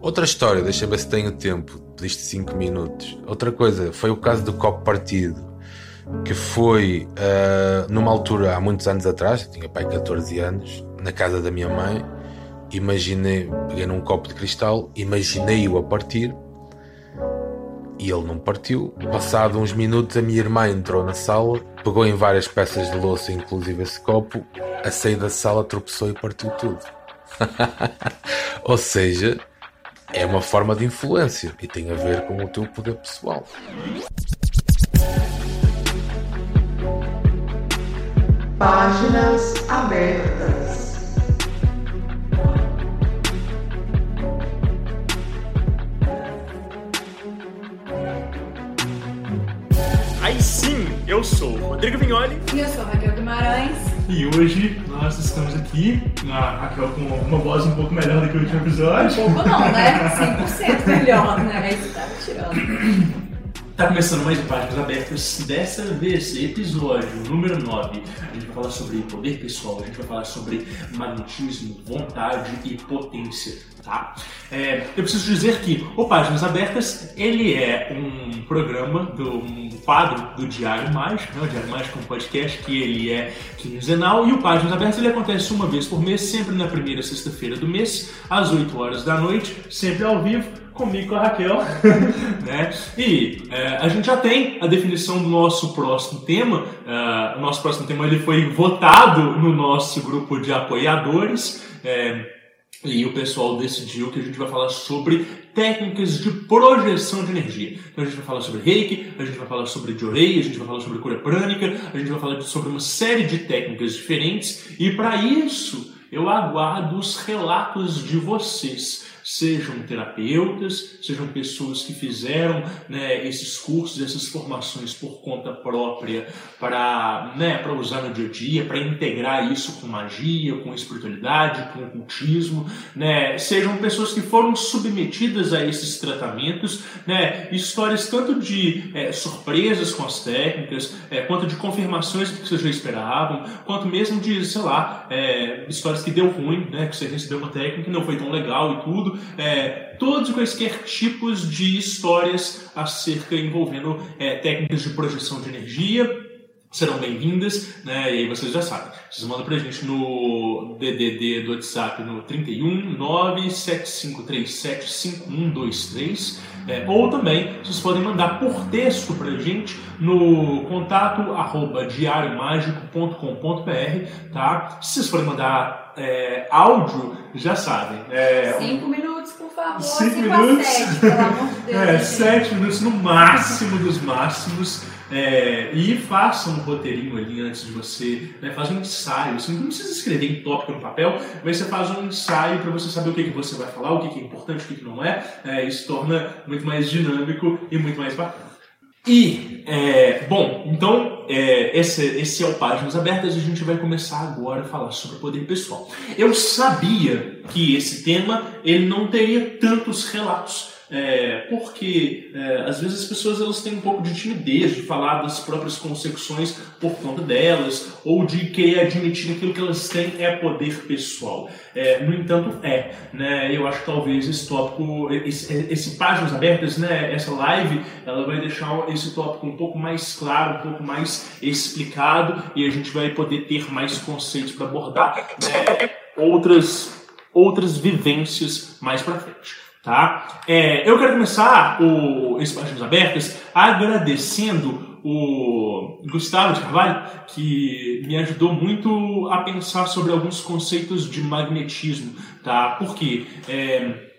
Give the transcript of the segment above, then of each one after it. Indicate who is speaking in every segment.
Speaker 1: Outra história, deixa ver se tenho tempo. Pediste 5 minutos. Outra coisa, foi o caso do copo partido. Que foi uh, numa altura, há muitos anos atrás, eu tinha pai 14 anos, na casa da minha mãe. Imaginei, peguei num copo de cristal, imaginei-o a partir e ele não partiu. Passado uns minutos, a minha irmã entrou na sala, pegou em várias peças de louça, inclusive esse copo, a sair da sala tropeçou e partiu tudo. Ou seja, é uma forma de influência e tem a ver com o teu poder pessoal.
Speaker 2: Páginas abertas.
Speaker 3: Aí sim, eu sou Rodrigo Vignoli.
Speaker 4: E eu sou Raquel Guimarães.
Speaker 5: E hoje nós estamos aqui, a Raquel com uma voz um pouco melhor do que o último episódio.
Speaker 4: Um pouco não, né? 100% melhor, né? Isso tá tirando.
Speaker 5: Tá começando mais páginas abertas. Dessa vez, episódio número 9. A gente vai falar sobre poder pessoal, a gente vai falar sobre magnetismo, vontade e potência. Tá? É, eu preciso dizer que o Páginas Abertas ele é um programa, do, um quadro do Diário Mágico, né? o Diário Mágico é um podcast que ele é quinzenal e o Páginas Abertas ele acontece uma vez por mês, sempre na primeira sexta-feira do mês, às 8 horas da noite, sempre ao vivo comigo com a Raquel, né? E é, a gente já tem a definição do nosso próximo tema. Uh, o nosso próximo tema ele foi votado no nosso grupo de apoiadores. É, e o pessoal decidiu que a gente vai falar sobre técnicas de projeção de energia. Então a gente vai falar sobre reiki, a gente vai falar sobre jorei, a gente vai falar sobre cura prânica, a gente vai falar sobre uma série de técnicas diferentes. E para isso eu aguardo os relatos de vocês sejam terapeutas, sejam pessoas que fizeram né, esses cursos, essas formações por conta própria para né, usar no dia a dia, para integrar isso com magia, com espiritualidade, com ocultismo, né, sejam pessoas que foram submetidas a esses tratamentos, né, histórias tanto de é, surpresas com as técnicas, é, quanto de confirmações que vocês já esperavam, quanto mesmo de, sei lá, é, histórias que deu ruim, né, que você recebeu uma técnica que não foi tão legal e tudo, é, todos quaisquer tipos de histórias acerca envolvendo é, técnicas de projeção de energia serão bem-vindas, né? E aí vocês já sabem. Vocês mandam pra gente no DDD do WhatsApp no 31 97537 5123 é, ou também vocês podem mandar por texto pra gente no contato arroba diariomágico.com.br, tá? Se vocês forem mandar é, áudio, já sabem.
Speaker 4: É, Cinco minutos, por favor.
Speaker 5: Cinco minutos.
Speaker 4: Sete, pelo amor de Deus.
Speaker 5: É, sete minutos no máximo dos máximos. É, e faça um roteirinho ali antes de você, né, faz um ensaio. Você não precisa escrever em tópico no papel, mas você faz um ensaio para você saber o que, que você vai falar, o que, que é importante, o que, que não é. é. Isso torna muito mais dinâmico e muito mais bacana. E, é, bom, então é, esse, esse é o Páginas Abertas e a gente vai começar agora a falar sobre poder pessoal. Eu sabia que esse tema ele não teria tantos relatos é, porque é, às vezes as pessoas elas têm um pouco de timidez de falar das próprias consecuções por conta delas, ou de querer admitir que aquilo que elas têm é poder pessoal. É, no entanto, é. Né? Eu acho que talvez esse tópico, esse, esse Páginas Abertas, né, essa live, ela vai deixar esse tópico um pouco mais claro, um pouco mais explicado, e a gente vai poder ter mais conceitos para abordar né, outras, outras vivências mais para frente. Tá? É, eu quero começar o, esse Páginas Abertas agradecendo o Gustavo de Carvalho, que me ajudou muito a pensar sobre alguns conceitos de magnetismo. Tá? Porque é,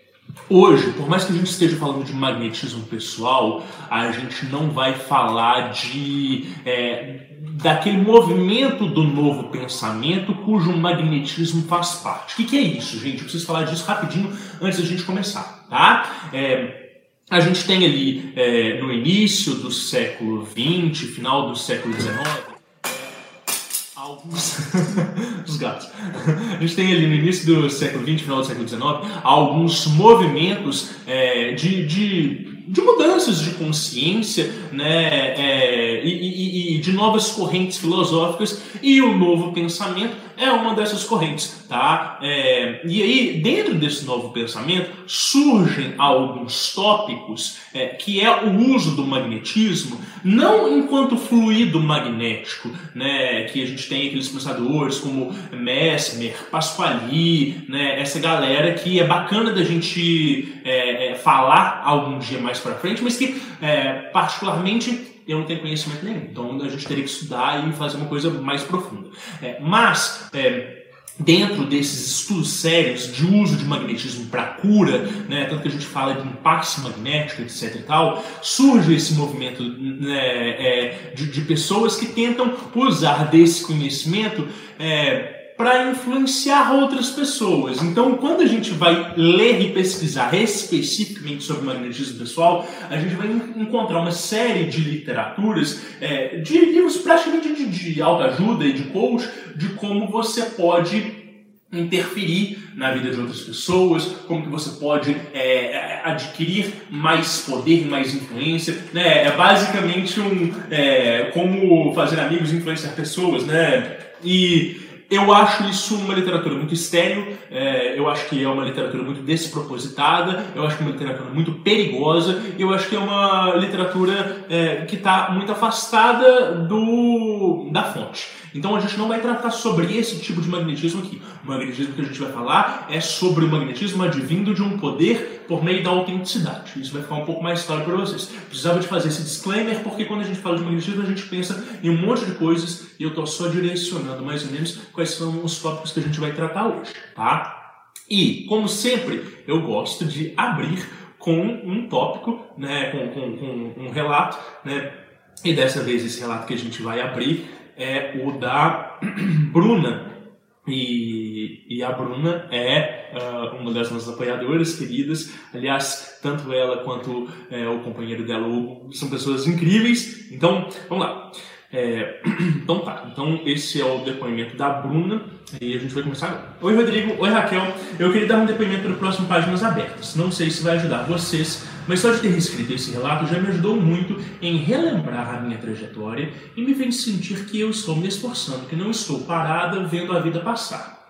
Speaker 5: Hoje, por mais que a gente esteja falando de magnetismo pessoal, a gente não vai falar de é, daquele movimento do novo pensamento cujo magnetismo faz parte. O que, que, é isso, gente? Eu preciso falar disso rapidinho antes da gente começar, tá? É, a gente tem ali é, no início do século XX, final do século XIX, alguns. os gatos. A gente tem ali no início do século XX, final do século XIX, alguns movimentos é, de, de de mudanças de consciência né, é, e, e, e, de novas correntes filosóficas e o novo pensamento é uma dessas correntes, tá? É, e aí, dentro desse novo pensamento, surgem alguns tópicos é, que é o uso do magnetismo, não enquanto fluido magnético, né? Que a gente tem aqueles pensadores como Mesmer, Pasquali, né? Essa galera que é bacana da gente é, é falar algum dia mais para frente, mas que é, particularmente eu não tenho conhecimento nenhum. Então a gente teria que estudar e fazer uma coisa mais profunda. É, mas. É, dentro desses estudos sérios de uso de magnetismo para cura, né, tanto que a gente fala de impacto magnético, etc e tal, surge esse movimento né, é, de, de, pessoas que tentam usar desse conhecimento é, para influenciar outras pessoas. Então, quando a gente vai ler e pesquisar especificamente sobre magnetismo pessoal, a gente vai encontrar uma série de literaturas, é, de livros praticamente de, de autoajuda e de coach, de como você pode interferir na vida de outras pessoas, como que você pode é, adquirir mais poder, mais influência, né? É basicamente um é, como fazer amigos influenciar pessoas, né? E eu acho isso uma literatura muito estéril, é, eu acho que é uma literatura muito despropositada, eu acho que é uma literatura muito perigosa, eu acho que é uma literatura é, que está muito afastada do, da fonte. Então a gente não vai tratar sobre esse tipo de magnetismo aqui. O magnetismo que a gente vai falar é sobre o magnetismo advindo de um poder por meio da autenticidade. Isso vai ficar um pouco mais claro para vocês. Precisava de fazer esse disclaimer porque quando a gente fala de magnetismo a gente pensa em um monte de coisas e eu estou só direcionando mais ou menos quais são os tópicos que a gente vai tratar hoje, tá? E, como sempre, eu gosto de abrir com um tópico, né, com, com, com um relato, né, e dessa vez esse relato que a gente vai abrir é o da Bruna. E, e a Bruna é uh, uma das nossas apoiadoras queridas. Aliás, tanto ela quanto é, o companheiro dela, Hugo, são pessoas incríveis. Então, vamos lá. É, então tá, então esse é o depoimento da Bruna e a gente vai começar agora. Oi Rodrigo, oi Raquel, eu queria dar um depoimento para o próximo Páginas Abertas. Não sei se vai ajudar vocês, mas só de ter escrito esse relato já me ajudou muito em relembrar a minha trajetória e me fez sentir que eu estou me esforçando, que não estou parada vendo a vida passar.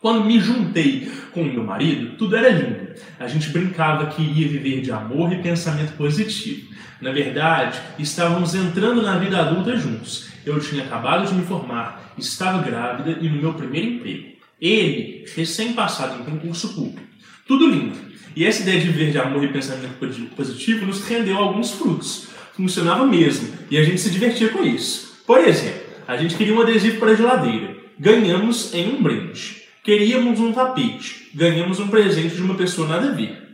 Speaker 5: Quando me juntei com meu marido, tudo era lindo. A gente brincava que iria viver de amor e pensamento positivo. Na verdade, estávamos entrando na vida adulta juntos. Eu tinha acabado de me formar, estava grávida e no meu primeiro emprego. Ele, recém-passado em concurso público. Tudo lindo. E essa ideia de viver de amor e pensamento positivo nos rendeu alguns frutos. Funcionava mesmo e a gente se divertia com isso. Por exemplo, a gente queria um adesivo para a geladeira. Ganhamos em um brinde. Queríamos um tapete. Ganhamos um presente de uma pessoa nada a ver.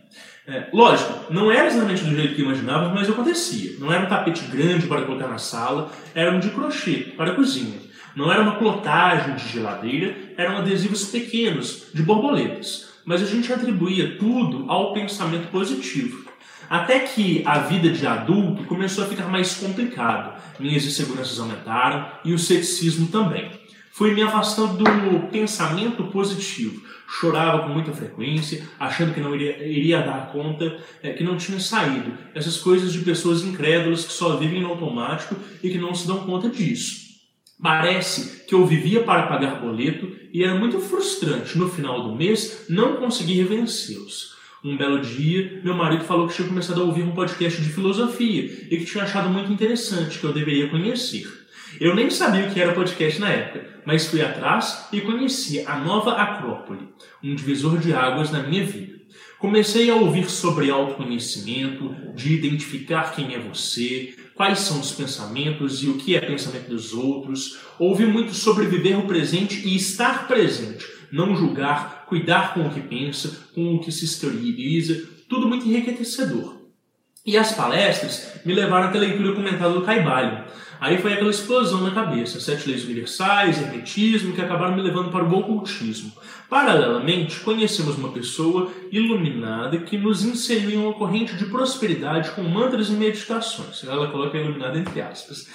Speaker 5: É, lógico, não era exatamente do jeito que imaginávamos, mas acontecia. Não era um tapete grande para colocar na sala, era um de crochê para a cozinha. Não era uma plotagem de geladeira, eram adesivos pequenos, de borboletas. Mas a gente atribuía tudo ao pensamento positivo. Até que a vida de adulto começou a ficar mais complicado. Minhas inseguranças aumentaram e o ceticismo também. Fui me afastando do pensamento positivo. Chorava com muita frequência, achando que não iria, iria dar conta, é, que não tinha saído. Essas coisas de pessoas incrédulas que só vivem no automático e que não se dão conta disso. Parece que eu vivia para pagar boleto e era muito frustrante no final do mês não conseguir vencê-los. Um belo dia, meu marido falou que tinha começado a ouvir um podcast de filosofia e que tinha achado muito interessante, que eu deveria conhecer. Eu nem sabia o que era podcast na época, mas fui atrás e conheci a nova Acrópole, um divisor de águas na minha vida. Comecei a ouvir sobre autoconhecimento, de identificar quem é você, quais são os pensamentos e o que é pensamento dos outros. Ouvi muito sobre viver o presente e estar presente, não julgar, cuidar com o que pensa, com o que se exterioriza, tudo muito enriquecedor. E as palestras me levaram até a leitura comentada do Caibalho. Aí foi aquela explosão na cabeça, sete leis universais, hermetismo, que acabaram me levando para o ocultismo. Paralelamente, conhecemos uma pessoa iluminada que nos inseriu em uma corrente de prosperidade com mantras e meditações. Ela coloca iluminada entre aspas.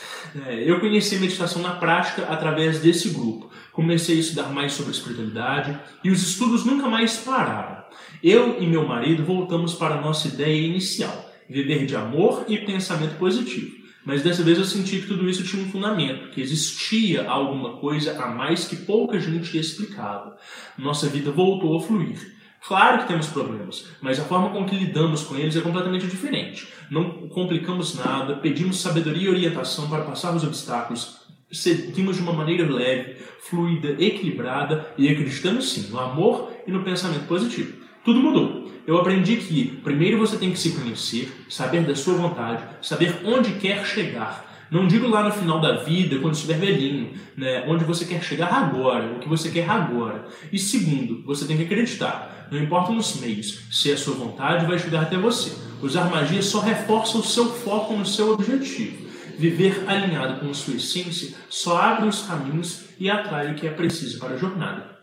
Speaker 5: É, eu conheci meditação na prática através desse grupo. Comecei a estudar mais sobre espiritualidade e os estudos nunca mais pararam. Eu e meu marido voltamos para a nossa ideia inicial viver de amor e pensamento positivo. Mas dessa vez eu senti que tudo isso tinha um fundamento, que existia alguma coisa a mais que pouca gente explicava. Nossa vida voltou a fluir. Claro que temos problemas, mas a forma com que lidamos com eles é completamente diferente. Não complicamos nada, pedimos sabedoria e orientação para passar os obstáculos, seguimos de uma maneira leve, fluida, equilibrada e acreditamos sim no amor e no pensamento positivo. Tudo mudou. Eu aprendi que primeiro você tem que se conhecer, saber da sua vontade, saber onde quer chegar. Não digo lá no final da vida, quando estiver velhinho, né, onde você quer chegar agora, o que você quer agora. E segundo, você tem que acreditar não importa nos meios, se é a sua vontade vai chegar até você. Usar magia só reforça o seu foco no seu objetivo. Viver alinhado com a sua essência só abre os caminhos e atrai o que é preciso para a jornada.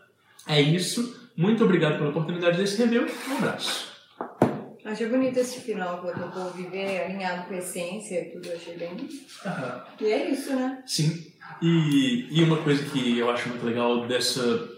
Speaker 5: É isso. Muito obrigado pela oportunidade de escrever. Um abraço.
Speaker 4: Achei bonito esse final, quando eu vou viver alinhado com a essência e tudo, achei bem.
Speaker 5: Uhum.
Speaker 4: E é isso, né?
Speaker 5: Sim. E, e uma coisa que eu acho muito legal dessa,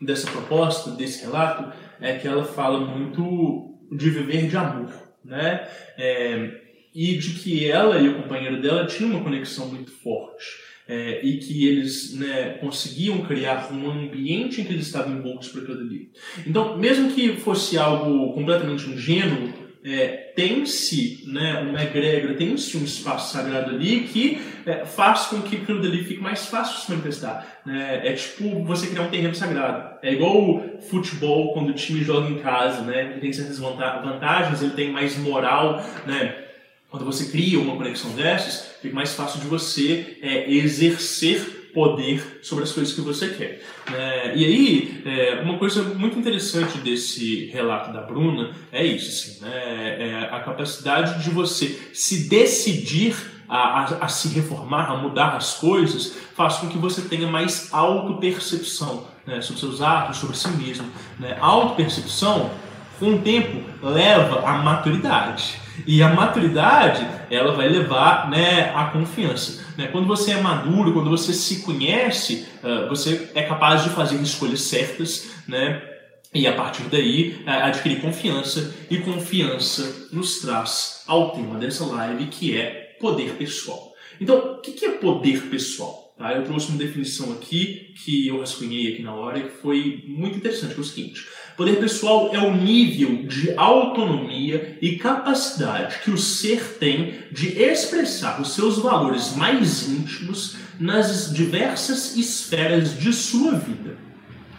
Speaker 5: dessa proposta, desse relato, é que ela fala muito de viver de amor, né? É, e de que ela e o companheiro dela tinham uma conexão muito forte. É, e que eles né, conseguiam criar um ambiente em que eles estavam envoltos para aquilo ali. Então, mesmo que fosse algo completamente ingênuo, é, tem-se né, uma egrégora, tem-se um espaço sagrado ali que é, faz com que aquilo dali fique mais fácil de se manifestar. Né? É tipo você criar um terreno sagrado. É igual o futebol quando o time joga em casa, né? ele tem certas vantagens, ele tem mais moral, né? Quando você cria uma conexão dessas, fica mais fácil de você é, exercer poder sobre as coisas que você quer. É, e aí, é, uma coisa muito interessante desse relato da Bruna é isso, assim, né? é a capacidade de você se decidir a, a, a, se reformar, a mudar as coisas, faz com que você tenha mais autopercepção né, sobre seus atos, sobre si mesmo. Né? Autopercepção, com o tempo, leva à maturidade. E a maturidade, ela vai levar né, à confiança. Né? Quando você é maduro, quando você se conhece, uh, você é capaz de fazer escolhas certas, né? E a partir daí uh, adquirir confiança, e confiança nos traz ao tema dessa live, que é poder pessoal. Então, o que é poder pessoal? Tá? Eu trouxe uma definição aqui que eu rascunhei aqui na hora e que foi muito interessante, que é o seguinte. Poder pessoal é o nível de autonomia e capacidade que o ser tem de expressar os seus valores mais íntimos nas diversas esferas de sua vida.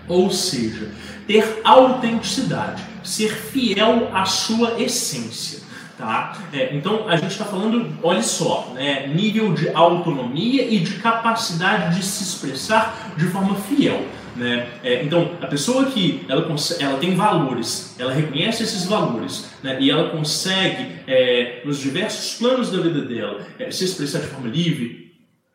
Speaker 5: Ou seja, ter autenticidade, ser fiel à sua essência. Tá? É, então a gente está falando, olha só, né, nível de autonomia e de capacidade de se expressar de forma fiel. Né? É, então, a pessoa que ela, ela tem valores, ela reconhece esses valores né? e ela consegue, é, nos diversos planos da vida dela, é, se expressar de forma livre,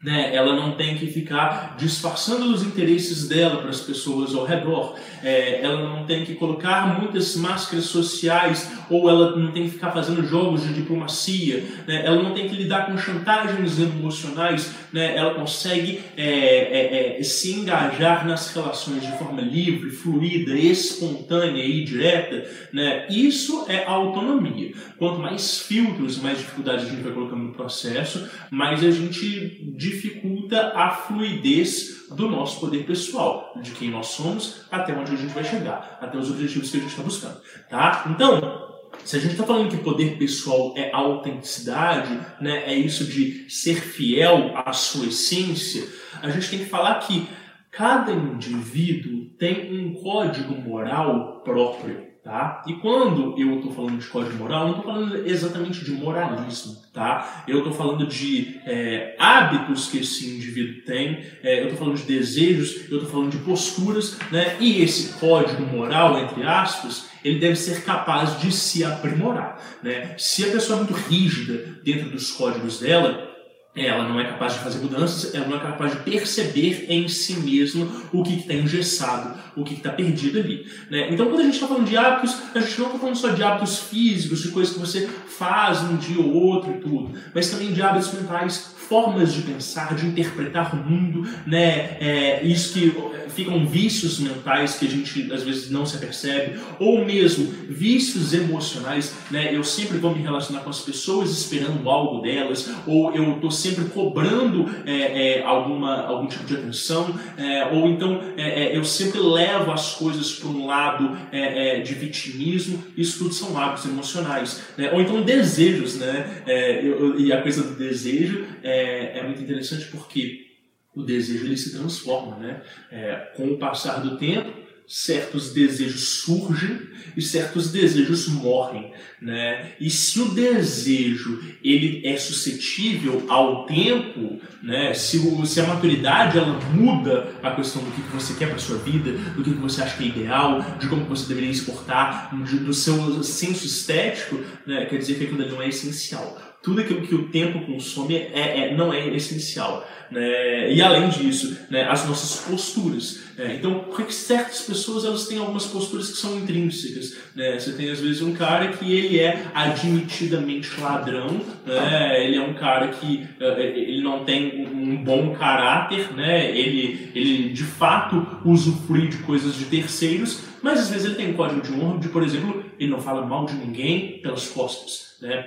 Speaker 5: né? Ela não tem que ficar disfarçando os interesses dela para as pessoas ao redor. É, ela não tem que colocar muitas máscaras sociais ou ela não tem que ficar fazendo jogos de diplomacia. Né? Ela não tem que lidar com chantagens emocionais. Né? Ela consegue é, é, é se engajar nas relações de forma livre, fluida, espontânea e direta. Né? Isso é autonomia. Quanto mais filtros, mais dificuldades a gente vai colocando no processo, mais a gente dificulta a fluidez do nosso poder pessoal, de quem nós somos, até onde a gente vai chegar, até os objetivos que a gente está buscando. Tá? Então, se a gente está falando que poder pessoal é autenticidade, né, é isso de ser fiel à sua essência, a gente tem que falar que cada indivíduo tem um código moral próprio. Tá? E quando eu estou falando de código moral, não estou falando exatamente de moralismo. Tá? Eu estou falando de é, hábitos que esse indivíduo tem, é, eu estou falando de desejos, eu estou falando de posturas, né? e esse código moral, entre aspas, ele deve ser capaz de se aprimorar. Né? Se a pessoa é muito rígida dentro dos códigos dela, ela não é capaz de fazer mudanças, ela não é capaz de perceber em si mesma o que está engessado, o que está perdido ali. Né? Então, quando a gente está falando de hábitos, a gente não está falando só de hábitos físicos, de coisas que você faz um dia ou outro e tudo, mas também de hábitos mentais formas de pensar, de interpretar o mundo, né? É, isso que ficam vícios mentais que a gente às vezes não se apercebe, ou mesmo vícios emocionais, né? Eu sempre vou me relacionar com as pessoas esperando algo delas, ou eu estou sempre cobrando é, é, alguma, algum tipo de atenção, é, ou então é, é, eu sempre levo as coisas para um lado é, de vitimismo, isso tudo são hábitos emocionais, né? ou então desejos, né? Eu, e a coisa do desejo é, muito interessante porque o desejo ele se transforma, né? É, com o passar do tempo, certos desejos surgem e certos desejos morrem, né? E se o desejo ele é suscetível ao tempo, né? Se, o, se a maturidade ela muda a questão do que, você quer para sua vida, do que, que você acha que é ideal, de como você deveria se portar, do seu senso estético, né? Quer dizer que aquilo não é essencial. Tudo aquilo que o tempo consome é, é não é essencial. Né? E além disso, né, as nossas posturas. Né? Então, por que certas pessoas elas têm algumas posturas que são intrínsecas? Né? Você tem às vezes um cara que ele é admitidamente ladrão, né? ele é um cara que uh, ele não tem um bom caráter, né? ele, ele de fato usufrui de coisas de terceiros, mas às vezes ele tem um código de honra de, por exemplo, ele não fala mal de ninguém pelas costas. Né?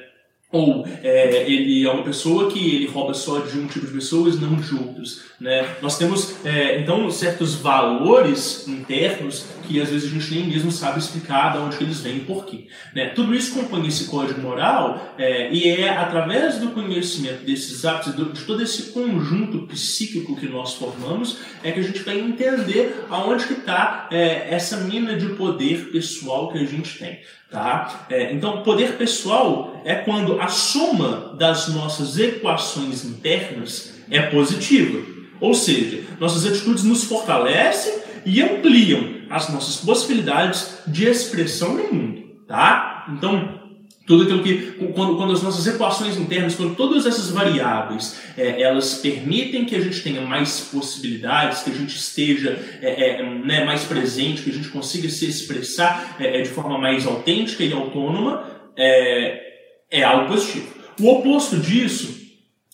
Speaker 5: Ou é, ele é uma pessoa que ele rouba só de um tipo de pessoas, não de outros. Né? Nós temos, é, então, certos valores internos que às vezes a gente nem mesmo sabe explicar de onde eles vêm e por quê. Né? Tudo isso compõe esse código moral é, e é através do conhecimento desses hábitos, de todo esse conjunto psíquico que nós formamos, é que a gente vai entender aonde que está é, essa mina de poder pessoal que a gente tem. Tá? É, então, poder pessoal é quando a soma das nossas equações internas é positiva. Ou seja, nossas atitudes nos fortalecem e ampliam as nossas possibilidades de expressão no mundo. Tá? Então, tudo aquilo que, quando, quando as nossas equações internas, quando todas essas variáveis, é, elas permitem que a gente tenha mais possibilidades, que a gente esteja é, é, né, mais presente, que a gente consiga se expressar é, é, de forma mais autêntica e autônoma, é, é algo positivo. O oposto disso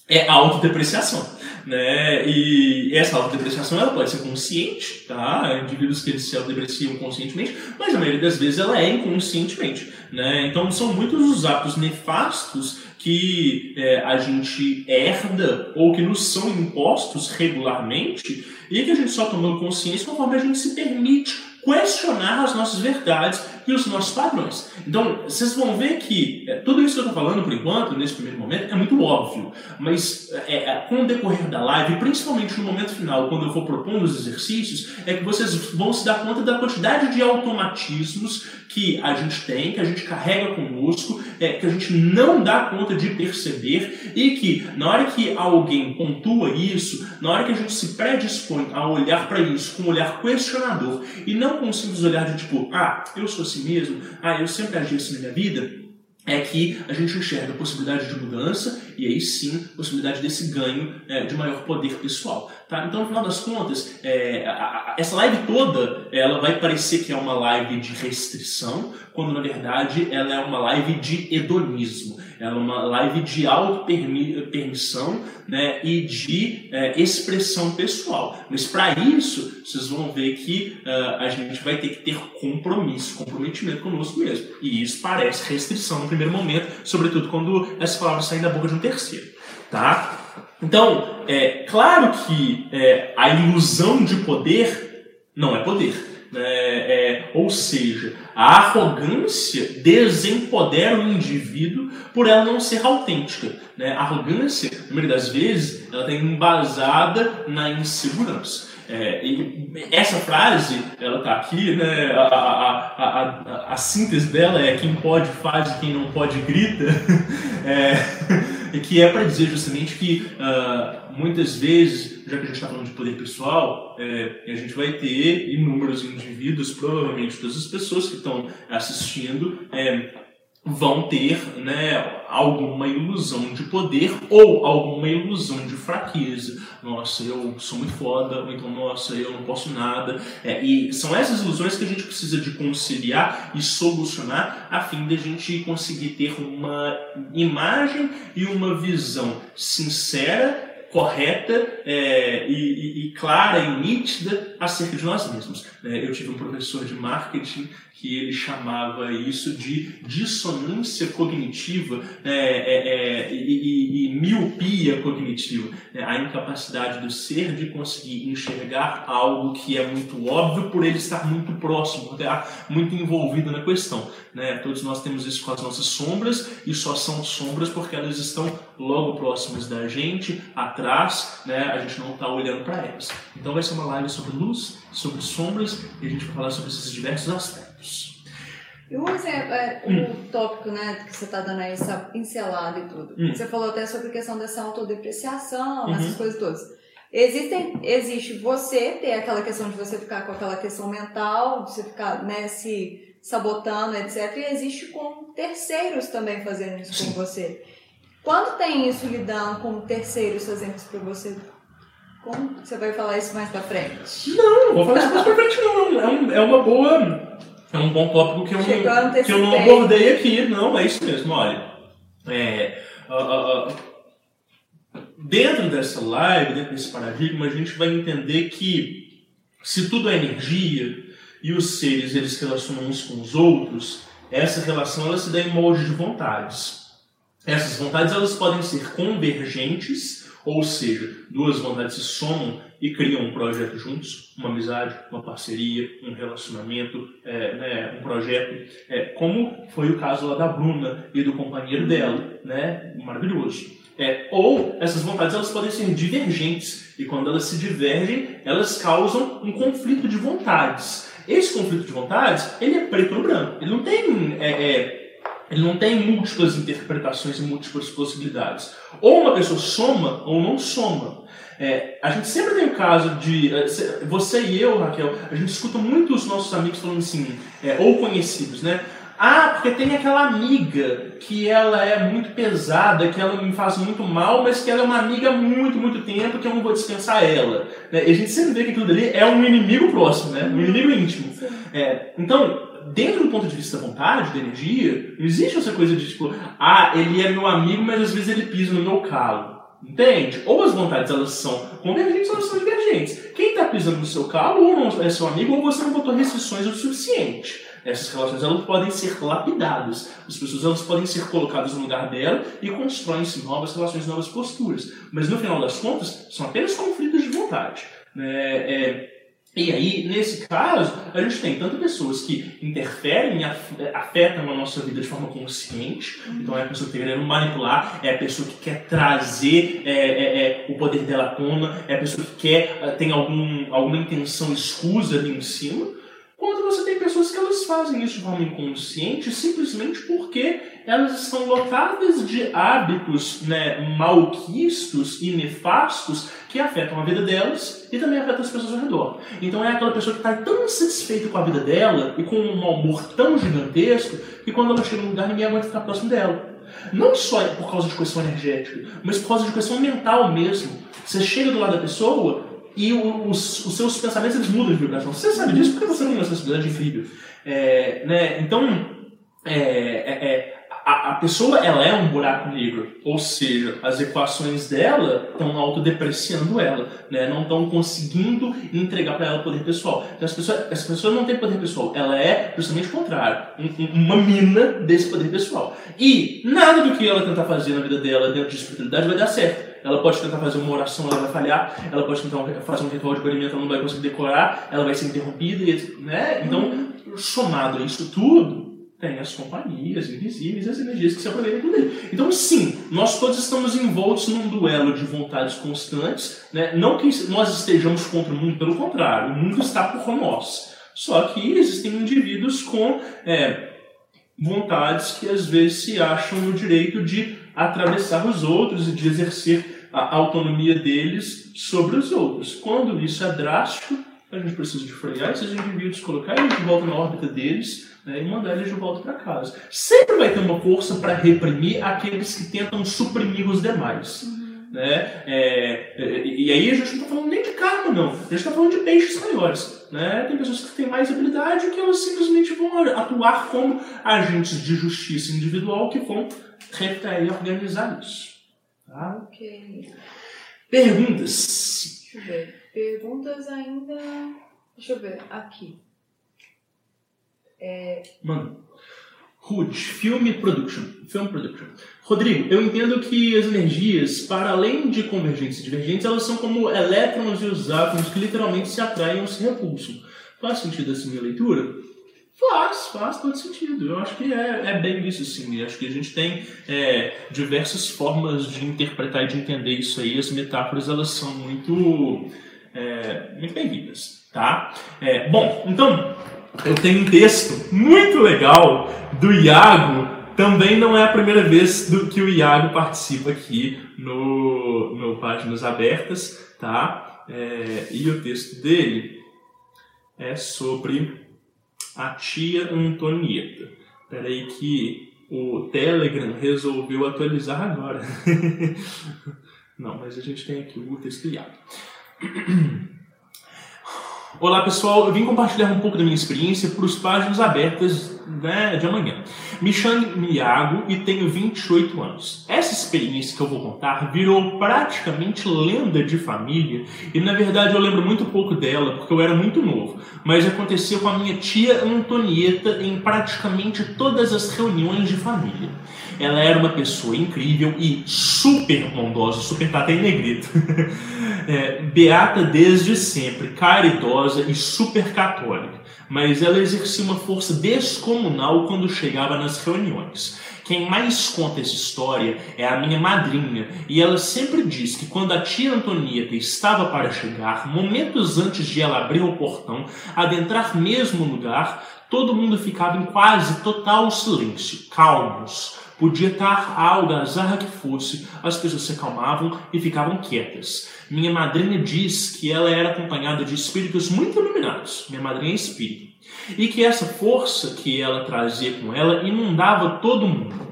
Speaker 5: é a autodepreciação. Né? E essa autodepreciação ela pode ser consciente, tá? Indivíduos que se autodepreciam conscientemente, mas a maioria das vezes ela é inconscientemente. Né? Então são muitos os hábitos nefastos que é, a gente herda ou que nos são impostos regularmente e que a gente só tomando consciência conforme a gente se permite questionar as nossas verdades e os nossos padrões. Então, vocês vão ver que é, tudo isso que eu estou falando por enquanto, nesse primeiro momento, é muito óbvio, mas é, é, com o decorrer da live, principalmente no momento final, quando eu for propondo os exercícios, é que vocês vão se dar conta da quantidade de automatismos que a gente tem, que a gente carrega conosco, é, que a gente não dá conta de perceber e que na hora que alguém pontua isso, na hora que a gente se predispõe a olhar para isso com um olhar questionador e não com um simples olhar de tipo, ah, eu sou assim mesmo, ah, eu sempre agi assim na minha vida, é que a gente enxerga a possibilidade de mudança e aí sim possibilidade desse ganho é, de maior poder pessoal. Tá? Então, no final das contas, é, a, a, essa live toda ela vai parecer que é uma live de restrição, quando na verdade ela é uma live de hedonismo. Ela é uma live de auto-permissão né, e de é, expressão pessoal. Mas para isso, vocês vão ver que uh, a gente vai ter que ter compromisso, comprometimento conosco mesmo. E isso parece restrição no primeiro momento, sobretudo quando essas palavras saem da boca de um terceiro. Tá? Então, é claro que é, a ilusão de poder não é poder. Né? É, ou seja, a arrogância desempodera o indivíduo por ela não ser autêntica. Né? A arrogância, na maioria das vezes, ela está embasada na insegurança. É, essa frase, ela está aqui, né? A, a, a, a, síntese dela é quem pode faz e quem não pode grita, é, que é para dizer justamente que uh, muitas vezes, já que a gente está falando de poder pessoal, é, a gente vai ter inúmeros indivíduos, provavelmente todas as pessoas que estão assistindo, é, vão ter né, alguma ilusão de poder ou alguma ilusão de fraqueza. Nossa, eu sou muito foda, ou então, nossa, eu não posso nada. É, e são essas ilusões que a gente precisa de conciliar e solucionar a fim de a gente conseguir ter uma imagem e uma visão sincera correta é, e, e, e, clara e nítida acerca de nós mesmos. É, eu tive um professor de marketing que ele chamava isso de dissonância cognitiva é, é, é e, e, miopia cognitiva, né? a incapacidade do ser de conseguir enxergar algo que é muito óbvio por ele estar muito próximo, estar muito envolvido na questão. Né? Todos nós temos isso com as nossas sombras e só são sombras porque elas estão logo próximas da gente, atrás, né? a gente não está olhando para elas. Então vai ser uma live sobre luz, sobre sombras e a gente vai falar sobre esses diversos aspectos.
Speaker 4: E um exemplo, é, o hum. tópico né, que você está dando aí, essa pincelada e tudo. Hum. Você falou até sobre a questão dessa autodepreciação, uhum. essas coisas todas. Existem, existe você ter aquela questão de você ficar com aquela questão mental, de você ficar né, se sabotando, etc. E existe com terceiros também fazendo isso Sim. com você. Quando tem isso lidando com terceiros fazendo isso para você, como você vai falar isso mais pra frente?
Speaker 5: Não, não vou falar isso mais pra frente não. É, um, é uma boa... É um bom tópico que eu, não, que eu não abordei aqui. Não, é isso mesmo, olha. É, dentro dessa live, dentro desse paradigma, a gente vai entender que se tudo é energia, e os seres eles se relacionam uns com os outros, essa relação ela se dá em molde de vontades. Essas vontades elas podem ser convergentes, ou seja, duas vontades se somam e criam um projeto juntos, uma amizade, uma parceria, um relacionamento, é, né, um projeto, é, como foi o caso lá da Bruna e do companheiro dela, né, maravilhoso. É, ou essas vontades elas podem ser divergentes e quando elas se divergem elas causam um conflito de vontades. Esse conflito de vontades, ele é preto no branco. Ele não tem, é, é, ele não tem múltiplas interpretações e múltiplas possibilidades. Ou uma pessoa soma ou não soma. É, a gente sempre tem o caso de. É, você e eu, Raquel, a gente escuta muito os nossos amigos falando assim, é, ou conhecidos, né? Ah, porque tem aquela amiga que ela é muito pesada, que ela me faz muito mal, mas que ela é uma amiga há muito, muito tempo, que eu não vou dispensar ela. Né? E a gente sempre vê que aquilo ali é um inimigo próximo, né? um inimigo íntimo. É, então, dentro do ponto de vista da vontade, da energia, não existe essa coisa de tipo, ah, ele é meu amigo, mas às vezes ele pisa no meu calo. Entende? Ou as vontades elas são convergentes ou elas são divergentes. Quem está pisando no seu calo ou não é seu amigo, ou você não botou restrições o suficiente. Essas relações elas podem ser lapidadas. As pessoas elas podem ser colocadas no lugar dela e constroem-se novas relações, novas posturas. Mas no final das contas, são apenas conflitos de vontade. É, é, e aí, nesse caso, a gente tem tanto pessoas que interferem, afetam a nossa vida de forma consciente, então é a pessoa que está querendo manipular, é a pessoa que quer trazer é, é, é, o poder dela à tona, é a pessoa que quer, tem algum, alguma intenção escusa ali em cima, quando você tem pessoas que elas fazem isso de forma inconsciente simplesmente porque elas estão lotadas de hábitos né, malquistos e nefastos que afetam a vida delas e também afetam as pessoas ao redor. Então é aquela pessoa que está tão satisfeita com a vida dela e com um amor tão gigantesco que quando ela chega num lugar ninguém aguenta ficar próximo dela. Não só por causa de questão energética, mas por causa de questão mental mesmo. Você chega do lado da pessoa, e os, os seus pensamentos eles mudam de vibração. Você sabe disso porque você tem uma sensibilidade incrível. É, né? Então, é, é, é, a, a, pessoa ela é um buraco negro, ou seja, as equações dela estão autodepreciando ela, né? não estão conseguindo entregar para ela poder pessoal. Então, as pessoas, essa pessoa não tem poder pessoal, ela é justamente o contrário, um, uma mina desse poder pessoal. E nada do que ela tentar fazer na vida dela dentro de espiritualidade vai dar certo ela pode tentar fazer uma oração, ela vai falhar, ela pode tentar fazer um ritual de banimento, ela não vai conseguir decorar, ela vai ser interrompida, né? Então, somado a isso tudo, tem as companhias invisíveis, as energias que se aproveitam dele. Então, sim, nós todos estamos envoltos num duelo de vontades constantes, né? não que nós estejamos contra o mundo, pelo contrário, o mundo está por nós. Só que existem indivíduos com é, vontades que às vezes se acham no direito de atravessar os outros e de exercer a autonomia deles sobre os outros. Quando isso é drástico, a gente precisa de frear esses indivíduos, colocar eles de volta na órbita deles né, e mandar eles de volta para casa. Sempre vai ter uma força para reprimir aqueles que tentam suprimir os demais. Uhum. Né? É, é, e aí a gente não está falando nem de karma, não. A gente está falando de peixes maiores. Né? Tem pessoas que têm mais habilidade que elas simplesmente vão atuar como agentes de justiça individual que vão organizar isso. Tá?
Speaker 4: Ok.
Speaker 5: Perguntas?
Speaker 4: Deixa eu ver. Perguntas ainda. Deixa eu ver. Aqui. É...
Speaker 5: Mano. Hood, Film Production. Film Production. Rodrigo, eu entendo que as energias, para além de convergentes e divergentes, elas são como elétrons e os átomos que literalmente se atraem ou se repulsam. Faz sentido essa minha leitura? Faz, faz todo sentido. Eu acho que é, é bem isso, sim. Eu acho que a gente tem é, diversas formas de interpretar e de entender isso aí. As metáforas, elas são muito, é, muito bem-vindas, tá? É, bom, então, eu tenho um texto muito legal do Iago. Também não é a primeira vez do que o Iago participa aqui no, no Páginas Abertas, tá? É, e o texto dele é sobre a tia Antonieta. Peraí que o Telegram resolveu atualizar agora. não, mas a gente tem aqui o texto do Iago. Olá pessoal, eu vim compartilhar um pouco da minha experiência para os páginas abertas né, de amanhã. Me chamo Iago e tenho 28 anos. Essa experiência que eu vou contar virou praticamente lenda de família e na verdade eu lembro muito pouco dela porque eu era muito novo, mas aconteceu com a minha tia Antonieta em praticamente todas as reuniões de família. Ela era uma pessoa incrível e super bondosa, super tata em negrito. é, beata desde sempre, caridosa e super católica. Mas ela exercia uma força descomunal quando chegava nas reuniões. Quem mais conta essa história é a minha madrinha, e ela sempre diz que quando a tia Antonieta estava para chegar, momentos antes de ela abrir o portão, adentrar mesmo o lugar, todo mundo ficava em quase total silêncio, calmos, Podia estar a algazarra que fosse, as pessoas se acalmavam e ficavam quietas. Minha madrinha diz que ela era acompanhada de espíritos muito iluminados. Minha madrinha é espírita. E que essa força que ela trazia com ela inundava todo mundo.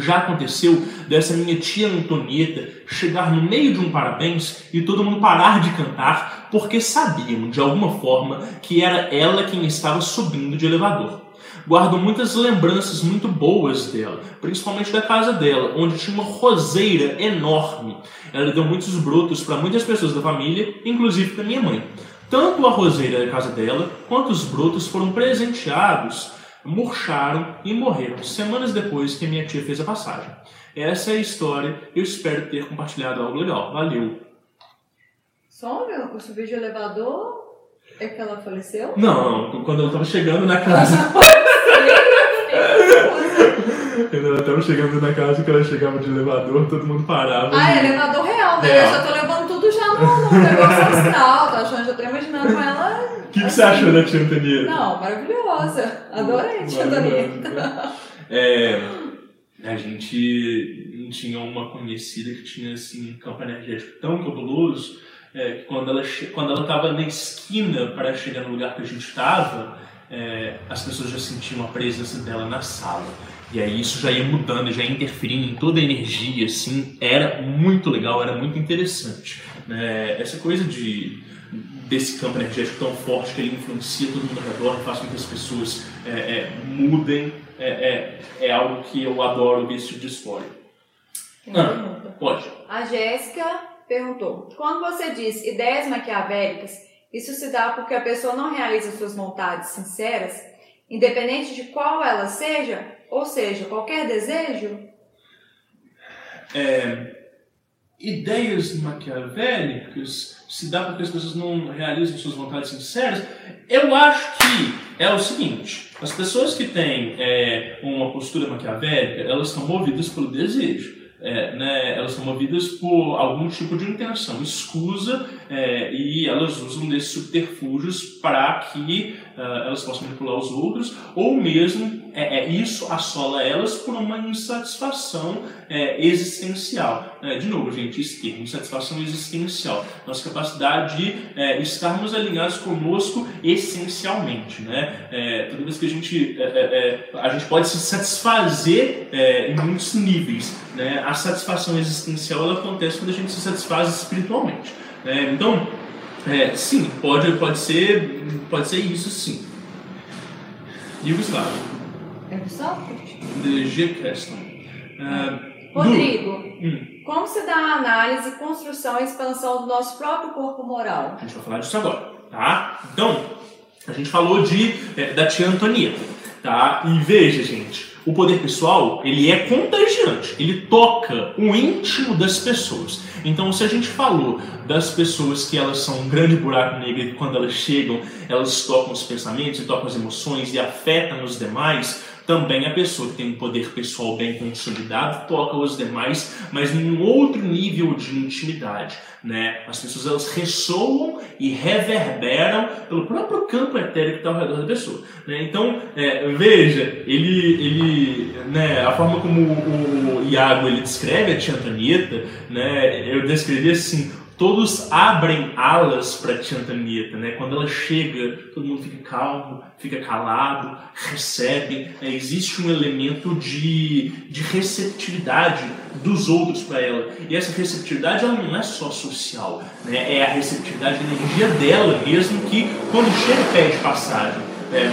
Speaker 5: Já aconteceu dessa minha tia Antonieta chegar no meio de um parabéns e todo mundo parar de cantar porque sabiam, de alguma forma, que era ela quem estava subindo de elevador guardo muitas lembranças muito boas dela, principalmente da casa dela, onde tinha uma roseira enorme. Ela deu muitos brotos para muitas pessoas da família, inclusive para minha mãe. Tanto a roseira da casa dela quanto os brotos foram presenteados, murcharam e morreram semanas depois que minha tia fez a passagem. Essa é a história. Eu espero ter compartilhado algo legal. Valeu!
Speaker 4: Sônia, o subir de elevador é que ela faleceu?
Speaker 5: Não, quando ela estava chegando na casa. Quando ela estava chegando na casa, que ela chegava de elevador, todo mundo parava.
Speaker 4: Ah, é elevador real, né? Real. Eu já tô levando tudo já no, no negócio astral, tá achando? Já tô imaginando ela.
Speaker 5: O que, que você achou da Tia Antonieta?
Speaker 4: Não, maravilhosa. Adorei a Tia Antonieta.
Speaker 5: É, a gente tinha uma conhecida que tinha assim, um campo energético tão cabuloso é, quando ela quando ela estava na esquina para chegar no lugar que a gente estava, é, as pessoas já sentiam a presença dela na sala. E aí isso já ia mudando, já ia interferindo em toda a energia, assim, era muito legal, era muito interessante. É, essa coisa de desse campo energético tão forte que ele influencia todo mundo ao redor, faz com que as pessoas é, é, mudem, é, é, é, algo que eu adoro ver esse tipo de história. Ah, pode.
Speaker 4: A Jéssica perguntou: quando você diz ideias maquiavélicas, isso se dá porque a pessoa não realiza suas vontades sinceras, independente de qual ela seja, ou seja, qualquer desejo?
Speaker 5: É, ideias maquiavélicas se dá porque as pessoas não realizam suas vontades sinceras. Eu acho que é o seguinte: as pessoas que têm é, uma postura maquiavélica, elas estão movidas pelo desejo é, né, elas são movidas por algum tipo de intenção escusa é, e elas usam desses subterfúgios para que uh, elas possam manipular os outros ou mesmo é, é, isso assola elas por uma insatisfação é, existencial. É, de novo, gente, esse termo, satisfação existencial. Nossa capacidade de é, estarmos alinhados conosco essencialmente. Né? Toda vez que a gente, a gente pode se satisfazer em muitos níveis. Né? A satisfação existencial ela acontece quando a gente se satisfaz espiritualmente. Né? Então, sim, pode, pode, ser, pode ser isso sim. E o Gustavo?
Speaker 4: É Gustavo?
Speaker 5: The G. Keston.
Speaker 4: Rodrigo, hum. como se dá a análise, construção e expansão do nosso próprio corpo moral?
Speaker 5: A gente vai falar disso agora, tá? Então, a gente falou de, é, da tia Antonieta, tá? E veja, gente, o poder pessoal, ele é contagiante, ele toca o íntimo das pessoas. Então, se a gente falou das pessoas que elas são um grande buraco negro e quando elas chegam, elas tocam os pensamentos e tocam as emoções e afetam os demais, também a pessoa que tem um poder pessoal bem consolidado toca os demais, mas num outro nível de intimidade. Né? As pessoas elas ressoam e reverberam pelo próprio campo etérico que está ao redor da pessoa. Né? Então, é, veja, ele, ele, né, a forma como o Iago ele descreve a tia Antonieta, né, eu descrevi assim, todos abrem alas para a tia Antonieta, né? Quando ela chega, todo mundo fica calmo, fica calado, recebe. Né? Existe um elemento de, de receptividade dos outros para ela. E essa receptividade ela não é só social, né? É a receptividade da energia dela mesmo que quando chega pede passagem. Né?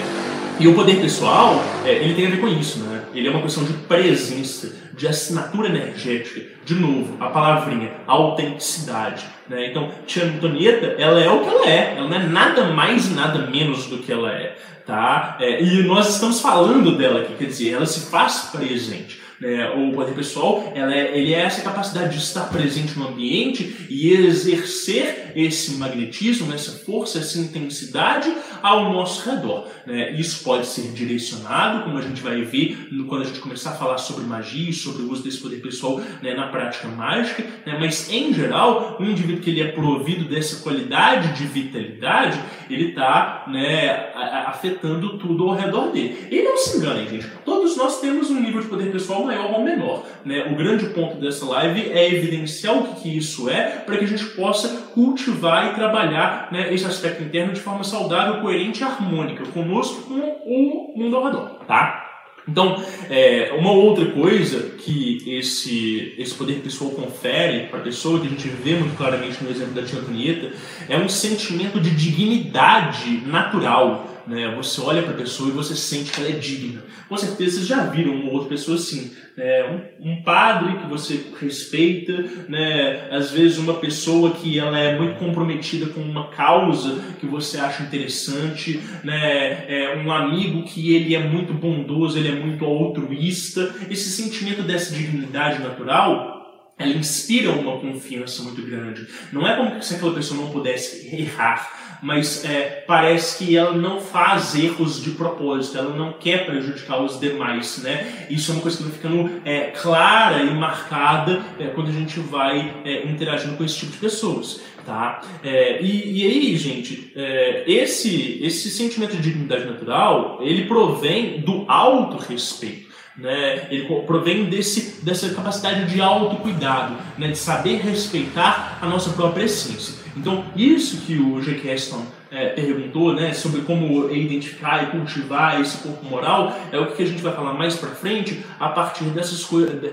Speaker 5: E o poder pessoal, é, ele tem a ver com isso, né? Ele é uma questão de presença de assinatura energética. De novo, a palavrinha, autenticidade. Né? Então, Tia Antonieta, ela é o que ela é. Ela não é nada mais e nada menos do que ela é. Tá? É, e nós estamos falando dela aqui, quer dizer, ela se faz presente. Né? O poder pessoal, ela é, ele é essa capacidade de estar presente no ambiente e exercer esse magnetismo, essa força, essa intensidade ao nosso redor. Né? Isso pode ser direcionado, como a gente vai ver quando a gente começar a falar sobre magia e sobre o uso desse poder pessoal né, na prática mágica, né? mas em geral, o indivíduo que ele é provido dessa qualidade de vitalidade, ele está né, afetando tudo ao redor dele. E não se enganem, gente, todos nós temos um nível de poder pessoal maior ou menor. Né? O grande ponto dessa live é evidenciar o que, que isso é, para que a gente possa cultivar e trabalhar né, esse aspecto interno de forma saudável, coerente e harmônica conosco com o mundo ao redor. Tá? Então, é, uma outra coisa que esse, esse poder pessoal confere para a pessoa, que a gente vê muito claramente no exemplo da tia Antonieta, é um sentimento de dignidade natural. Né? Você olha para a pessoa e você sente que ela é digna. Com certeza vocês já viram uma outra pessoa assim. Né? Um, um, padre que você respeita, né? às vezes uma pessoa que ela é muito comprometida com uma causa que você acha interessante, né? É um amigo que ele é muito bondoso, ele é muito altruísta. Esse sentimento dessa dignidade natural ela inspira uma confiança muito grande. Não é como se aquela pessoa não pudesse errar mas é, parece que ela não faz erros de propósito, ela não quer prejudicar os demais, né? Isso é uma coisa que vai ficando é, clara e marcada é, quando a gente vai é, interagindo com esse tipo de pessoas, tá? É, e, e, aí, gente, é, esse, esse sentimento de dignidade natural, ele provém do auto-respeito. Né? Ele provém desse, dessa capacidade de autocuidado, né? de saber respeitar a nossa própria essência. Então, isso que o G. Keston é, perguntou, né, sobre como identificar e cultivar esse corpo moral, é o que a gente vai falar mais para frente a partir dessas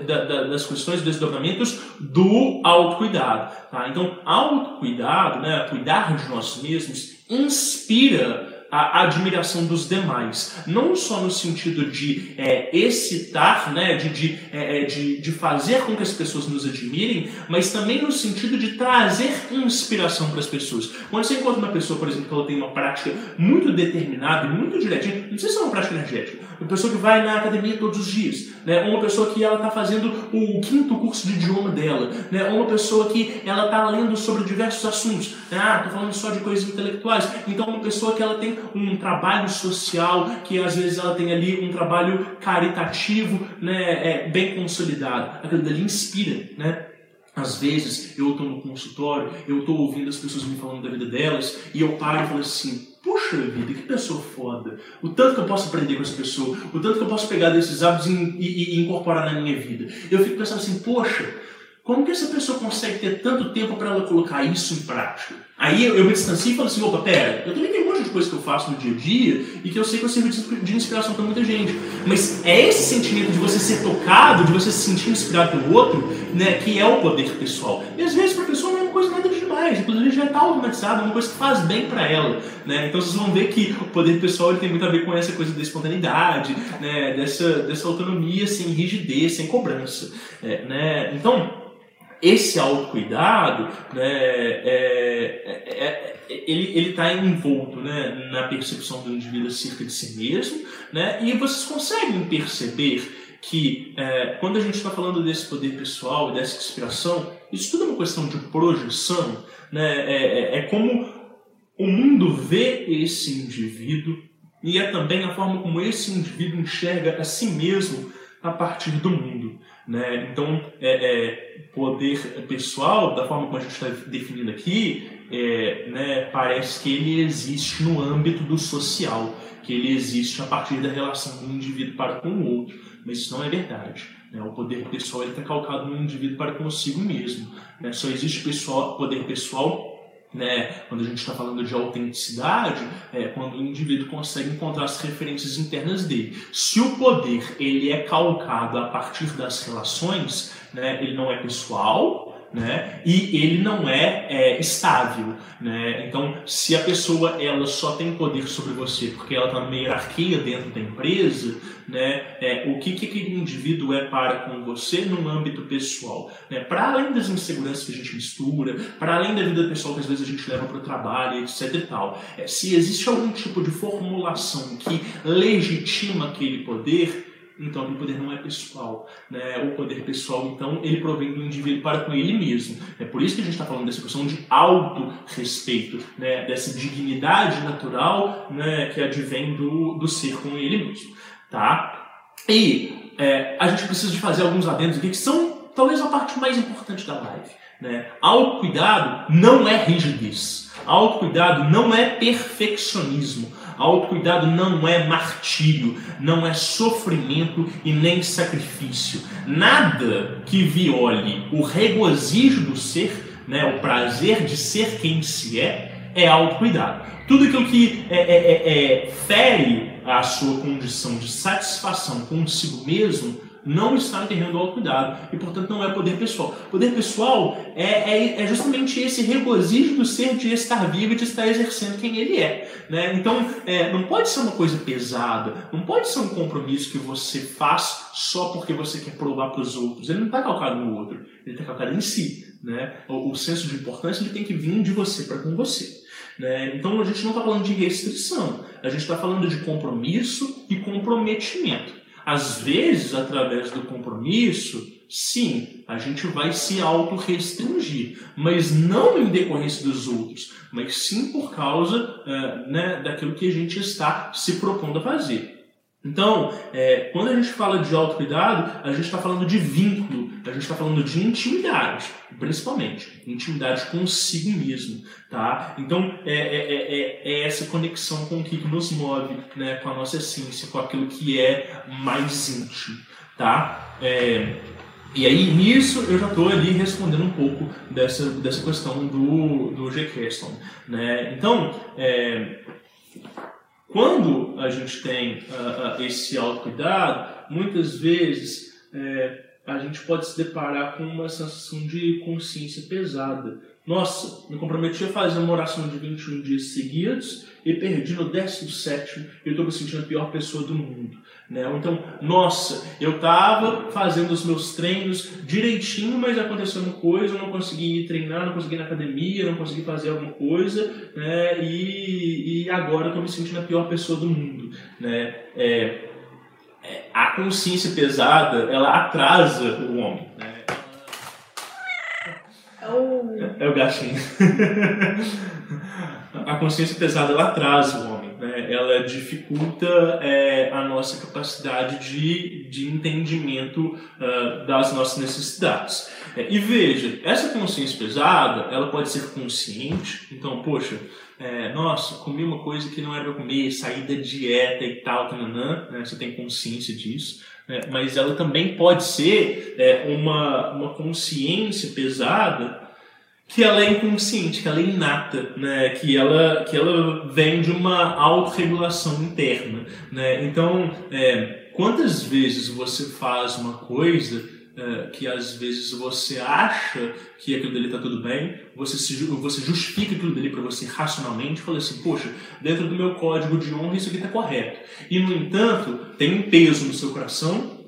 Speaker 5: da, da, das questões, desdobramentos do autocuidado. Tá? Então, autocuidado, né, cuidar de nós mesmos, inspira a admiração dos demais. Não só no sentido de é, excitar, né, de, de, é, é, de, de fazer com que as pessoas nos admirem, mas também no sentido de trazer inspiração para as pessoas. Quando você encontra uma pessoa, por exemplo, que ela tem uma prática muito determinada e muito direitinha, não sei se é uma prática energética, uma pessoa que vai na academia todos os dias, né, ou uma pessoa que ela está fazendo o quinto curso de idioma dela, né, ou uma pessoa que ela está lendo sobre diversos assuntos. Né, ah, estou falando só de coisas intelectuais. Então, uma pessoa que ela tem um trabalho social, que às vezes ela tem ali um trabalho caritativo, né, é, bem consolidado. Aquilo dali inspira, né? Às vezes eu estou no consultório, eu estou ouvindo as pessoas me falando da vida delas e eu paro e falo assim: puxa vida, que pessoa foda. O tanto que eu posso aprender com essa pessoa, o tanto que eu posso pegar desses hábitos e, e, e incorporar na minha vida. Eu fico pensando assim, poxa, como que essa pessoa consegue ter tanto tempo para ela colocar isso em prática? Aí eu, eu me distancio e falo assim, opa, pera, eu também tenho um monte de coisas que eu faço no dia a dia e que eu sei que eu sirvo de inspiração para muita gente. Mas é esse sentimento de você ser tocado, de você se sentir inspirado pelo outro, né, que é o poder pessoal. E às vezes para a pessoa não é uma coisa nada demais, inclusive já está automatizado, é uma coisa que faz bem para ela. Né? Então vocês vão ver que o poder pessoal ele tem muito a ver com essa coisa da espontaneidade, né, dessa, dessa autonomia sem rigidez, sem cobrança. É, né? Então, esse autocuidado, né, é, é, é, ele está envolto né, na percepção do indivíduo acerca de si mesmo, né, e vocês conseguem perceber que é, quando a gente está falando desse poder pessoal, dessa inspiração, isso tudo é uma questão de projeção, né, é, é, é como o mundo vê esse indivíduo e é também a forma como esse indivíduo enxerga a si mesmo a partir do mundo. Né? Então, é, é, poder pessoal, da forma como a gente está definindo aqui, é, né, parece que ele existe no âmbito do social, que ele existe a partir da relação do indivíduo para com o outro. Mas isso não é verdade. Né? O poder pessoal está calcado no indivíduo para consigo mesmo. Né? Só existe pessoal, poder pessoal né, quando a gente está falando de autenticidade, é quando o indivíduo consegue encontrar as referências internas dele. Se o poder ele é calcado a partir das relações, né, ele não é pessoal, né? E ele não é, é, estável, né? Então, se a pessoa ela só tem poder sobre você porque ela está numa hierarquia dentro da empresa, né? É, o que, que aquele indivíduo é para com você no âmbito pessoal, né? Para além das inseguranças que a gente mistura, para além da vida pessoal que às vezes a gente leva para o trabalho, etc. E tal, é, se existe algum tipo de formulação que legitima aquele poder então o poder não é pessoal. Né? O poder pessoal, então, ele provém do indivíduo para com ele mesmo. É por isso que a gente está falando dessa questão de autorrespeito, né? dessa dignidade natural né? que advém do, do ser com ele mesmo. Tá? E é, a gente precisa de fazer alguns adendos aqui que são talvez a parte mais importante da live. Né? Autocuidado não é rigidez. Autocuidado não é perfeccionismo. Autocuidado não é martírio, não é sofrimento e nem sacrifício. Nada que viole o regozijo do ser, né, o prazer de ser quem se é, é autocuidado. Tudo aquilo que é, é, é, é fere a sua condição de satisfação consigo mesmo não está no terreno do autocuidado e, portanto, não é poder pessoal. Poder pessoal é, é, é, justamente esse regozijo do ser de estar vivo e de estar exercendo quem ele é. Né? Então, é, não pode ser uma coisa pesada, não pode ser um compromisso que você faz só porque você quer provar para os outros. Ele não está calcado no outro, ele está calcado em si. Né? O, o senso de importância ele tem que vir de você para com você. Né? Então, a gente não está falando de restrição, a gente está falando de compromisso e comprometimento. Às vezes, através do compromisso, sim, a gente vai se auto-restringir, mas não em decorrência dos outros, mas sim por causa uh, né, daquilo que a gente está se propondo a fazer. Então, é, quando a gente fala de autocuidado, a gente está falando de vínculo, a gente está falando de intimidade, principalmente, intimidade consigo mesmo, tá? Então, é, é, é, é essa conexão com o que nos move, né, com a nossa essência, com aquilo que é mais íntimo, tá? É, e aí, nisso, eu já estou ali respondendo um pouco dessa, dessa questão do, do G. Keston, né? Então, é, quando a gente tem uh, uh, esse autocuidado, muitas vezes é, a gente pode se deparar com uma sensação de consciência pesada. Nossa, me comprometi a fazer uma oração de 21 dias seguidos e perdi no 17 e eu estou me sentindo a pior pessoa do mundo. Né? Então, nossa, eu estava fazendo os meus treinos direitinho, mas aconteceu uma coisa, eu não consegui treinar, não consegui ir na academia, não consegui fazer alguma coisa, né? e, e agora eu estou me sentindo a pior pessoa do mundo. Né? É, a consciência pesada, ela atrasa o homem. Né? É o gatinho. a consciência pesada, ela atrasa o homem né? ela dificulta é, a nossa capacidade de, de entendimento uh, das nossas necessidades. É, e veja, essa consciência pesada, ela pode ser consciente. Então, poxa, é, nossa, comi uma coisa que não era para comer, saí da dieta e tal, tananã, né? você tem consciência disso. Né? Mas ela também pode ser é, uma, uma consciência pesada que ela é inconsciente, que ela é inata, né? que, ela, que ela vem de uma autorregulação interna. Né? Então, é, quantas vezes você faz uma coisa é, que às vezes você acha que aquilo dele está tudo bem, você, se, você justifica aquilo dele para você racionalmente, fala assim, poxa, dentro do meu código de honra isso aqui está correto. E no entanto, tem um peso no seu coração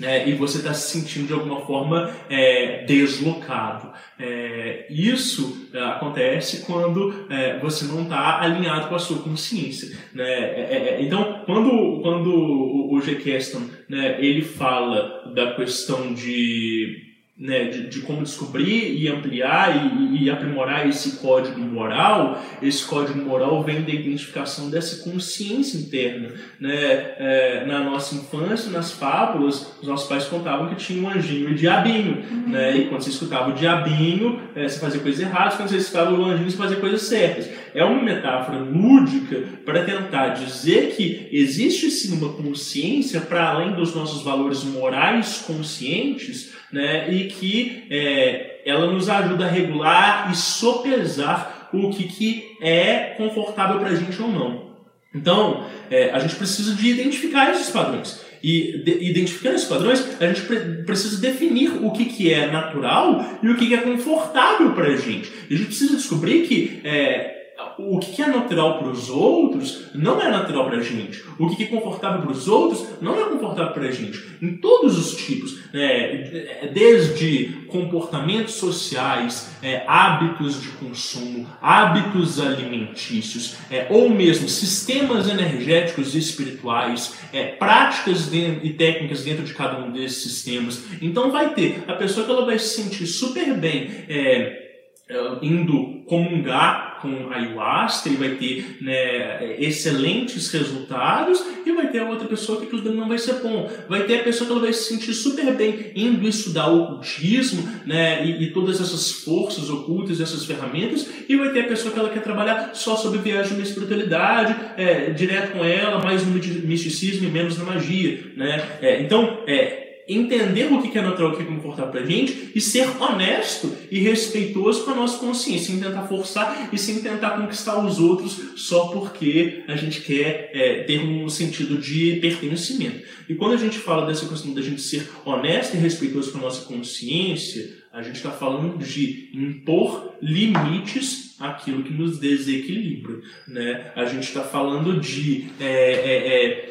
Speaker 5: né, e você está se sentindo de alguma forma é, deslocado. É, isso é, acontece quando é, você não está alinhado com a sua consciência. Né? É, é, então, quando, quando o, o G. Keston né, ele fala da questão de né, de, de, como descobrir e ampliar e, e, aprimorar esse código moral, esse código moral vem da identificação dessa consciência interna. Né? É, na nossa infância, nas fábulas, os nossos pais contavam que tinha um anjinho e um diabinho. Uhum. Né? E quando você escutava o diabinho, é, você fazia coisas erradas, quando você escutava o anjinho, você fazia coisas certas. É uma metáfora lúdica para tentar dizer que existe sim uma consciência para além dos nossos valores morais conscientes né, e que é, ela nos ajuda a regular e sopesar o que, que é confortável para a gente ou não. Então, é, a gente precisa de identificar esses padrões. E de, identificando esses padrões, a gente pre precisa definir o que, que é natural e o que, que é confortável para a gente. A gente precisa descobrir que é, o que é natural para os outros não é natural para a gente. O que é confortável para os outros não é confortável para a gente. Em todos os tipos, né? desde comportamentos sociais, é, hábitos de consumo, hábitos alimentícios, é, ou mesmo sistemas energéticos e espirituais, é, práticas e técnicas dentro de cada um desses sistemas. Então vai ter a pessoa que ela vai se sentir super bem é, é, indo comungar com ayahuasca e vai ter né, excelentes resultados e vai ter a outra pessoa que aquilo não vai ser bom. Vai ter a pessoa que ela vai se sentir super bem indo estudar o ocultismo né, e, e todas essas forças ocultas, essas ferramentas, e vai ter a pessoa que ela quer trabalhar só sobre viagem na espiritualidade, é, direto com ela, mais no misticismo e menos na magia. Né? É, então, é, entender o que é natural o que é confortável para a gente e ser honesto e respeitoso com a nossa consciência, sem tentar forçar e sem tentar conquistar os outros só porque a gente quer é, ter um sentido de pertencimento. E quando a gente fala dessa questão da gente ser honesto e respeitoso com a nossa consciência, a gente está falando de impor limites àquilo que nos desequilibra. Né? A gente está falando de é, é, é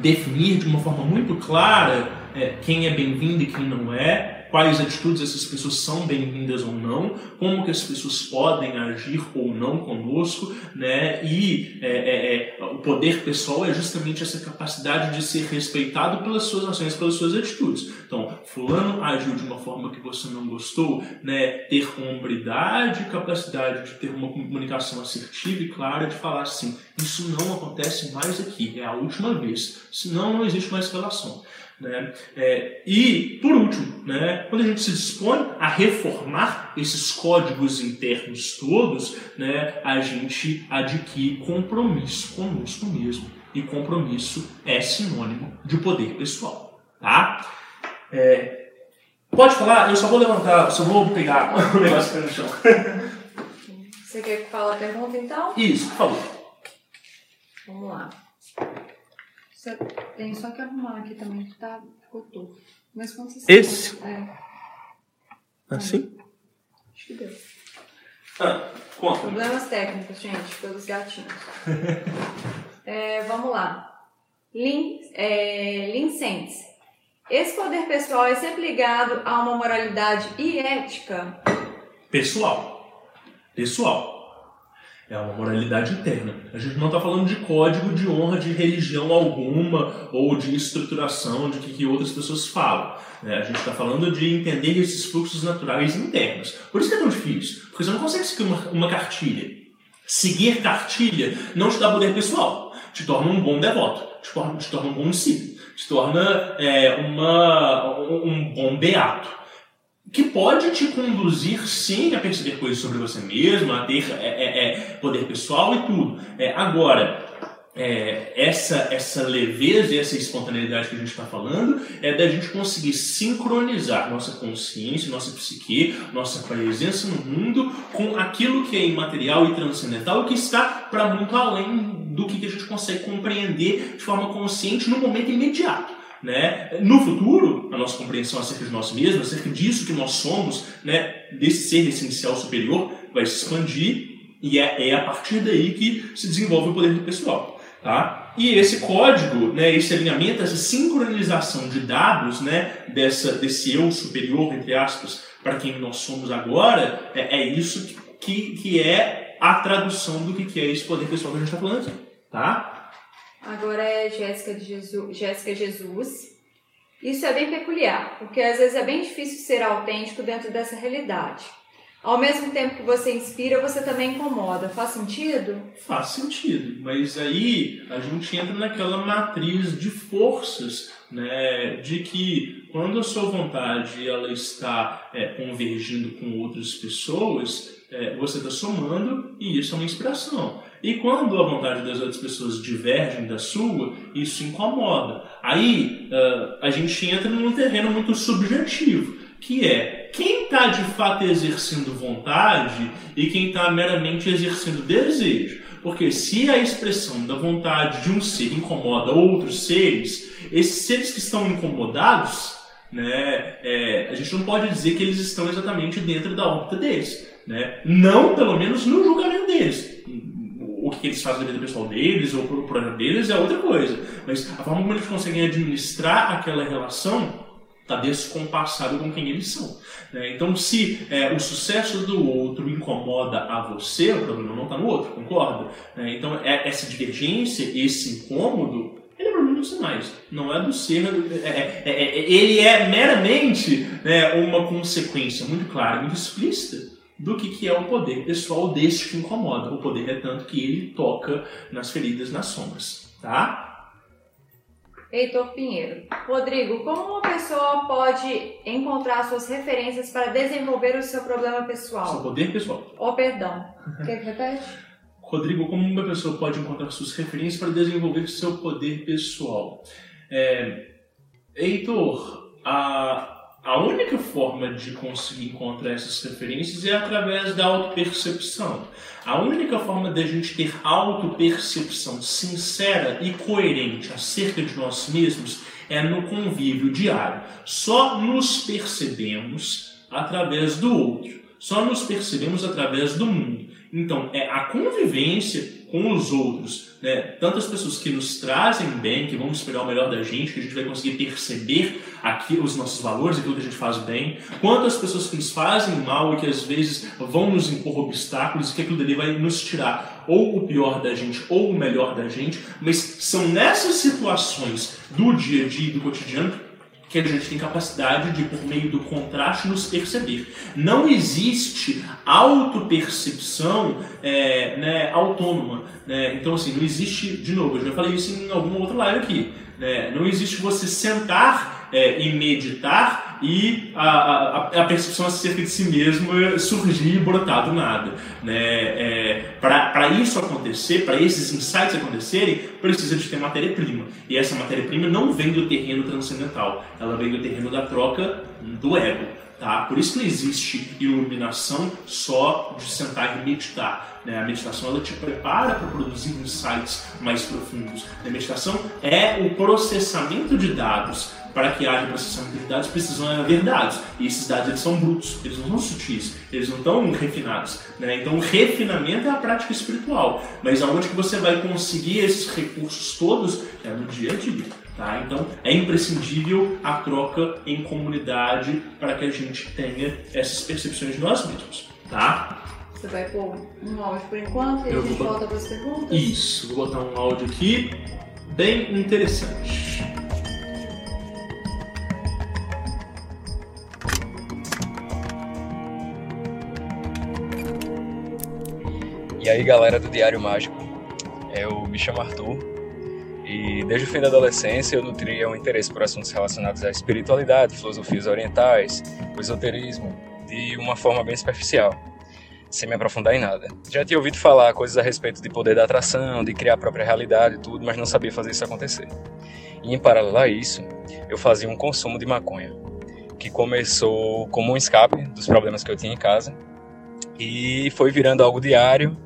Speaker 5: definir de uma forma muito clara é, quem é bem-vindo e quem não é, quais atitudes essas pessoas são bem-vindas ou não, como que as pessoas podem agir ou não conosco, né? E é, é, é, o poder pessoal é justamente essa capacidade de ser respeitado pelas suas ações, pelas suas atitudes. Então, fulano agiu de uma forma que você não gostou, né? Ter hombridade capacidade de ter uma comunicação assertiva e clara de falar assim, isso não acontece mais aqui, é a última vez, senão não existe mais relação. Né? É, e, por último, né, quando a gente se dispõe a reformar esses códigos internos todos, né, a gente adquire compromisso conosco mesmo. E compromisso é sinônimo de poder pessoal. Tá? É, pode falar? Eu só vou levantar, só vou pegar o negócio no chão.
Speaker 4: Você quer que fale a pergunta então?
Speaker 5: Isso, por favor.
Speaker 4: Vamos lá. Você tem só que arrumar aqui também, que tá, ficou torto. Mas quando você
Speaker 5: Esse?
Speaker 4: É.
Speaker 5: Assim?
Speaker 4: Acho que deu.
Speaker 5: Ah, conta.
Speaker 4: Problemas técnicos, gente, pelos gatinhos. é, vamos lá. Lin, é, Lincentes. Esse poder pessoal é sempre ligado a uma moralidade e ética?
Speaker 5: Pessoal. Pessoal. É uma moralidade interna. A gente não está falando de código de honra de religião alguma ou de estruturação de que, que outras pessoas falam. Né? A gente está falando de entender esses fluxos naturais internos. Por isso que é tão difícil. Porque você não consegue seguir uma, uma cartilha. Seguir cartilha não te dá poder pessoal. Te torna um bom devoto. Te torna, te torna um bom discípulo. Te torna é, uma, um bom beato que pode te conduzir sim a perceber coisas sobre você mesmo, a ter é, é, é poder pessoal e tudo. É, agora, é, essa, essa leveza e essa espontaneidade que a gente está falando é da gente conseguir sincronizar nossa consciência, nossa psique, nossa presença no mundo com aquilo que é imaterial e transcendental, que está para muito além do que a gente consegue compreender de forma consciente no momento imediato. Né? No futuro, a nossa compreensão acerca de nós mesmos, acerca disso que nós somos, né? desse ser essencial superior, vai se expandir e é, é a partir daí que se desenvolve o poder pessoal. Tá? E esse código, né, esse alinhamento, essa sincronização de dados né, dessa, desse eu superior, entre aspas, para quem nós somos agora, é, é isso que, que é a tradução do que é esse poder pessoal que a gente está falando aqui. Tá?
Speaker 4: Agora é Jéssica, Jesus, Jesus. Isso é bem peculiar, porque às vezes é bem difícil ser autêntico dentro dessa realidade. Ao mesmo tempo que você inspira, você também incomoda. Faz sentido?
Speaker 5: Faz sentido, mas aí a gente entra naquela matriz de forças, né? De que quando a sua vontade ela está é, convergindo com outras pessoas, é, você está somando e isso é uma inspiração. E quando a vontade das outras pessoas divergem da sua, isso incomoda. Aí uh, a gente entra num terreno muito subjetivo, que é quem está de fato exercendo vontade e quem está meramente exercendo desejo. Porque se a expressão da vontade de um ser incomoda outros seres, esses seres que estão incomodados, né, é, a gente não pode dizer que eles estão exatamente dentro da órbita deles. Né? Não, pelo menos, no julgamento deles. Que eles fazem na vida pessoal deles ou o projeto deles é outra coisa. Mas a forma como eles conseguem administrar aquela relação está descompassado com quem eles são. Né? Então, se é, o sucesso do outro incomoda a você, o problema não está no outro, concorda? Né? Então, é, essa divergência, esse incômodo, ele é problema dos sinais, não é do ser. É, é, é, ele é meramente né, uma consequência muito clara, muito explícita do que, que é o poder pessoal deste que incomoda. O poder é tanto que ele toca nas feridas, nas sombras. Tá?
Speaker 4: Heitor Pinheiro. Rodrigo, como uma pessoa pode encontrar suas referências para desenvolver o seu problema pessoal?
Speaker 5: Seu poder pessoal.
Speaker 4: Oh, perdão. Quer que repete?
Speaker 5: Rodrigo, como uma pessoa pode encontrar suas referências para desenvolver o seu poder pessoal? É, Heitor, a, a única forma de conseguir encontrar essas referências é através da autopercepção. A única forma de a gente ter autopercepção sincera e coerente acerca de nós mesmos é no convívio diário. Só nos percebemos através do outro. Só nos percebemos através do mundo. Então, é a convivência com os outros, né? Tantas pessoas que nos trazem bem, que vão esperar o melhor da gente, que a gente vai conseguir perceber aqui os nossos valores, aquilo que a gente faz bem, quanto as pessoas que nos fazem mal e que às vezes vão nos impor obstáculos e que aquilo dali vai nos tirar ou o pior da gente ou o melhor da gente, mas são nessas situações do dia a dia, do cotidiano, que a gente tem capacidade de, por meio do contraste, nos perceber. Não existe autopercepção é, né, autônoma. Né? Então, assim, não existe, de novo, eu já falei isso em alguma outra live aqui. Né? Não existe você sentar é, e meditar e a, a, a, percepção acerca de si mesmo surgir e brotar do nada. Né? É, para isso acontecer, para esses insights acontecerem, precisa de ter matéria-prima. E essa matéria-prima não vem do terreno transcendental, ela vem do terreno da troca do ego. Tá? Por isso não existe iluminação só de sentar e meditar. Né? A meditação ela te prepara para produzir insights mais profundos. A meditação é o processamento de dados para que haja processamento de dados, precisam haver verdades. E esses dados eles são brutos, eles não são sutis, eles não estão refinados. Né? Então, o refinamento é a prática espiritual. Mas aonde que você vai conseguir esses recursos todos é no dia a dia. Tá? Então, é imprescindível a troca em comunidade para que a gente tenha essas percepções de nós mesmos. Tá?
Speaker 4: Você vai pôr um áudio por enquanto e Eu a gente volta para as perguntas?
Speaker 5: Isso, vou botar um áudio aqui bem interessante.
Speaker 2: E aí galera do Diário Mágico, eu me chamo Arthur, E desde o fim da adolescência eu nutria um interesse por assuntos relacionados à espiritualidade, filosofias orientais, o esoterismo, de uma forma bem superficial, sem me aprofundar em nada. Já tinha ouvido falar coisas a respeito de poder da atração, de criar a própria realidade e tudo, mas não sabia fazer isso acontecer. E em paralelo a isso, eu fazia um consumo de maconha, que começou como um escape dos problemas que eu tinha em casa e foi virando algo diário,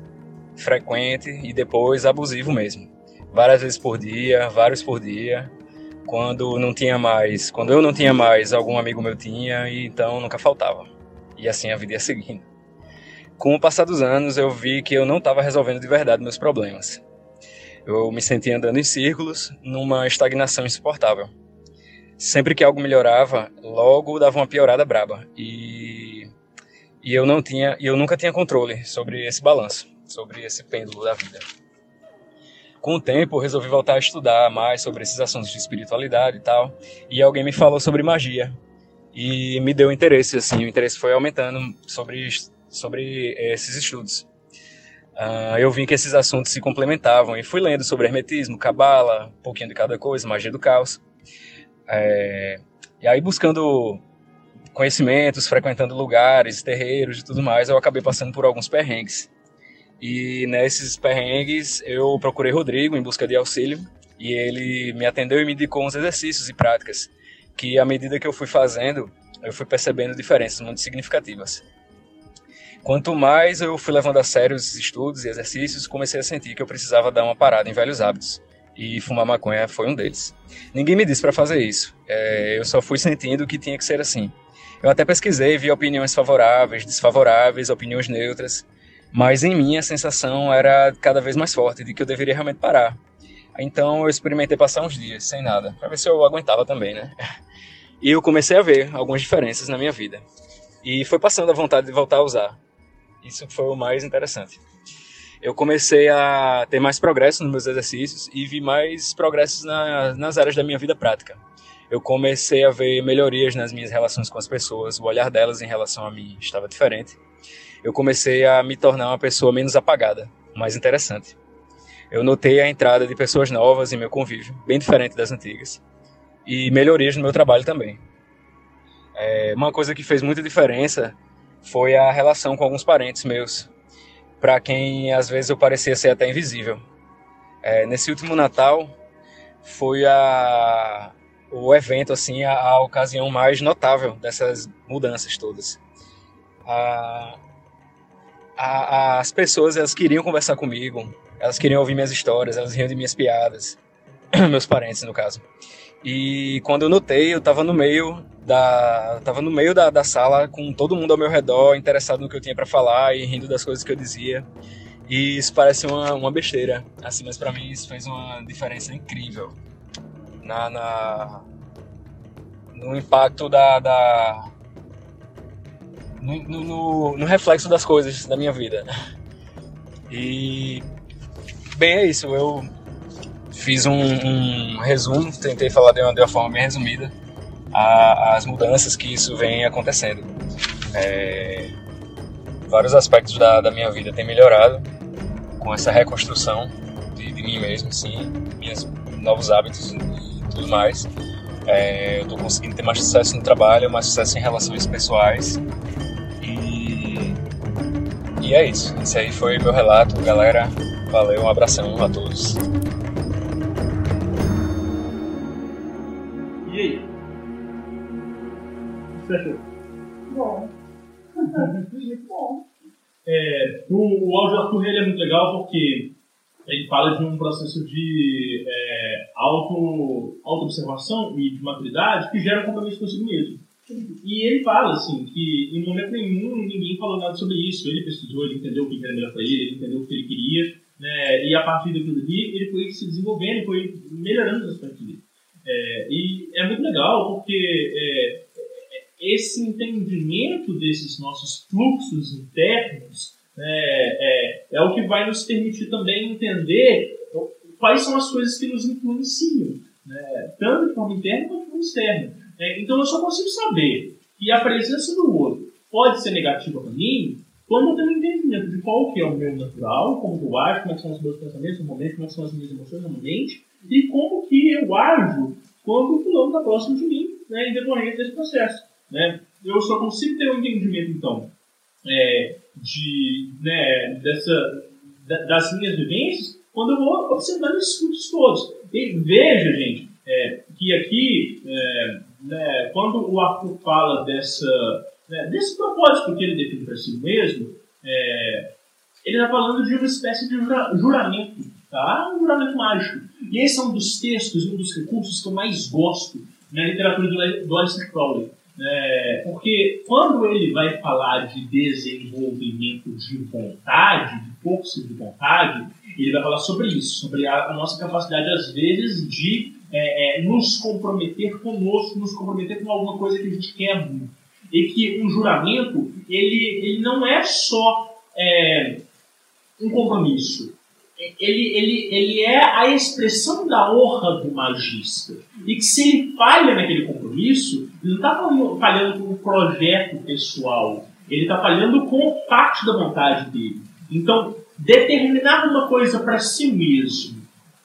Speaker 2: frequente e depois abusivo mesmo várias vezes por dia, vários por dia. Quando não tinha mais, quando eu não tinha mais, algum amigo meu tinha e então nunca faltava. E assim a vida ia seguindo. Com o passar dos anos, eu vi que eu não estava resolvendo de verdade meus problemas. Eu me sentia andando em círculos, numa estagnação insuportável. Sempre que algo melhorava, logo dava uma piorada braba. E, e eu não tinha, eu nunca tinha controle sobre esse balanço, sobre esse pêndulo da vida. Com o tempo, resolvi voltar a estudar mais sobre esses assuntos de espiritualidade e tal. E alguém me falou sobre magia. E me deu interesse, assim, o interesse foi aumentando sobre, sobre esses estudos. Uh, eu vi que esses assuntos se complementavam e fui lendo sobre hermetismo, cabala, um pouquinho de cada coisa, magia do caos. É, e aí, buscando conhecimentos, frequentando lugares, terreiros e tudo mais, eu acabei passando por alguns perrengues. E nesses perrengues eu procurei Rodrigo em busca de auxílio e ele me atendeu e me indicou uns exercícios e práticas que à medida que eu fui fazendo, eu fui percebendo diferenças muito significativas. Quanto mais eu fui levando a sério os estudos e exercícios, comecei a sentir que eu precisava dar uma parada em velhos hábitos. E fumar maconha foi um deles. Ninguém me disse para fazer isso. É, eu só fui sentindo que tinha que ser assim. Eu até pesquisei, vi opiniões favoráveis, desfavoráveis, opiniões neutras. Mas em mim a sensação era cada vez mais forte de que eu deveria realmente parar. Então eu experimentei passar uns dias sem nada, para ver se eu aguentava também, né? E eu comecei a ver algumas diferenças na minha vida. E foi passando a vontade de voltar a usar. Isso foi o mais interessante. Eu comecei a ter mais progresso nos meus exercícios e vi mais progressos na, nas áreas da minha vida prática. Eu comecei a ver melhorias nas minhas relações com as pessoas, o olhar delas em relação a mim estava diferente eu comecei a me tornar uma pessoa menos apagada, mais interessante. Eu notei a entrada de pessoas novas em meu convívio, bem diferente das antigas, e melhorias no meu trabalho também. É, uma coisa que fez muita diferença foi a relação com alguns parentes meus, para quem às vezes eu parecia ser até invisível. É, nesse último Natal foi a, o evento, assim, a, a ocasião mais notável dessas mudanças todas. A, a, as pessoas elas queriam conversar comigo, elas queriam ouvir minhas histórias, elas riam de minhas piadas, meus parentes no caso. E quando eu notei, eu estava no meio da tava no meio da, da sala com todo mundo ao meu redor, interessado no que eu tinha para falar e rindo das coisas que eu dizia. E isso parece uma, uma besteira, assim, mas para mim isso fez uma diferença incrível na, na no impacto da, da no, no, no, reflexo das coisas da minha vida. E bem, é isso. Eu fiz um, um resumo, tentei falar de uma, de uma forma bem resumida a, as mudanças que isso vem acontecendo. É, vários aspectos da, da minha vida têm melhorado com essa reconstrução de, de mim mesmo, sim, meus novos hábitos e tudo mais. É, eu estou conseguindo ter mais sucesso no trabalho, mais sucesso em relações pessoais e é isso. Esse aí foi meu relato, galera. Valeu, um abração a todos.
Speaker 5: E aí? Fechou.
Speaker 4: Bom. Muito bom.
Speaker 5: É, o, o áudio Arthur ele é muito legal porque ele fala de um processo de é, auto, auto-observação e de maturidade que gera um compromisso consigo mesmo. E ele fala, assim, que em momento nenhum ninguém falou nada sobre isso. Ele pesquisou, ele entendeu o que era melhor para ele, ele entendeu o que ele queria, né? E a partir daquilo ali, ele foi se desenvolvendo, foi melhorando os aspectos dele. É, e é muito legal porque é, esse entendimento desses nossos fluxos internos né, é, é o que vai nos permitir também entender quais são as coisas que nos influenciam, né, tanto de forma interna quanto de forma externa. É, então eu só consigo saber que a presença do outro pode ser negativa para mim quando eu tenho um entendimento de qual que é o meu natural, como eu acho, como são os meus pensamentos no momento, como são as minhas emoções no momento, e como que eu ajo quando o fulano está próximo de mim, né, em decorrência desse processo. Né? Eu só consigo ter um entendimento, então, é, de, né, dessa, das minhas vivências quando eu vou observando esses frutos todos. E veja, gente, é, que aqui, é, né, quando o Arthur fala dessa, né, desse propósito que ele define para si mesmo, é, ele está falando de uma espécie de juramento, tá? um juramento mágico. E esse é um dos textos, um dos recursos que eu mais gosto na literatura do, do Aleister Crowley. É, porque quando ele vai falar de desenvolvimento de vontade, de força de vontade, ele vai falar sobre isso, sobre a, a nossa capacidade, às vezes, de é, é, nos comprometer conosco, nos comprometer com alguma coisa que a gente quer muito. E que um juramento, ele, ele não é só é, um compromisso. Ele, ele, ele é a expressão da honra do magista. E que se ele falha naquele compromisso, ele não está falhando com o projeto pessoal. Ele está falhando com parte da vontade dele. Então, determinar uma coisa para si mesmo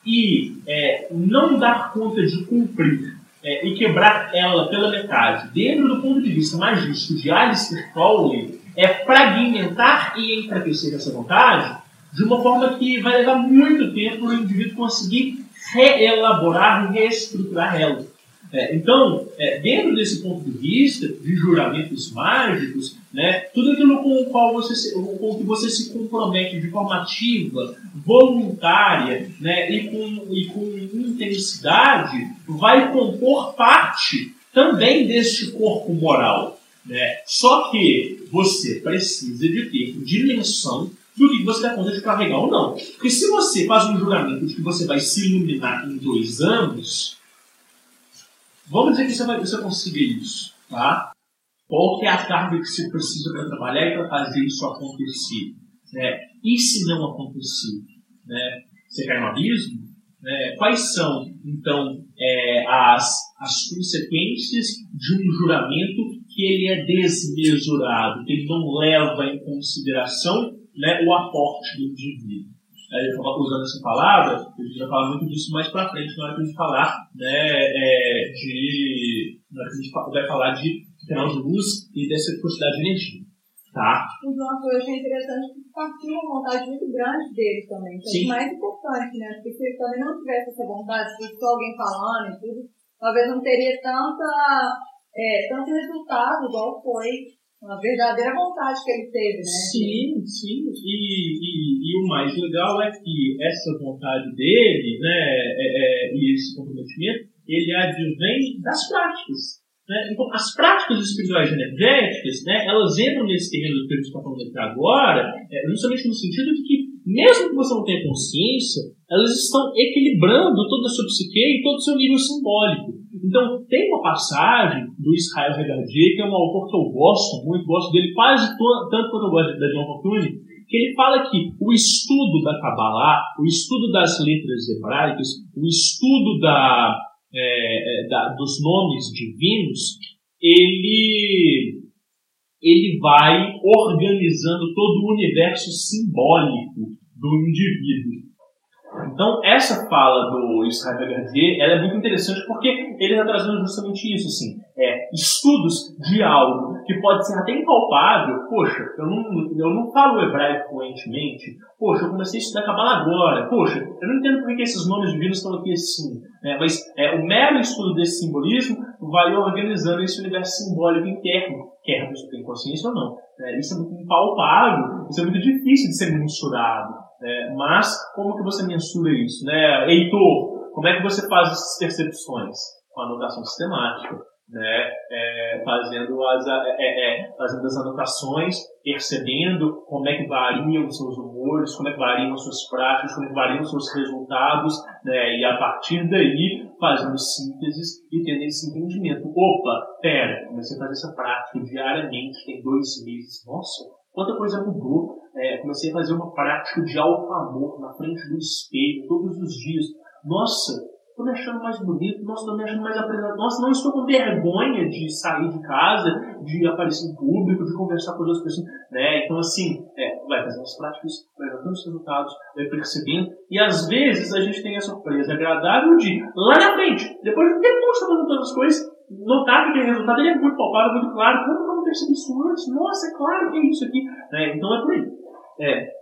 Speaker 5: e é, não dar conta de cumprir é, e quebrar ela pela metade, dentro do ponto de vista magístico de Alistair Crowley, é fragmentar e enfraquecer essa vontade de uma forma que vai levar muito tempo para o indivíduo conseguir reelaborar e reestruturar ela. É, então, é, dentro desse ponto de vista de juramentos mágicos, né, tudo aquilo com o qual você se, com que você se compromete de forma ativa, voluntária né, e, com, e com intensidade, vai compor parte também deste corpo moral. Né? Só que você precisa de ter dimensão do que você dá conta de carregar ou não. Porque se você faz um juramento de que você vai se iluminar em dois anos, vamos dizer que você vai você consiga isso, tá? Qual que é a carga que você precisa para trabalhar e para fazer isso acontecer? Né? E se não acontecer? Né? Você cai no abismo? Né? Quais são, então, é, as, as consequências de um juramento que ele é desmesurado, que ele não leva em consideração né, o aporte do indivíduo. Aí, usando essa palavra, a gente vai falar muito disso mais para frente, na hora que a gente falar né, é, de. Na hora que a gente vai falar de canal de luz e dessa quantidade de energia. Tá?
Speaker 4: O João, eu achei interessante que partiu uma vontade muito grande dele também, que é o mais importante, né? Porque se ele também não tivesse essa vontade, se fosse alguém falando e tudo, talvez não teria tanta, é, tanto resultado igual foi uma verdadeira vontade que ele teve, né?
Speaker 5: Sim, sim. E, e, e o mais legal é que essa vontade dele, né, é, é, e esse comprometimento, ele advém das práticas. Né? Então, as práticas espirituais energéticas, né, elas entram nesse terreno do que a gente está falando aqui agora, é, justamente no sentido de que, mesmo que você não tenha consciência, elas estão equilibrando toda a sua psique e todo o seu nível simbólico. Então, tem uma passagem do Israel Regardier, que é um autor que eu gosto muito, gosto dele quase tanto quanto eu gosto da John Fortune, que ele fala que o estudo da Kabbalah, o estudo das letras hebraicas, o estudo da, é, é da, dos nomes divinos, ele, ele vai organizando todo o universo simbólico do indivíduo. Então, essa fala do Israel Gardier, ela é muito interessante porque ele está trazendo justamente isso, assim, é, estudos de algo que pode ser até impalpável. Poxa, eu não, eu não falo hebraico fluentemente. Poxa, eu comecei a estudar Kabbalah agora. Poxa, eu não entendo por que esses nomes divinos estão aqui assim. Né? Mas é, o mero estudo desse simbolismo vai organizando esse universo simbólico interno, quer pessoa tenha consciência ou não. É, isso é muito impalpável, isso é muito difícil de ser mensurado. É, mas como que você mensura isso? Né? Heitor, como é que você faz essas percepções? Com anotação sistemática, né? É, fazendo, as, é, é, é, fazendo as anotações, percebendo como é que variam os seus humores, como é que variam as suas práticas, como é que variam os seus resultados, né? e a partir daí fazendo sínteses e tendo esse entendimento. Opa, pera, comecei a fazer essa prática diariamente, tem dois meses. Nossa, quanta coisa mudou é, comecei a fazer uma prática de alto amor na frente do espelho todos os dias. Nossa, estou me achando mais bonito, nossa, estou me achando mais apresentado, nossa, não estou com vergonha de sair de casa, de aparecer em público, de conversar com outras pessoas, né? Então, assim, é, vai fazer umas práticas, vai tantos resultados, vai percebendo, e às vezes a gente tem a surpresa agradável de, lá na frente, depois de fazendo todas as coisas, notar que aquele resultado ele é muito palpável, muito claro, como eu não percebi isso antes? Nossa, é claro que é isso aqui. É, então é por aí. É,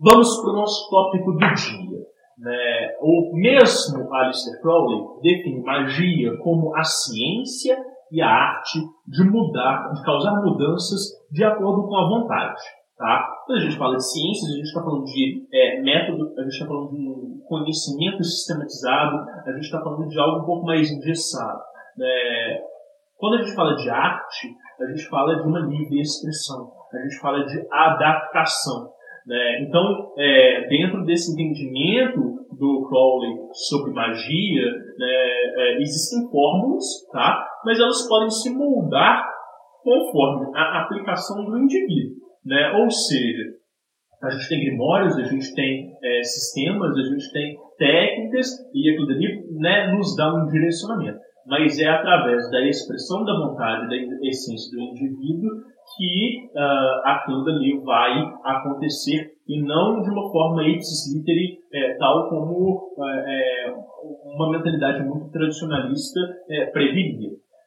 Speaker 5: vamos para o nosso tópico do dia. Né? O mesmo Alistair Crowley define magia como a ciência e a arte de mudar, de causar mudanças de acordo com a vontade. Tá? Quando a gente fala de ciências, a gente está falando de é, método, a gente está falando de conhecimento sistematizado, a gente está falando de algo um pouco mais engessado. Né? Quando a gente fala de arte, a gente fala de uma livre expressão, a gente fala de adaptação. Né? Então, é, dentro desse entendimento do Crowley sobre magia, né, é, existem fórmulas, tá? mas elas podem se moldar conforme a aplicação do indivíduo. Né? Ou seja, a gente tem grimórios, a gente tem é, sistemas, a gente tem técnicas e aquilo ali né, nos dá um direcionamento. Mas é através da expressão da vontade, da essência do indivíduo, que uh, aquilo dali vai acontecer e não de uma forma ipsis literi, é, tal como é, uma mentalidade muito tradicionalista é.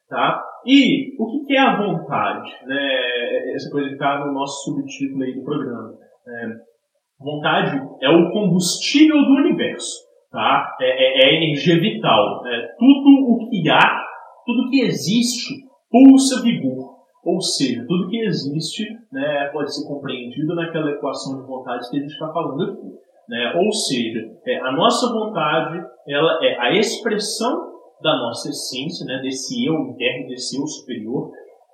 Speaker 5: Tá? E o que é a vontade? Né? Essa coisa que está no nosso subtítulo aí do programa. É, vontade é o combustível do universo. Tá? É, é, é energia vital. Né? Tudo o que há, tudo que existe, pulsa vigor. Ou seja, tudo que existe né, pode ser compreendido naquela equação de vontade que a gente está falando aqui. Né? Ou seja, é, a nossa vontade ela é a expressão da nossa essência, né, desse eu interno, desse eu superior,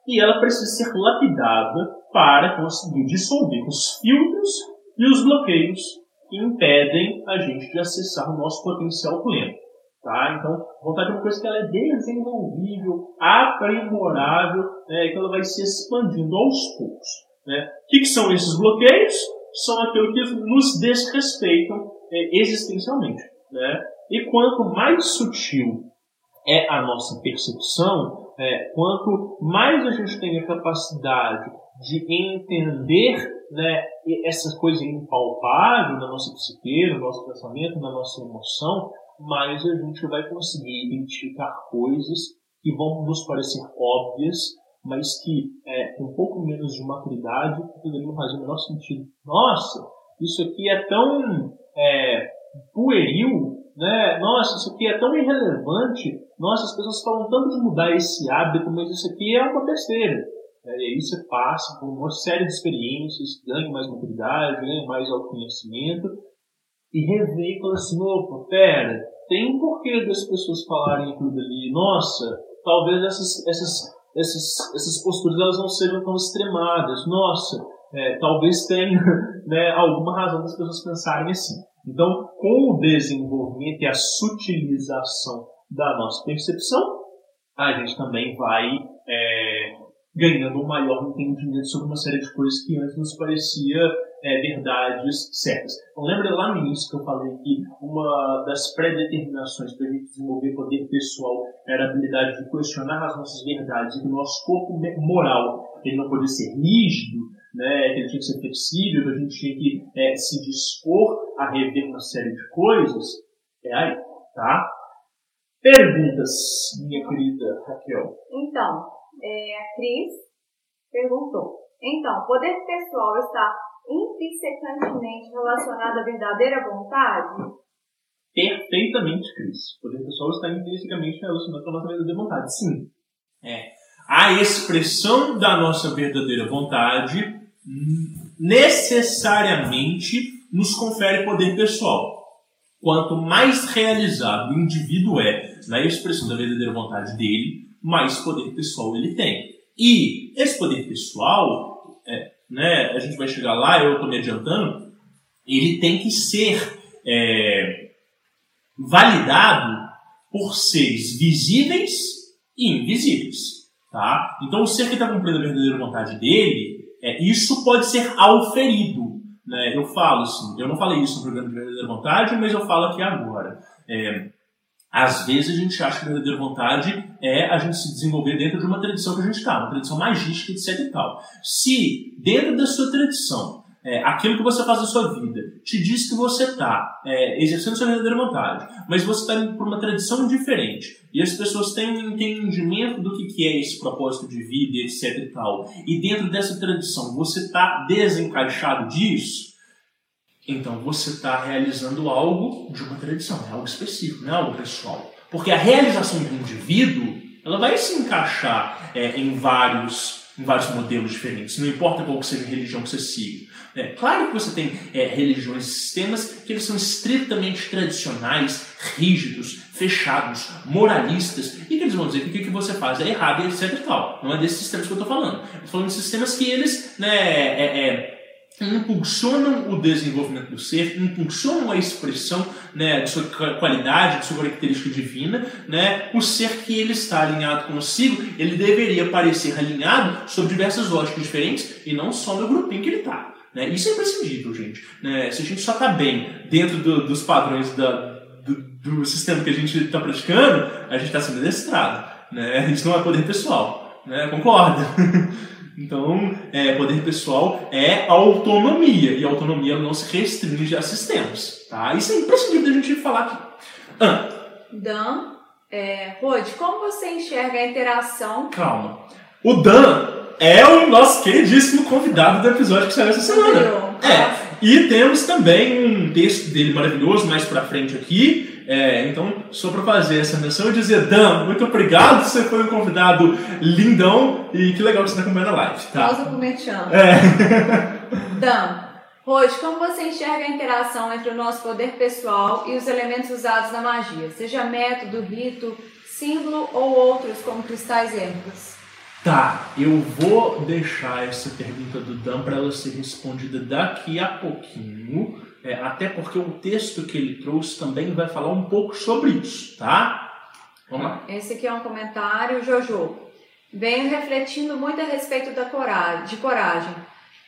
Speaker 5: e ela precisa ser lapidada para conseguir dissolver os filtros e os bloqueios que impedem a gente de acessar o nosso potencial pleno. Tá? Então, vontade é uma coisa que ela é desenvolvível, aprimorável, né, que ela vai se expandindo aos poucos. Né? O que, que são esses bloqueios? São aqueles que nos desrespeitam é, existencialmente. Né? E quanto mais sutil é a nossa percepção, é, quanto mais a gente tem a capacidade de entender né, essas coisas impalpáveis na nossa psique, no nosso pensamento, na nossa emoção, mais a gente vai conseguir identificar coisas que vão nos parecer óbvias, mas que é, com um pouco menos de maturidade poderiam fazer o menor sentido. Nossa, isso aqui é tão é, pueril, né? Nossa, isso aqui é tão irrelevante. Nossa, as pessoas falam tanto de mudar esse hábito, mas isso aqui é uma besteira. É, e aí você passa por uma série de experiências, ganha mais maturidade, ganha mais autoconhecimento, e revê e fala assim, opa, pera, tem um porquê das pessoas falarem aquilo ali. Nossa, talvez essas, essas, essas, essas posturas elas não sejam tão extremadas. Nossa, é, talvez tenha né, alguma razão das pessoas pensarem assim. Então, com o desenvolvimento e a sutilização da nossa percepção, a gente também vai é, ganhando um maior entendimento sobre uma série de coisas que antes nos parecia é, verdades certas. Então, lembra lá no início que eu falei que uma das predeterminações para a gente desenvolver poder pessoal era a habilidade de questionar as nossas verdades e que o nosso corpo moral ele não podia ser rígido, né, que ele tinha que ser flexível, que a gente tinha que é, se dispor a rever uma série de coisas, é aí, tá? Perguntas, minha querida Raquel.
Speaker 4: Então, é, a Cris perguntou. Então, poder pessoal está intrinsecantemente relacionado à verdadeira vontade?
Speaker 5: Perfeitamente, Cris. Poder pessoal está intrinsecamente relacionado com a nossa verdadeira vontade. Sim. É. A expressão da nossa verdadeira vontade necessariamente nos confere poder pessoal. Quanto mais realizado o indivíduo é na expressão da verdadeira vontade dele, mais poder pessoal ele tem. E esse poder pessoal, é, né, a gente vai chegar lá, eu estou me adiantando, ele tem que ser é, validado por seres visíveis e invisíveis. Tá? Então, o ser que está cumprindo a verdadeira vontade dele, é, isso pode ser auferido. Né? Eu falo assim, eu não falei isso no programa de verdadeira vontade, mas eu falo aqui agora. É, às vezes a gente acha que a verdadeira vontade é a gente se desenvolver dentro de uma tradição que a gente está, uma tradição magística, etc e tal. Se dentro da sua tradição é, aquilo que você faz na sua vida te diz que você está é, exercendo sua verdadeira vontade, mas você está indo por uma tradição diferente, e as pessoas têm um entendimento do que, que é esse propósito de vida, etc e tal, e dentro dessa tradição você está desencaixado disso, então você está realizando algo de uma tradição, é algo específico, não é algo pessoal. Porque a realização do indivíduo ela vai se encaixar é, em vários em vários modelos diferentes. Não importa qual que seja a religião que você siga. É, claro que você tem é, religiões e sistemas que eles são estritamente tradicionais, rígidos, fechados, moralistas, e que eles vão dizer que o que você faz é errado etc e tal. Não é desses sistemas que eu estou falando. Estou falando de sistemas que eles né, é, é impulsionam o desenvolvimento do ser, impulsionam a expressão né, de sua qualidade, de sua característica divina, né, o ser que ele está alinhado consigo, ele deveria parecer alinhado sobre diversas lógicas diferentes e não só no grupinho que ele está. Né? Isso é imprescindível, gente. Né? Se a gente só está bem dentro do, dos padrões da, do, do, sistema que a gente está praticando, a gente está sendo adestrado. Né? Isso não é poder pessoal. Né? Concorda? Então, é, poder pessoal é autonomia, e a autonomia não se restringe a sistemas. Tá? Isso é imprescindível da gente falar aqui.
Speaker 4: Dan, é, Rod, como você enxerga a interação?
Speaker 5: Calma. O Dan é o nosso queridíssimo convidado do episódio que saiu essa semana. É. E temos também um texto dele maravilhoso mais pra frente aqui, é, então, só para fazer essa menção e dizer, Dan, muito obrigado, você foi um convidado lindão e que legal que você está acompanhando a live. Tá?
Speaker 4: Pausa pro É. Dan, Hoje, como você enxerga a interação entre o nosso poder pessoal e os elementos usados na magia, seja método, rito, símbolo ou outros como cristais êmicos?
Speaker 5: Tá, eu vou deixar essa pergunta do Dan para ela ser respondida daqui a pouquinho é, até porque o texto que ele trouxe também vai falar um pouco sobre isso, tá?
Speaker 4: Vamos lá. Esse aqui é um comentário, Jojo. Venho refletindo muito a respeito da coragem, de coragem.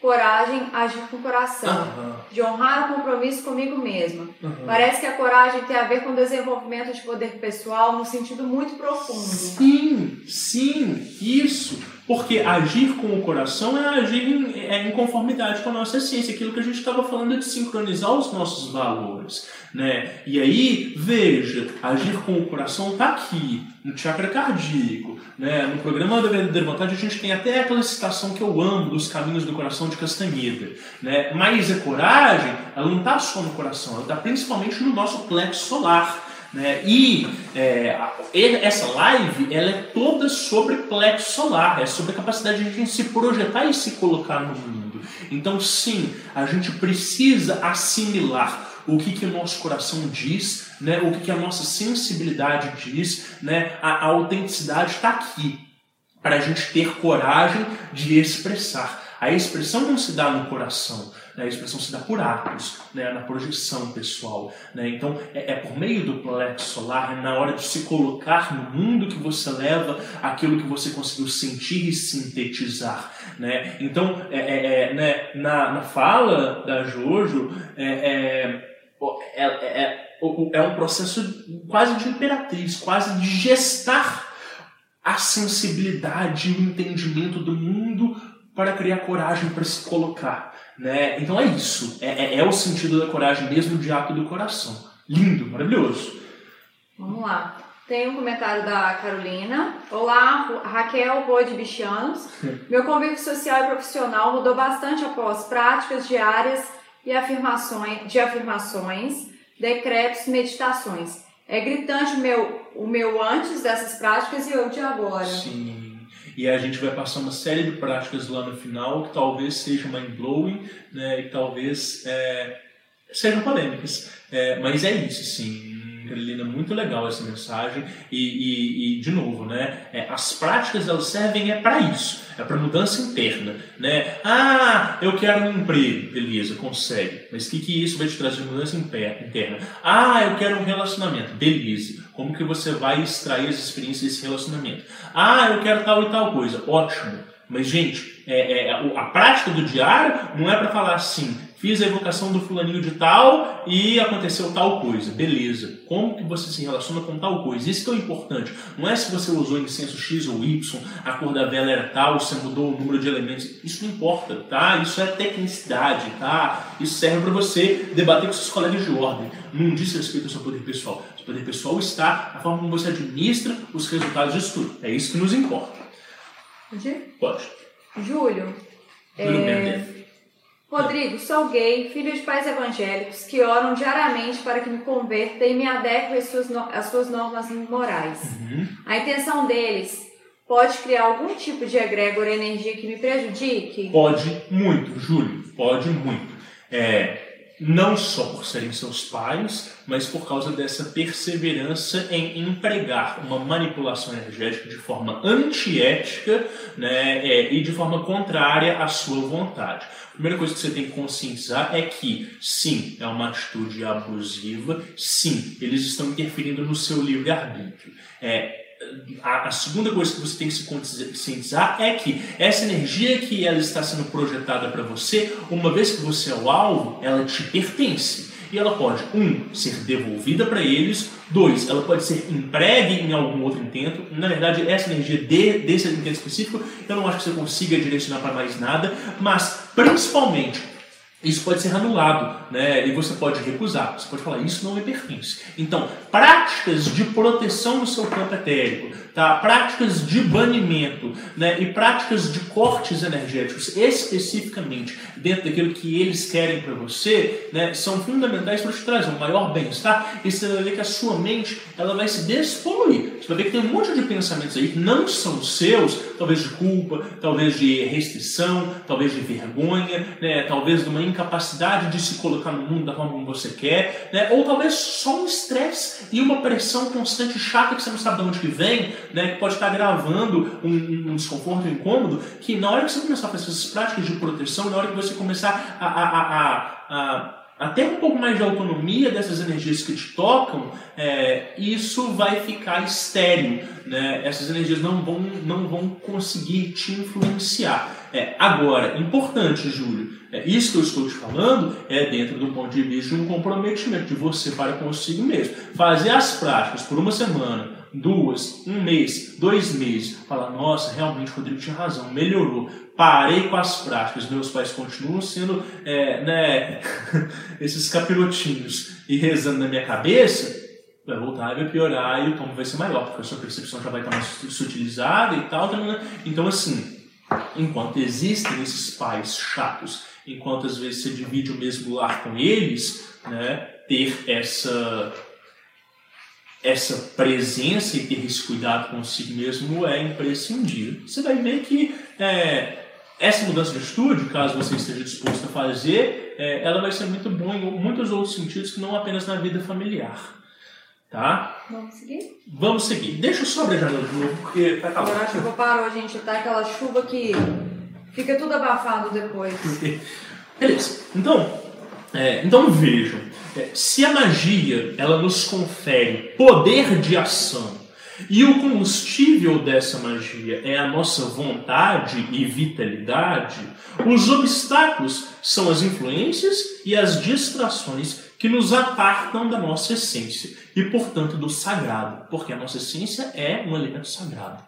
Speaker 4: Coragem, agir com o coração. Uhum. De honrar o compromisso comigo mesma. Uhum. Parece que a coragem tem a ver com desenvolvimento de poder pessoal no sentido muito profundo.
Speaker 5: Sim, sim, isso. Porque agir com o coração é agir em, é em conformidade com a nossa essência, aquilo que a gente estava falando de sincronizar os nossos valores. Né? E aí, veja, agir com o coração está aqui, no chakra cardíaco. Né? No programa da Verdadeira Vontade, a gente tem até aquela citação que eu amo dos caminhos do coração de Castanheda. Né? Mas a coragem, ela não está só no coração, ela está principalmente no nosso plexo solar. Né? E é, essa live ela é toda sobre plexo solar, é sobre a capacidade de a gente se projetar e se colocar no mundo. Então, sim, a gente precisa assimilar o que, que o nosso coração diz, né? o que, que a nossa sensibilidade diz, né? a, a autenticidade está aqui para a gente ter coragem de expressar. A expressão não se dá no coração, né? a expressão se dá por atos, né? na projeção pessoal. Né? Então, é, é, por meio do plexo solar, é na hora de se colocar no mundo que você leva aquilo que você conseguiu sentir e sintetizar. Né? Então, é, é, é né? na, na fala da Jojo, é, é, é um processo quase de imperatriz, quase de gestar a sensibilidade e o entendimento do mundo para criar coragem para se colocar. Né? Então é isso. É, é, é, o sentido da coragem mesmo de ato do coração. Lindo, maravilhoso.
Speaker 4: Vamos lá. Tem um comentário da Carolina. Olá, Raquel Bode Bichanos. Meu convívio social e profissional mudou bastante após práticas diárias e afirmações, de afirmações, decretos, meditações. É gritante o meu, o meu antes dessas práticas e o de agora.
Speaker 5: Sim. E a gente vai passar uma série de práticas lá no final que talvez sejam mind-blowing né, e talvez é, sejam polêmicas. É, mas é isso, sim. Carolina, muito legal essa mensagem e, e, e de novo, né? É, as práticas elas servem é para isso, é para mudança interna, né? Ah, eu quero um emprego, beleza, consegue. Mas o que que isso vai te trazer de mudança interna? Ah, eu quero um relacionamento, beleza. Como que você vai extrair as experiências desse relacionamento? Ah, eu quero tal e tal coisa, ótimo. Mas gente, é, é, a prática do diário não é para falar assim, Fiz a evocação do fulaninho de tal e aconteceu tal coisa. Beleza. Como que você se relaciona com tal coisa? Isso que é o importante. Não é se você usou incenso X ou Y, a cor da vela era tal, você mudou o número de elementos. Isso não importa, tá? Isso é tecnicidade, tá? Isso serve para você debater com seus colegas de ordem. Não diz respeito ao seu poder pessoal. O poder pessoal está na forma como você administra os resultados disso tudo. É isso que nos importa.
Speaker 4: Pode?
Speaker 5: Pode.
Speaker 4: Júlio.
Speaker 5: Júlio
Speaker 4: é. Rodrigo, sou gay, filho de pais evangélicos que oram diariamente para que me converta e me adeque às suas, no- às suas normas morais.
Speaker 5: Uhum.
Speaker 4: A intenção deles pode criar algum tipo de egrégora energia que me prejudique?
Speaker 5: Pode muito, Júlio, pode muito. É, não só por serem seus pais, mas por causa dessa perseverança em empregar uma manipulação energética de forma antiética né, é, e de forma contrária à sua vontade. A primeira coisa que você tem que conscientizar é que, sim, é uma atitude abusiva, sim, eles estão interferindo no seu livre-arbítrio. É, a, a segunda coisa que você tem que se conscientizar é que essa energia que ela está sendo projetada para você, uma vez que você é o alvo, ela te pertence. E ela pode, um, ser devolvida para eles, dois, ela pode ser empregue em algum outro intento. Na verdade, essa energia de, desse intento específico, eu não acho que você consiga direcionar para mais nada, mas principalmente isso pode ser anulado, né? E você pode recusar. Você pode falar, isso não me pertence. Então, práticas de proteção no seu campo etérico, tá? práticas de banimento né? e práticas de cortes energéticos, especificamente dentro daquilo que eles querem para você, né? são fundamentais para te trazer um maior bem-estar. E você vai ver que a sua mente ela vai se despoluir. Você vai ver que tem um monte de pensamentos aí que não são seus, talvez de culpa, talvez de restrição, talvez de vergonha, né? talvez de uma incapacidade de se colocar no mundo da forma como você quer, né? ou talvez só um estresse e uma pressão constante chata que você não sabe de onde que vem, né? que pode estar gravando um, um desconforto, um incômodo, que na hora que você começar a fazer essas práticas de proteção, na hora que você começar a, a, a, a, a ter um pouco mais de autonomia dessas energias que te tocam, é, isso vai ficar estéreo. Né? Essas energias não vão, não vão conseguir te influenciar. É, agora, importante, Júlio, é, isso que eu estou te falando é dentro do ponto de vista de um comprometimento de você para consigo mesmo. Fazer as práticas por uma semana, duas, um mês, dois meses, falar, nossa, realmente o Rodrigo tinha razão, melhorou. Parei com as práticas, meus pais continuam sendo é, né, esses capirotinhos e rezando na minha cabeça, vai voltar e vai piorar e o tom vai ser maior, porque a sua percepção já vai estar mais sutilizada e tal. Então, assim, enquanto existem esses pais chatos, enquanto às vezes você divide o mesmo lar com eles, né, ter essa essa presença e ter esse cuidado consigo mesmo é imprescindível. Você vai ver que é, essa mudança de atitude, caso você esteja disposto a fazer, é, ela vai ser muito boa em muitos outros sentidos que não apenas na vida familiar. Tá?
Speaker 4: Vamos seguir?
Speaker 5: Vamos seguir. Deixa eu só abrir a janela de novo, porque tá
Speaker 4: Agora a chuva parou, gente. Tá aquela chuva que fica tudo abafado depois.
Speaker 5: Beleza. Então, é, então vejam. É, se a magia ela nos confere poder de ação e o combustível dessa magia é a nossa vontade e vitalidade, os obstáculos são as influências e as distrações que nos apartam da nossa essência e, portanto, do sagrado, porque a nossa essência é um elemento sagrado.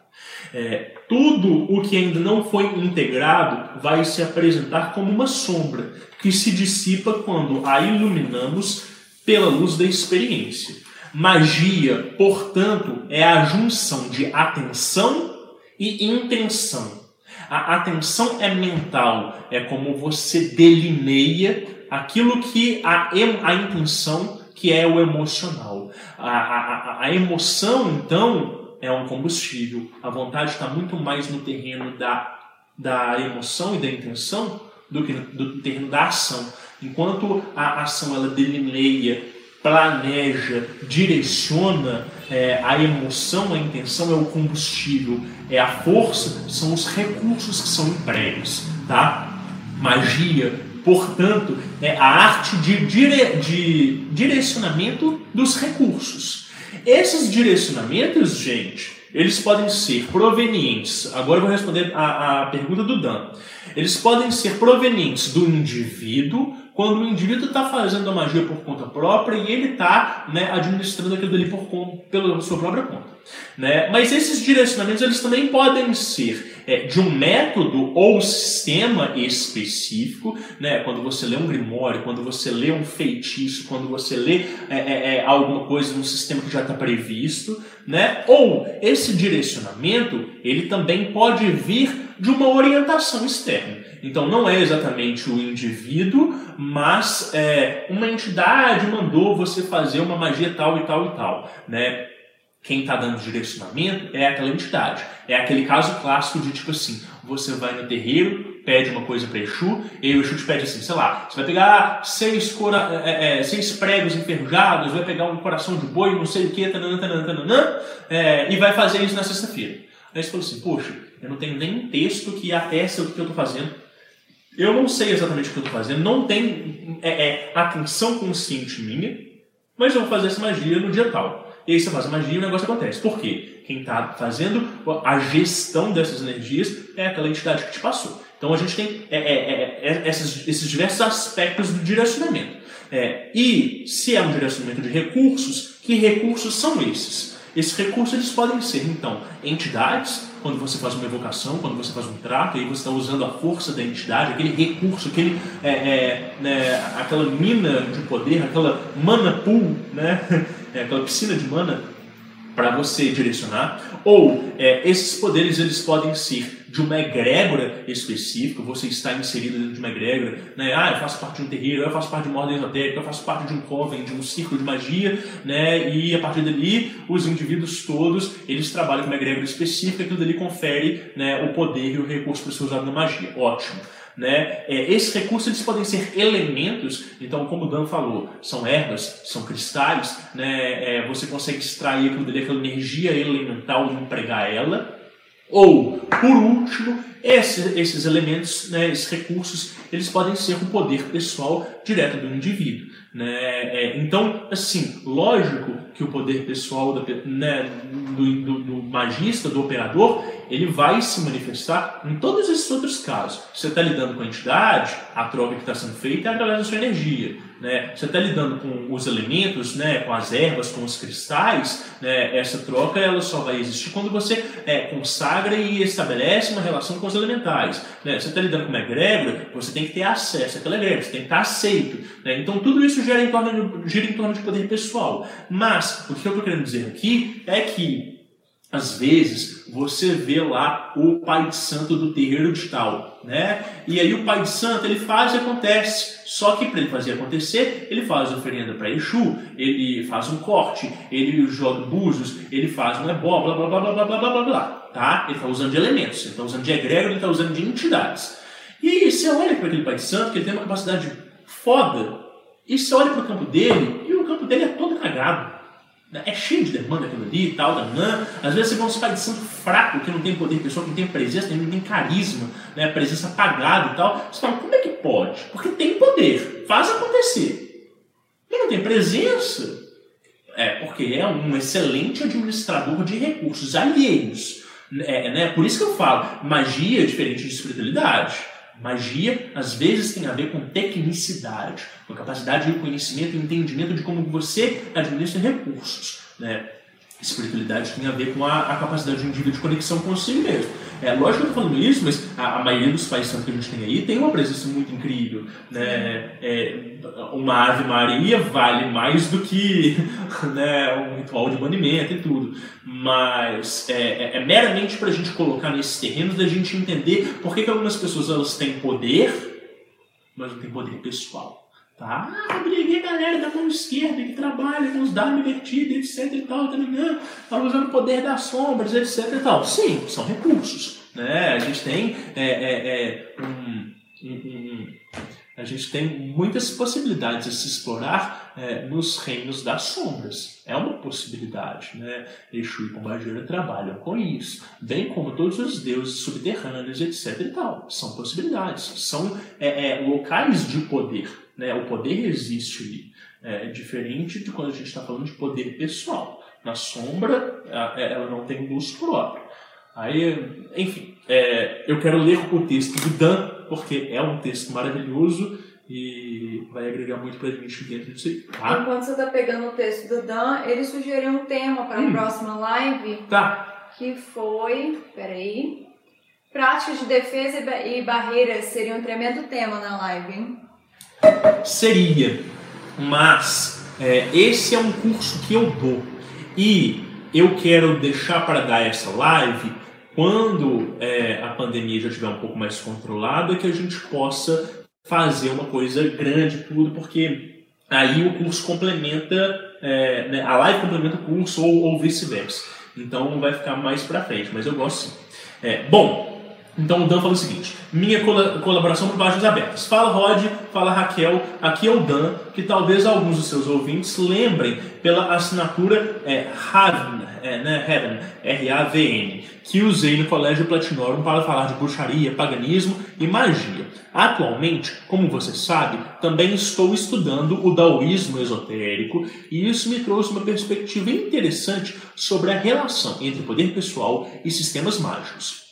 Speaker 5: É, tudo o que ainda não foi integrado vai se apresentar como uma sombra que se dissipa quando a iluminamos pela luz da experiência. Magia, portanto, é a junção de atenção e intenção. A atenção é mental, é como você delineia aquilo que a, a intenção que é o emocional. A, a, a- emoção, então, é um combustível. A vontade está muito mais no terreno da, da emoção e da intenção do que no, do terreno da ação. Enquanto a ação ela delineia, planeja, direciona, é, a emoção, a intenção é o combustível, é a força, são os recursos que são empregos, tá? Magia, portanto, é a arte de, dire- de direcionamento dos recursos. Esses direcionamentos, gente, eles podem ser provenientes. Agora eu vou responder a, a pergunta do Dan. Eles podem ser provenientes do indivíduo quando o indivíduo está fazendo a magia por conta própria e ele está né, administrando aquilo ali por conta, pela sua própria conta. Né? Mas esses direcionamentos eles também podem ser é, de um método ou sistema específico, né? quando você lê um grimório, quando você lê um feitiço, quando você lê é, é, é alguma coisa num sistema que já está previsto, né? ou esse direcionamento ele também pode vir de uma orientação externa. Então não é exatamente o indivíduo, mas é, uma entidade mandou você fazer uma magia tal e tal e tal, né? Quem está dando direcionamento é aquela entidade. É aquele caso clássico de tipo assim: você vai no terreiro, pede uma coisa para Exu, e o Exu te pede assim, sei lá, você vai pegar seis, cora é, é, seis pregos enferrujados, vai pegar um coração de boi, não sei o que, tananã, tananã, tananã, é, e vai fazer isso na sexta-feira. Aí você falou assim: poxa, eu não tenho nem um texto que atesta o que eu estou fazendo. Eu não sei exatamente o que eu estou fazendo, não tem é, é, atenção consciente minha, mas eu vou fazer essa magia no dia tal. E aí você faz a magia e o negócio acontece. Por quê? Quem está fazendo a gestão dessas energias é aquela entidade que te passou. Então a gente tem é, é, é, é esses, esses, diversos aspectos do direcionamento. E se é um direcionamento de recursos, que recursos são esses? Esses recursos eles podem ser, então, entidades, quando você faz uma evocação, quando você faz um trato, aí você está usando a força da entidade, aquele recurso, aquele, é, é, né, aquela mina de poder, aquela mana pool, né? é, aquela piscina de mana para você direcionar, ou é, esses poderes eles podem ser de uma egrégora específica, você está inserido dentro de uma egrégora, né? ah, eu faço parte de um terreiro, eu faço parte de uma ordem esotérica, eu faço parte de um coven, de um círculo de magia, né? e a partir dali os indivíduos todos, eles trabalham com uma egrégora específica, aquilo dali confere né, o poder e o recurso para ser usado na magia. Ótimo. Né? É, esses recursos eles podem ser elementos, então, como o Dan falou, são ervas, são cristais, né? É, você consegue extrair aquilo dali, aquela energia elemental e empregar ela. Ou, por último, esses, esses elementos, né, esses recursos, eles podem ser o poder pessoal direto do indivíduo. Né? É, então, assim, lógico que o poder pessoal da, né, do, do, do, magista, do operador, ele vai se manifestar em todos esses outros casos. Você está lidando com a entidade, a troca que está sendo feita é a da sua energia. Né? Você está lidando com os elementos, né, com as ervas, com os cristais, né, essa troca ela só vai existir quando você é, consagra e estabelece uma relação com elementais. Né? Você está lidando com uma egrégora, você tem que ter acesso àquela egrégora, você tem que estar aceito. Né? Então tudo isso gira em, torno de, gira em torno de poder pessoal. Mas o que eu estou querendo dizer aqui é que às vezes você vê lá o pai de santo do terreiro de tal, né? E aí o pai de santo ele faz e acontece. Só que para ele fazer acontecer, ele faz oferenda para Exu, ele faz um corte, ele joga búzios, ele faz um ebó, blá blá blá blá blá blá blá blá tá? Ele está usando de elementos, ele está usando de egrégor, ele está usando de entidades. E aí você olha para aquele pai de santo que ele tem uma capacidade foda, e você olha para o campo dele e o campo dele é todo cagado. É cheio de demanda aquilo ali e tal, danã. Às vezes você vê um pai de santo fraco, que não tem poder pessoal, que não tem presença, não tem carisma, né? presença apagada e tal. Você fala, como é que pode? Porque tem poder, faz acontecer. E não tem presença. É, porque é um excelente administrador de recursos alheios. É, né? Por isso que eu falo, magia é diferente de espiritualidade. Magia, às vezes, tem a ver com tecnicidade, com a capacidade de conhecimento e entendimento de como você administra recursos. Né? Espiritualidade tem a ver com a, a capacidade do indivíduo de conexão consigo mesmo. É lógico que eu estou falando isso, mas a, a, maioria dos países que a gente tem aí tem uma presença muito incrível. Né? É, uma Ave Maria vale mais do que né, um ritual de banimento e tudo. Mas é, é, é meramente para a gente colocar nesses terrenos da gente entender por que, que algumas pessoas elas têm poder, mas não têm poder pessoal. Tá? Ah, briguei galera da mão esquerda que trabalha com os dados invertidos, etc e tal, tá, tá usando o poder das sombras, etc e tal. Sim, são recursos. Né? A gente tem é, é, é um, um, um, a gente tem muitas possibilidades de se explorar é, nos reinos das sombras. É uma possibilidade. Né? Exu e Pombagira trabalham com isso, bem como todos os deuses subterrâneos, etc. e tal. São possibilidades, são é, é, locais de poder. Né? O poder existe ali. É diferente de quando a gente está falando de poder pessoal. Na sombra, ela não tem luz própria. Aí, enfim, é, eu quero ler o texto do Dan, porque é um texto maravilhoso e vai agregar muito pra gente dentro disso aí, tá?
Speaker 4: Enquanto você tá pegando o texto do Dan, ele sugeriu um tema para a
Speaker 5: Hum.
Speaker 4: próxima live,
Speaker 5: Tá,
Speaker 4: que foi, peraí, práticas de defesa e e barreiras seria um tremendo tema na live, hein?
Speaker 5: Seria, mas é, esse é um curso que eu dou e eu quero deixar para dar essa live quando é, a pandemia já estiver um pouco mais controlada, que a gente possa fazer uma coisa grande tudo, porque aí o curso complementa, é, né, a live complementa o curso ou, ou vice-versa. Então vai ficar mais para frente, mas eu gosto sim. É, bom, então o Dan falou o seguinte: minha cola- colaboração por páginas abertas. Fala Rod, fala Raquel, aqui é o Dan, que talvez alguns dos seus ouvintes lembrem pela assinatura é, Raven, é, né, Heaven, R-A-V-N, que usei no Colégio Platinorum para falar de bruxaria, paganismo e magia. Atualmente, como você sabe, também estou estudando o daoísmo esotérico e isso me trouxe uma perspectiva interessante sobre a relação entre poder pessoal e sistemas mágicos.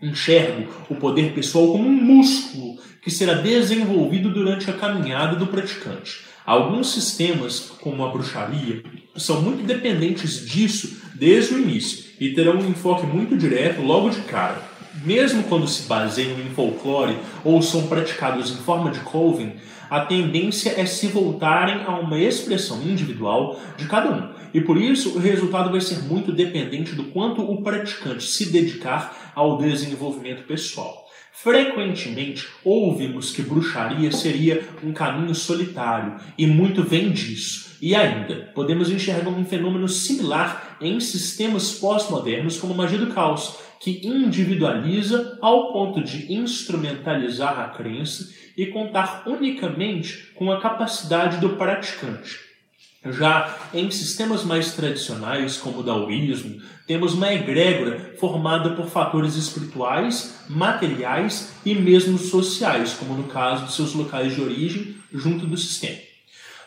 Speaker 5: Enxergo o poder pessoal como um músculo que será desenvolvido durante a caminhada do praticante. Alguns sistemas, como a bruxaria, são muito dependentes disso desde o início e terão um enfoque muito direto logo de cara. Mesmo quando se baseiam em folclore ou são praticados em forma de coven, a tendência é se voltarem a uma expressão individual de cada um. E por isso o resultado vai ser muito dependente do quanto o praticante se dedicar ao desenvolvimento pessoal. Frequentemente ouvimos que bruxaria seria um caminho solitário e muito vem disso. E ainda, podemos enxergar um fenômeno similar em sistemas pós-modernos como magia do caos, que individualiza ao ponto de instrumentalizar a crença e contar unicamente com a capacidade do praticante. Já em sistemas mais tradicionais, como o daoísmo, temos uma egrégora formada por fatores espirituais, materiais e mesmo sociais, como no caso de seus locais de origem junto do sistema.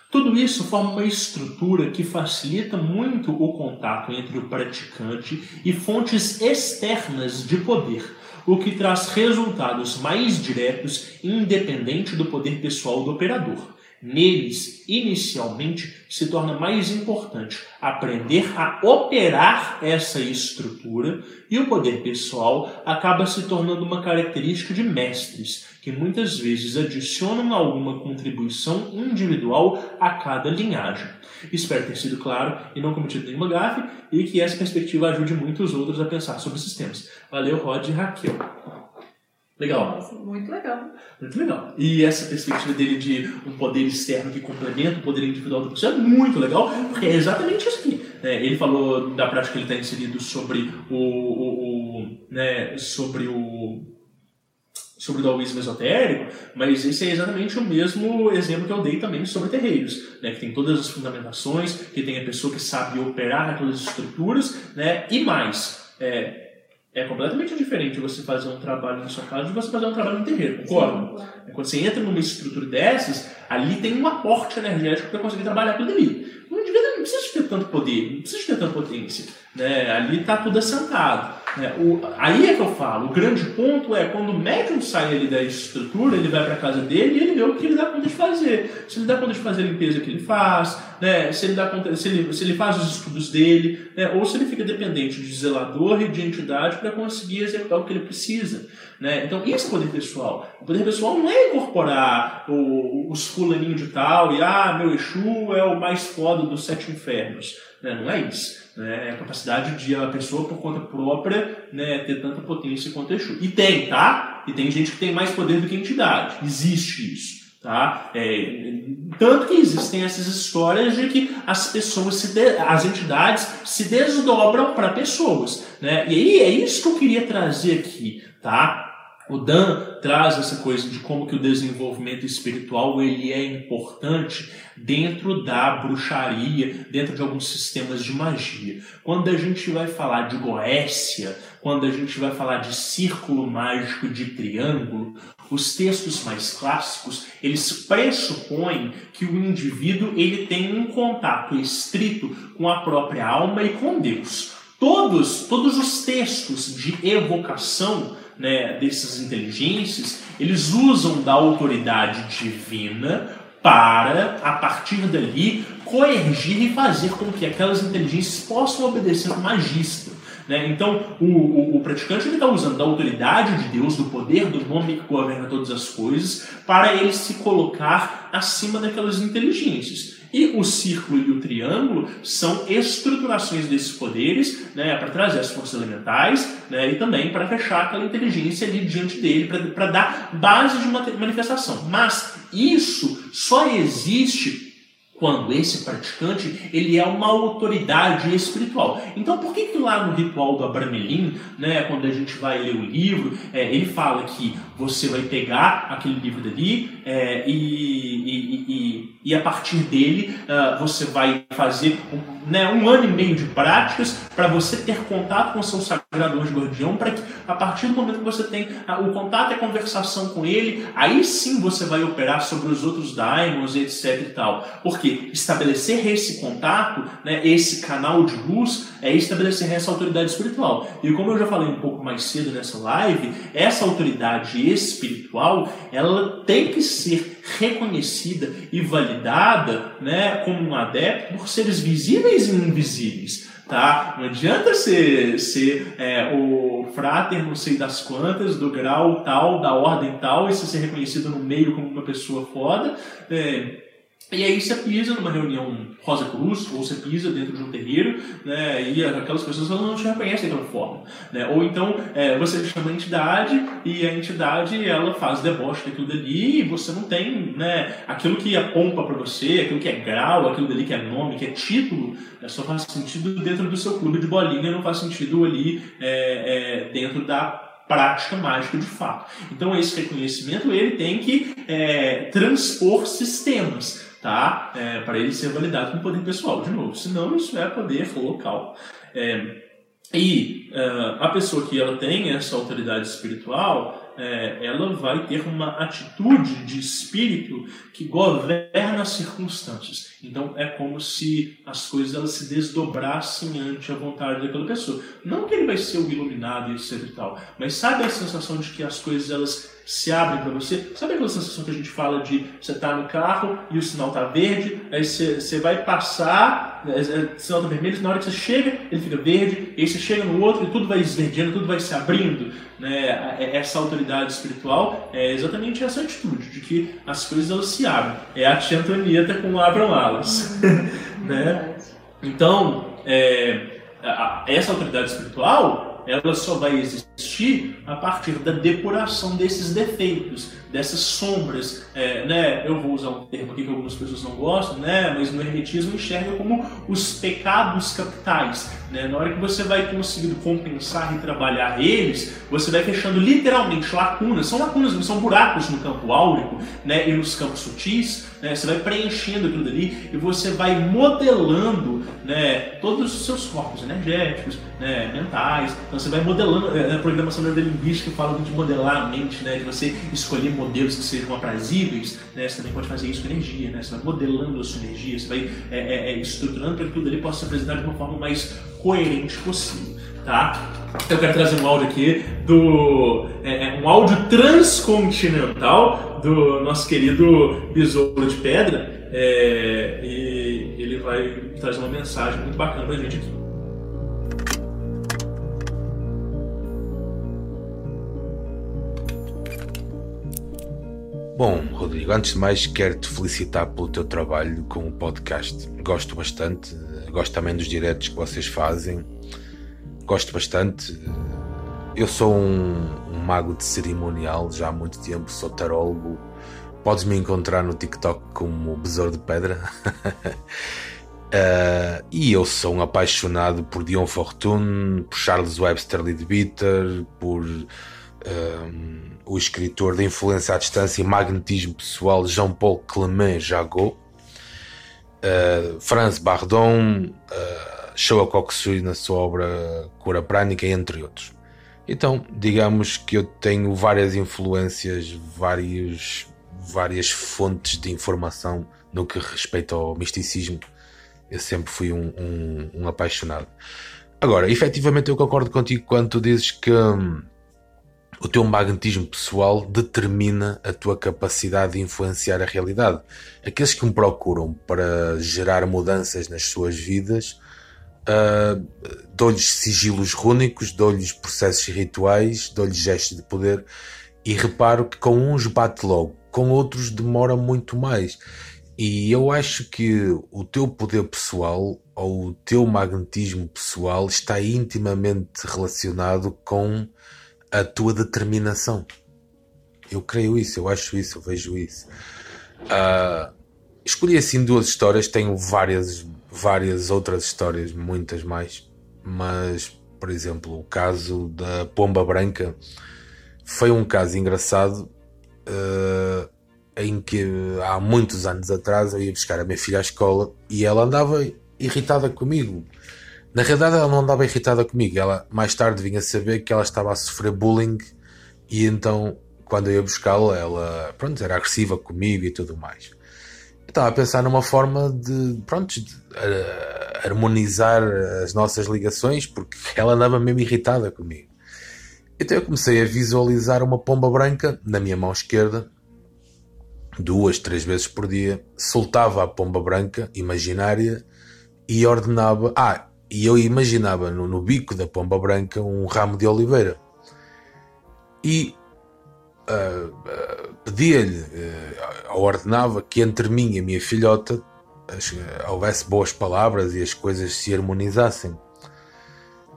Speaker 5: Tudo isso forma uma estrutura que facilita muito o contato entre o praticante e fontes externas de poder, o que traz resultados mais diretos independente do poder pessoal do operador. Neles, inicialmente, se torna mais importante aprender a operar essa estrutura e o poder pessoal acaba se tornando uma característica de mestres, que muitas vezes adicionam alguma contribuição individual a cada linhagem. Espero ter sido claro e não cometido nenhuma gafe e que essa perspectiva ajude muito os outros a pensar sobre sistemas. Valeu, Rod e Raquel. Legal.
Speaker 4: Nossa, muito legal.
Speaker 5: Muito legal. E essa perspectiva dele de um poder externo que complementa o poder individual do pessoa é muito legal, porque é exatamente isso aqui. né? ele falou da prática que ele está inserido sobre o, o, o, né, sobre o sobre o daoísmo esotérico, mas esse é exatamente o mesmo exemplo que eu dei também sobre terreiros, né, que tem todas as fundamentações, que tem a pessoa que sabe operar aquelas estruturas, né, e mais, é, é completamente diferente você fazer um trabalho na sua casa de você fazer um trabalho no terreiro, concorda? Quando você entra numa estrutura dessas, ali tem um aporte energético para conseguir trabalhar tudo ali. O indivíduo não precisa ter tanto poder, não precisa ter tanta potência. Né? Ali está tudo assentado. Né? O, aí é que eu falo, o grande ponto é quando o médium sai ali da estrutura, ele vai para casa dele e ele vê o que ele dá conta de fazer. Se ele dá conta de fazer a limpeza que ele faz, né? se, ele dá conta, se, ele, se ele faz os estudos dele, né? ou se ele fica dependente de zelador e de entidade para conseguir executar o que ele precisa. Né? Então, isso é poder pessoal. O poder pessoal não é incorporar o, os fulaninhos de tal e, ah, meu Exu é o mais foda dos sete infernos. Né? Não é isso. Né? A capacidade de a pessoa, por conta própria, né, ter tanta potência quanto Exu. E tem, tá? E tem gente que tem mais poder do que entidade. Existe isso. Tá? É, tanto que existem essas histórias de que as pessoas, se de, as entidades se desdobram para pessoas. Né? E aí é isso que eu queria trazer aqui. Tá? O Dan traz essa coisa de como que o desenvolvimento espiritual ele é importante dentro da bruxaria, dentro de alguns sistemas de magia. Quando a gente vai falar de Goécia, quando a gente vai falar de círculo mágico de triângulo, os textos mais clássicos, eles pressupõem que o indivíduo ele tem um contato estrito com a própria alma e com Deus. todos, todos os textos de evocação né, dessas inteligências, eles usam da autoridade divina para, a partir dali, coergir e fazer com que aquelas inteligências possam obedecer ao magista. Né? Então, o, o, o praticante está usando da autoridade de Deus, do poder, do nome que governa todas as coisas, para ele se colocar acima daquelas inteligências. E o círculo e o triângulo são estruturações desses poderes né, para trazer as forças elementais né, e também para fechar aquela inteligência ali diante dele, para dar base de uma manifestação. Mas isso só existe quando esse praticante ele é uma autoridade espiritual. Então, por que, que lá no ritual do Abramelin, né, quando a gente vai ler o livro, é, ele fala que você vai pegar aquele livro dali é, e, e, e, e, a partir dele uh, você vai fazer um, né, um ano e meio de práticas para você ter contato com o seu sagrado anjo guardião, para que a partir do momento que você tem uh, o contato e a conversação com ele, aí sim você vai operar sobre os outros daimons, etc e tal. Porque estabelecer esse contato, né, esse canal de luz, é estabelecer essa autoridade espiritual. E como eu já falei um pouco mais cedo nessa live, essa autoridade espiritual, ela tem que ser reconhecida e validada né, como um adepto por seres visíveis e invisíveis. Tá? Não adianta ser, ser é, o frater não sei das quantas, do grau tal, da ordem tal, e ser reconhecido no meio como uma pessoa foda. É, e aí você pisa numa reunião Rosa Cruz, ou você pisa dentro de um terreiro, né, e aquelas pessoas não te reconhecem daquela forma. Né? Ou então é, você chama a entidade e a entidade ela faz deboche daquilo dali e você não tem né, aquilo que é pompa para você, aquilo que é grau, aquilo dali que é nome, que é título, né, só faz sentido dentro do seu clube de bolinha, não faz sentido ali é, é, dentro da prática mágica de fato. Então esse reconhecimento ele tem que é, transpor sistemas tá? É, para ele ser validado com poder pessoal, de novo. Senão isso é poder local. É, e uh, a pessoa que ela tem essa autoridade espiritual, é, ela vai ter uma atitude de espírito que governa as circunstâncias. Então é como se as coisas elas se desdobrassem ante a vontade daquela pessoa. Não que ele vai ser o iluminado e etc e tal, mas sabe a sensação de que as coisas elas se abrem para você? Sabe aquela sensação que a gente fala de você estar tá no carro e o sinal está verde, aí você, você vai passar, né, é, o sinal está vermelho, na hora que você chega ele fica verde, aí você chega no outro e tudo vai esverdeando, tudo vai se abrindo. Né? Essa autoridade espiritual é exatamente essa atitude de que as coisas elas se abrem. É a tia Antonieta com o Abram Alas. Uhum. né? Então, é, essa autoridade espiritual ela só vai existir a partir da depuração desses defeitos, dessas sombras, é, né? Eu vou usar um termo aqui que algumas pessoas não gostam, né? Mas no hermetismo enxerga como os pecados capitais, né? Na hora que você vai conseguindo compensar e trabalhar eles, você vai fechando literalmente lacunas, são lacunas, são buracos no campo áurico, né? E nos campos sutis, né? Você vai preenchendo aquilo dali e você vai modelando, né? Todos os seus corpos energéticos, né? Mentais. Então você vai modelando, né? a programação neurolinguística fala de modelar a mente, né? De você escolher modelos que sejam aprazíveis, né? Você também pode fazer isso com energia, né? Você vai modelando a sua energia, você vai é, é, é estruturando para que tudo ali possa se apresentar de uma forma mais coerente possível, tá? Eu quero trazer um áudio aqui do é, é, um áudio transcontinental do nosso querido Besouro de Pedra é, e ele vai trazer uma mensagem muito bacana pra gente aqui.
Speaker 1: Bom, Rodrigo, antes de mais quero te felicitar pelo teu trabalho com o podcast. Gosto bastante, gosto também dos diretos que vocês fazem. Gosto bastante. Eu sou um, um mago de cerimonial já há muito tempo, sou tarólogo. Podes me encontrar no TikTok como Besouro de Pedra. uh, e eu sou um apaixonado por Dion Fortune, por Charles Webster Leadbeater, por um, o escritor de influência à distância e magnetismo pessoal Jean-Paul Clement Jagot, uh, Franz Bardon, uh, Showa Kokusui na sua obra Cura Prânica, entre outros. Então, digamos que eu tenho várias influências, vários, várias fontes de informação no que respeita ao misticismo. Eu sempre fui um, um, um apaixonado. Agora, efetivamente eu concordo contigo quando tu dizes que hum, o teu magnetismo pessoal determina a tua capacidade de influenciar a realidade. Aqueles que me procuram para gerar mudanças nas suas vidas, uh, dou-lhes sigilos rúnicos, dou-lhes processos rituais, dou-lhes gestos de poder e reparo que com uns bate logo, com outros demora muito mais. E eu acho que o teu poder pessoal ou o teu magnetismo pessoal está intimamente relacionado com a tua determinação. Eu creio isso, eu acho isso, eu vejo isso. Uh, escolhi assim duas histórias, tenho várias, várias outras histórias, muitas mais, mas, por exemplo, o caso da Pomba Branca foi um caso engraçado. Uh, em que há muitos anos atrás eu ia buscar a minha filha à escola e ela andava irritada comigo. Na realidade, ela não andava irritada comigo. Ela mais tarde vinha saber que ela estava a sofrer bullying e então, quando eu ia buscá-la, ela pronto, era agressiva comigo e tudo mais. Estava a pensar numa forma de, pronto, de, uh, harmonizar as nossas ligações porque ela andava mesmo irritada comigo. Então eu comecei a visualizar uma pomba branca na minha mão esquerda duas, três vezes por dia, soltava a pomba branca imaginária e ordenava. Ah, e eu imaginava no, no bico da pomba branca um ramo de oliveira. E uh, uh, pedia-lhe, uh, ordenava que entre mim e a minha filhota houvesse boas palavras e as coisas se harmonizassem.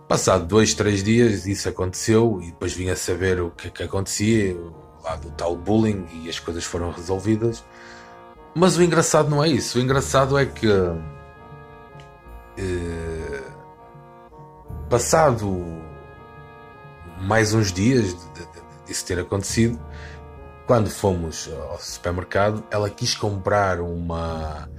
Speaker 1: Passado dois, três dias, isso aconteceu e depois vinha saber o que, que acontecia lá do tal bullying e as coisas foram resolvidas. Mas o engraçado não é isso. O engraçado é que. Passado mais uns dias disso ter acontecido, quando fomos ao supermercado, ela quis comprar uma.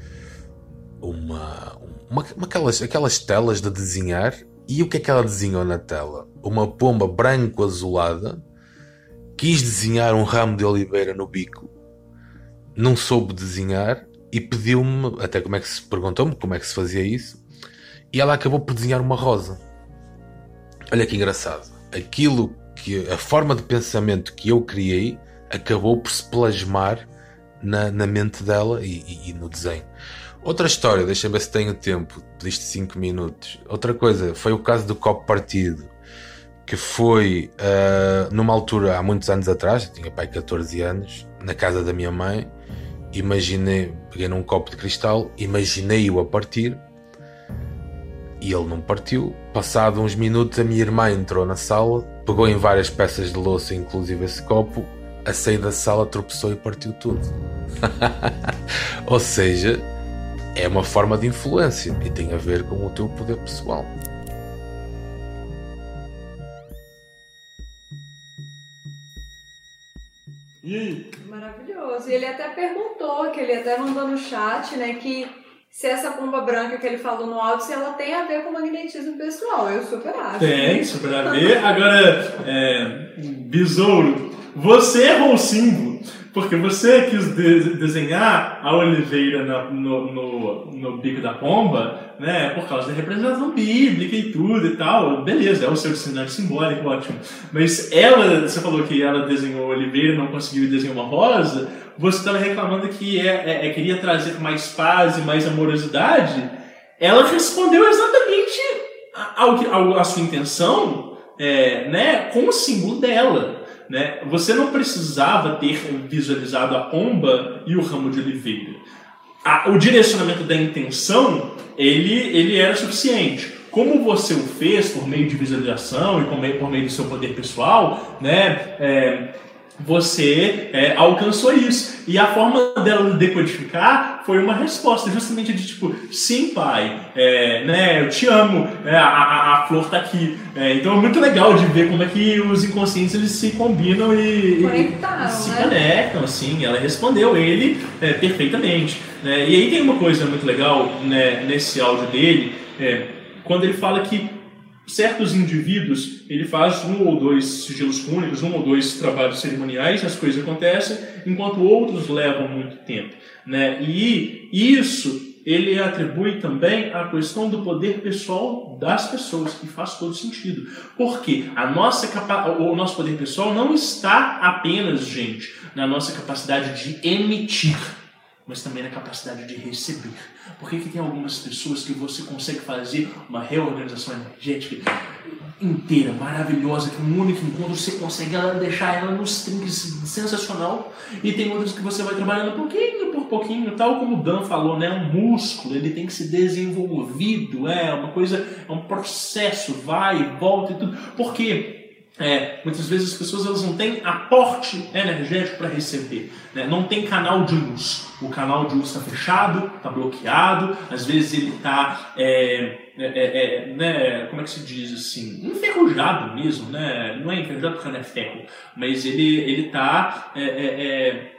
Speaker 1: Uma, uma, uma aquelas, aquelas telas de desenhar. E o que é que ela desenhou na tela? Uma pomba branco-azulada quis desenhar um ramo de oliveira no bico, não soube desenhar e pediu-me, até como é que se perguntou-me como é que se fazia isso, e ela acabou por desenhar uma rosa. Olha que engraçado. Aquilo que a forma de pensamento que eu criei acabou por se plasmar na, na mente dela e, e, e no desenho. Outra história, deixa-me ver se tenho tempo, pediste 5 minutos. Outra coisa, foi o caso do copo partido que foi uh, numa altura há muitos anos atrás, eu tinha pai 14 anos, na casa da minha mãe, imaginei, peguei num copo de cristal, imaginei-o a partir e ele não partiu. Passado uns minutos, a minha irmã entrou na sala, pegou em várias peças de louça, inclusive esse copo, a sair da sala tropeçou e partiu tudo. Ou seja, é uma forma de influência e tem a ver com o teu poder pessoal.
Speaker 4: E aí? Maravilhoso. E ele até perguntou, que ele até mandou no chat, né, que se essa pomba branca que ele falou no áudio, se ela tem a ver com magnetismo pessoal. Eu super acho.
Speaker 5: Tem, super a ver. Agora, é, besouro, você errou o símbolo. Porque você quis de desenhar a oliveira na, no, no, no, bico da pomba, né? Por causa da representação bíblica e tudo e tal. Beleza, é o seu cenário simbólico, ótimo. Mas ela, você falou que ela desenhou a oliveira e não conseguiu desenhar uma rosa. Você estava reclamando que é, é, é, queria trazer mais paz e mais amorosidade. Ela respondeu exatamente ao, ao, a sua intenção, é, né? Com o símbolo dela. Né? Você não precisava ter visualizado a pomba e o ramo de oliveira. A, o direcionamento da intenção ele, ele era suficiente. Como você o fez por meio de visualização e por meio, por meio do seu poder pessoal, né? É, você é, alcançou isso. E a forma dela decodificar foi uma resposta, justamente de tipo, sim, pai, é, né, eu te amo, é, a, a, flor tá aqui. É, então é muito legal de ver como é que os inconscientes eles se combinam e, e se né? conectam, assim. Ela respondeu ele é, perfeitamente. Né? E aí tem uma coisa muito legal né, nesse áudio dele, é, quando ele fala que certos indivíduos, ele faz um ou dois sigilos únicos, um ou dois trabalhos cerimoniais, as coisas acontecem, enquanto outros levam muito tempo. Né? E isso ele atribui também a questão do poder pessoal das pessoas, que faz todo sentido. Porque a nossa o nosso poder pessoal não está apenas, gente, na nossa capacidade de emitir, mas também na capacidade de receber. Por que, tem algumas pessoas que você consegue fazer uma reorganização energética inteira, maravilhosa, que um único encontro você consegue ela, deixar ela nos trinques sensacional, e tem outras que você vai trabalhando pouquinho por pouquinho, tal como o Dan falou, né? Um músculo, ele tem que ser desenvolvido, é uma coisa, é um processo, vai volta e tudo. Por quê? É, muitas vezes as pessoas elas não têm aporte energético para receber, né? não tem canal de luz. O canal de luz está fechado, está bloqueado, às vezes ele está, é, é, é, é, né, como é que se diz assim, enferrujado mesmo, né? não é enferrujado porque não é ferro, mas ele está é,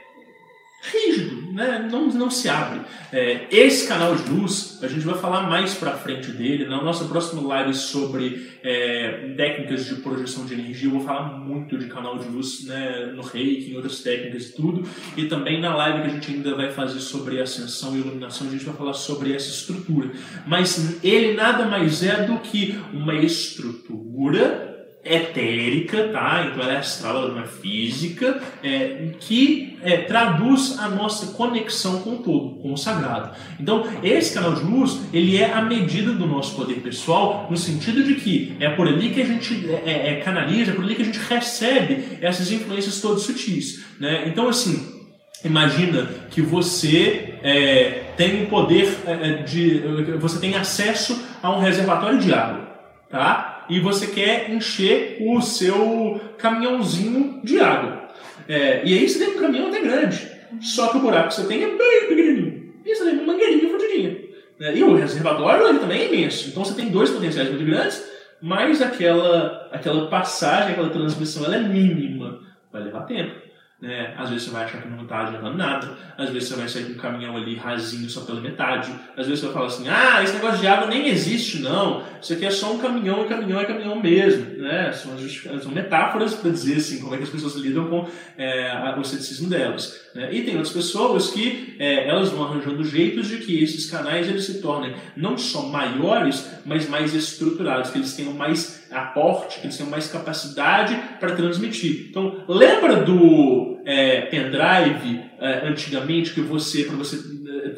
Speaker 5: né? não, não se abre. É, esse canal de luz, a gente vai falar mais para frente dele. Na nossa próxima live sobre é, técnicas de projeção de energia, eu vou falar muito de canal de luz né, no reiki, em outras técnicas e tudo. E também na live que a gente ainda vai fazer sobre ascensão e iluminação, a gente vai falar sobre essa estrutura. Mas ele nada mais é do que uma estrutura etérica, tá? Então ela é astral, ela não é física, é, que é, traduz a nossa conexão com o todo, com o sagrado. Então esse canal de luz ele é a medida do nosso poder pessoal, no sentido de que é por ali que a gente é, é, é canaliza, é por ali que a gente recebe essas influências todas sutis, né? Então assim Imagina que você é, tem o poder é, de. Você tem acesso a um reservatório de água. Tá? E você quer encher o seu caminhãozinho de água. É, e aí você tem um caminhão até grande, só que o buraco que você tem é bem pequenininho. E você tem uma mangueirinha fodidinha. É, e o reservatório ele também é imenso. Então você tem dois potenciais muito grandes, mas aquela, aquela passagem, aquela transmissão ela é mínima. Vai levar tempo. Né? Às vezes você vai achar que não está adiantando nada, às vezes você vai sair com um caminhão ali rasinho só pela metade, às vezes você vai falar assim, ah, esse negócio de água nem existe não, isso aqui é só um caminhão e caminhão é caminhão mesmo. Né? São, são metáforas para dizer assim, como é que as pessoas lidam com é, o ceticismo delas. Né? E tem outras pessoas que é, elas vão arranjando jeitos de que esses canais eles se tornem não só maiores, mas mais estruturados, que eles tenham mais aporte, que eles tenham mais capacidade para transmitir. Então, lembra do é, pendrive é, antigamente que você, para você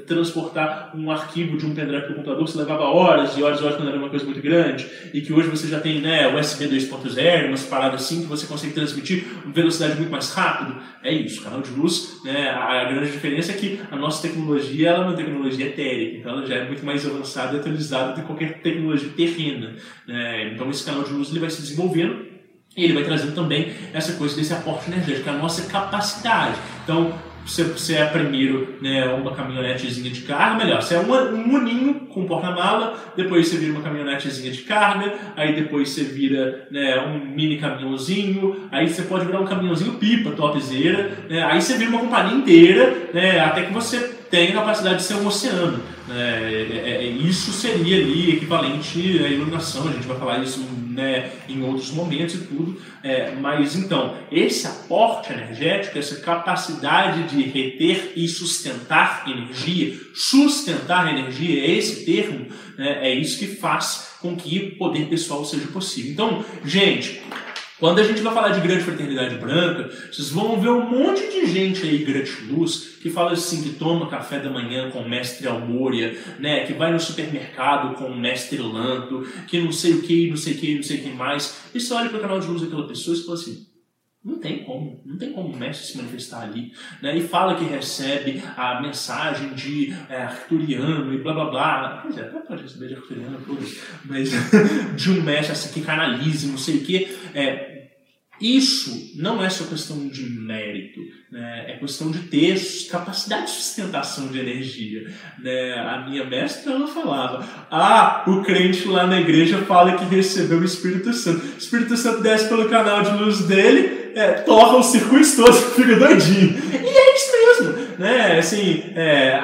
Speaker 5: transportar um arquivo de um pendrive para o computador, você levava horas e horas e horas quando era uma coisa muito grande, e que hoje você já tem né, USB 2.0, umas paradas assim, que você consegue transmitir velocidade muito mais rápido. É isso, canal de luz, né, a grande diferença é que a nossa tecnologia ela é uma tecnologia etérica, então ela já é muito mais avançada e atualizada do que qualquer tecnologia terrena. Né? Então esse canal de luz ele vai se desenvolvendo e ele vai trazendo também essa coisa desse aporte energético, a nossa capacidade. Então, você, você é primeiro né, uma caminhonetezinha de carga, melhor, você é um, um uninho com porta-mala, depois você vira uma caminhonetezinha de carga, aí depois você vira né, um mini caminhãozinho, aí você pode virar um caminhãozinho pipa, topzera, né, aí você vira uma companhia inteira, né, até que você a capacidade de ser um oceano. Né, é, é, é isso seria ali equivalente à iluminação, a gente vai falar isso né, em outros momentos e tudo. É, mas então, esse aporte energético, essa capacidade de reter e sustentar energia, sustentar energia, é esse termo, né, é isso que faz com que o poder pessoal seja possível. Então, gente, quando a gente vai falar de grande fraternidade branca, vocês vão ver um monte de gente aí, gratiluz, que fala assim, que toma café da manhã com o mestre Almôria, né, que vai no supermercado com o mestre Lanto, que não sei o que, não sei o que, não sei o que mais. E você olha para o canal de luz daquela pessoa e fala assim, não tem como, não tem como o mestre se manifestar ali. Né? E fala que recebe a mensagem de é, Arcturiano e blá blá blá. Pois é, até pode receber de Arcturiano, mas de um mestre assim, que canalize, não sei o quê. É, isso não é só questão de mérito, né? é questão de ter capacidade de sustentação de energia. Né? A minha mestra ela falava: Ah, o crente lá na igreja fala que recebeu o Espírito Santo. O Espírito Santo desce pelo canal de luz dele, é, torra os circuitos todos, fica doidinho. E é isso mesmo. Né? Assim, é,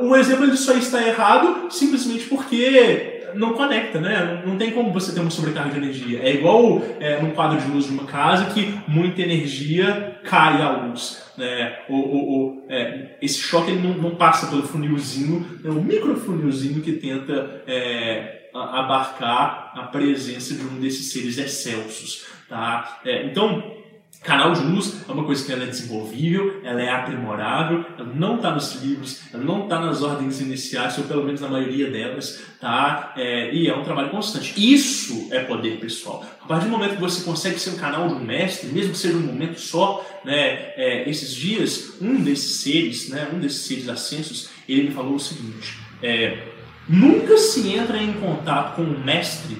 Speaker 5: o exemplo ele só está errado simplesmente porque não conecta, né? Não, tem como você ter uma sobrecarga de energia. É igual é, num quadro de luz de uma casa que muita energia cai à luz. Né? O, é, esse choque ele não, não, passa pelo funilzinho, é o microfunilzinho que tenta é, abarcar a presença de um desses seres excelsos. Tá? É, então, Canal de luz é uma coisa que ela é desenvolvível, ela é aprimorável, ela não está nos livros, ela não está nas ordens iniciais, ou pelo menos na maioria delas, tá? É, e é um trabalho constante. Isso é poder pessoal. A partir do momento que você consegue ser um canal de um mestre, mesmo que seja um momento só, né? É, esses dias, um desses seres, né? Um desses seres ascensos, ele me falou o seguinte: é, nunca se entra em contato com um mestre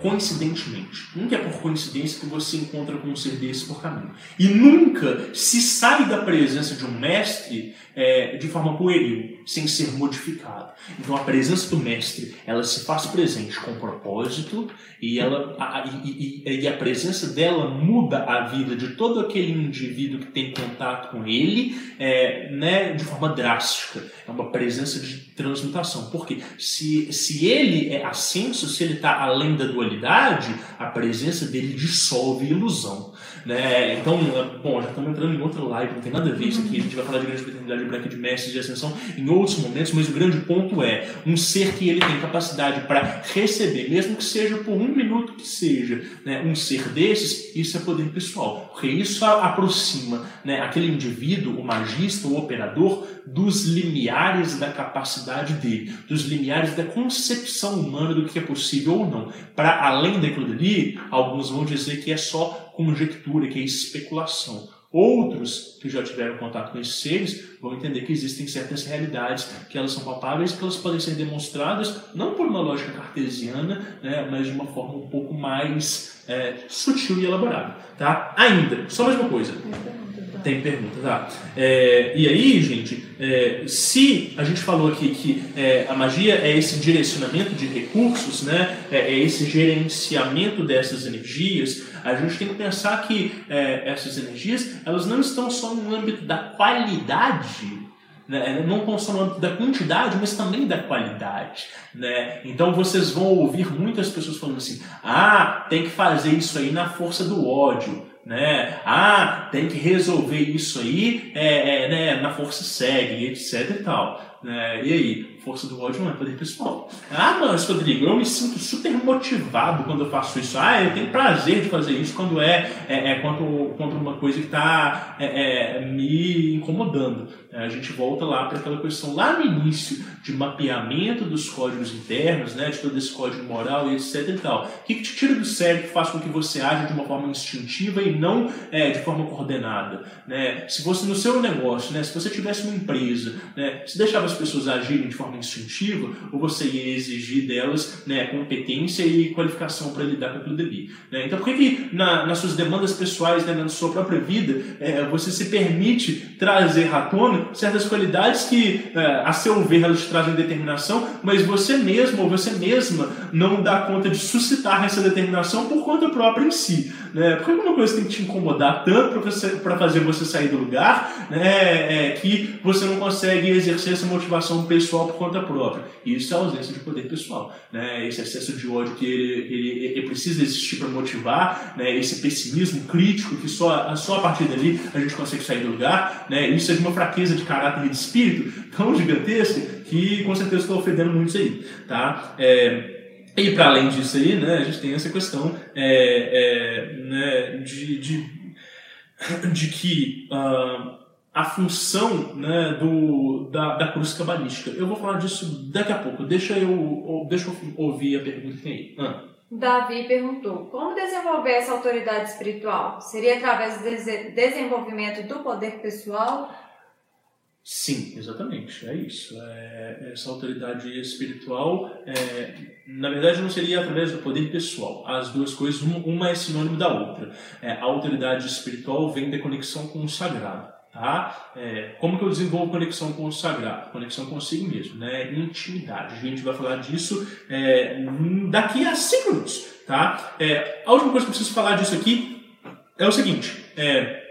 Speaker 5: coincidentemente. Nunca é por coincidência que você encontra com um ser desse por caminho. E nunca se sai da presença de um mestre é, de forma pueril, sem ser modificado. Então a presença do mestre, ela se faz presente com propósito e, ela, a, e, e, e a presença dela muda a vida de todo aquele indivíduo que tem contato com ele é, né, de forma drástica. É uma presença de transmutação. Porque se, se ele é ascenso, se ele está além da dualidade, a presença dele dissolve ilusão. Né? Então, bom, já estamos entrando em outra live, não tem nada a ver isso aqui. A gente vai falar de grande fraternidade branca de mestres de ascensão em outros momentos, mas o grande ponto é um ser que ele tem capacidade para receber, mesmo que seja por um minuto que seja, né, um ser desses, isso é poder pessoal. Porque isso aproxima né, aquele indivíduo, o magista, o operador, dos limiares da capacidade dele, dos limiares da concepção humana do que é possível ou não. Para além daquilo dali, alguns vão dizer que é só conjectura, que é especulação. Outros que já tiveram contato com esses seres vão entender que existem certas realidades que elas são palpáveis, que elas podem ser demonstradas não por uma lógica cartesiana, né, mas de uma forma um pouco mais é, sutil e elaborada. Tá? Ainda, só mais uma coisa. Tem pergunta, tá? É, e aí, gente, é, se a gente falou aqui que é, a magia é esse direcionamento de recursos, né? É, é, esse gerenciamento dessas energias, a gente tem que pensar que é, essas energias elas não estão só no âmbito da qualidade né? não âmbito da quantidade, mas também da qualidade. Né? Então vocês vão ouvir muitas pessoas falando assim: ah, tem que fazer isso aí na força do ódio né? Ah, tem que resolver isso aí é, é, né, na força segue, etc e tal. Né? E aí, força do ódio não é poder pessoal. Ah, mas Rodrigo, eu me sinto super motivado quando eu faço isso. Ah, eu tenho prazer de fazer isso quando é, é, é contra, contra uma coisa que está é, é, me incomodando. É, a gente volta lá para aquela questão lá no início de mapeamento dos códigos internos, né, de todo esse código moral e etc e tal. O que, que te tira do sério que faz com que você age de uma forma instintiva e não é, de forma coordenada? Né? Se você no seu negócio, né, se você tivesse uma empresa, né, se deixava as pessoas agirem de forma instintiva, ou você ia exigir delas né, competência e qualificação para lidar com aquilo dali. Né? Então, por que, que na, nas suas demandas pessoais, né, na sua própria vida, é, você se permite trazer à tona certas qualidades que, é, a seu ver, elas trazem determinação, mas você mesmo ou você mesma não dá conta de suscitar essa determinação por conta própria em si? Né? Por que uma coisa tem que te incomodar tanto para fazer você sair do lugar né, é, que você não consegue exercer essa motivação pessoal por conta própria? Isso é ausência de poder pessoal. Né? Esse excesso de ódio que ele, ele, ele precisa existir para motivar, né? esse pessimismo crítico que só, só a partir dali a gente consegue sair do lugar, né? isso é de uma fraqueza de caráter e de espírito tão gigantesca que com certeza estou ofendendo muitos aí. Tá? É, e para além disso aí, né, a gente tem essa questão é, é, né, de, de, de que uh, a função né, do, da, da cruz cabalística. Eu vou falar disso daqui a pouco. Deixa eu, deixa eu ouvir a pergunta que tem aí. Ah.
Speaker 4: Davi perguntou: como desenvolver essa autoridade espiritual? Seria através do desenvolvimento do poder pessoal
Speaker 5: Sim, exatamente, é isso. É, essa autoridade espiritual, é, na verdade, não seria através do poder pessoal. As duas coisas, uma é sinônimo da outra. É, a autoridade espiritual vem da conexão com o sagrado. Tá? É, como que eu desenvolvo conexão com o sagrado? Conexão consigo mesmo, né? intimidade. A gente vai falar disso é, daqui a cinco minutos. Tá? É, a última coisa que eu preciso falar disso aqui é o seguinte. É,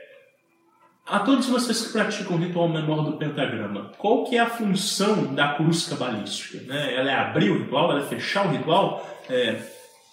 Speaker 5: a todos vocês que praticam o ritual menor do pentagrama, qual que é a função da cruz cabalística? Né? Ela é abrir o ritual? Ela é fechar o ritual? É,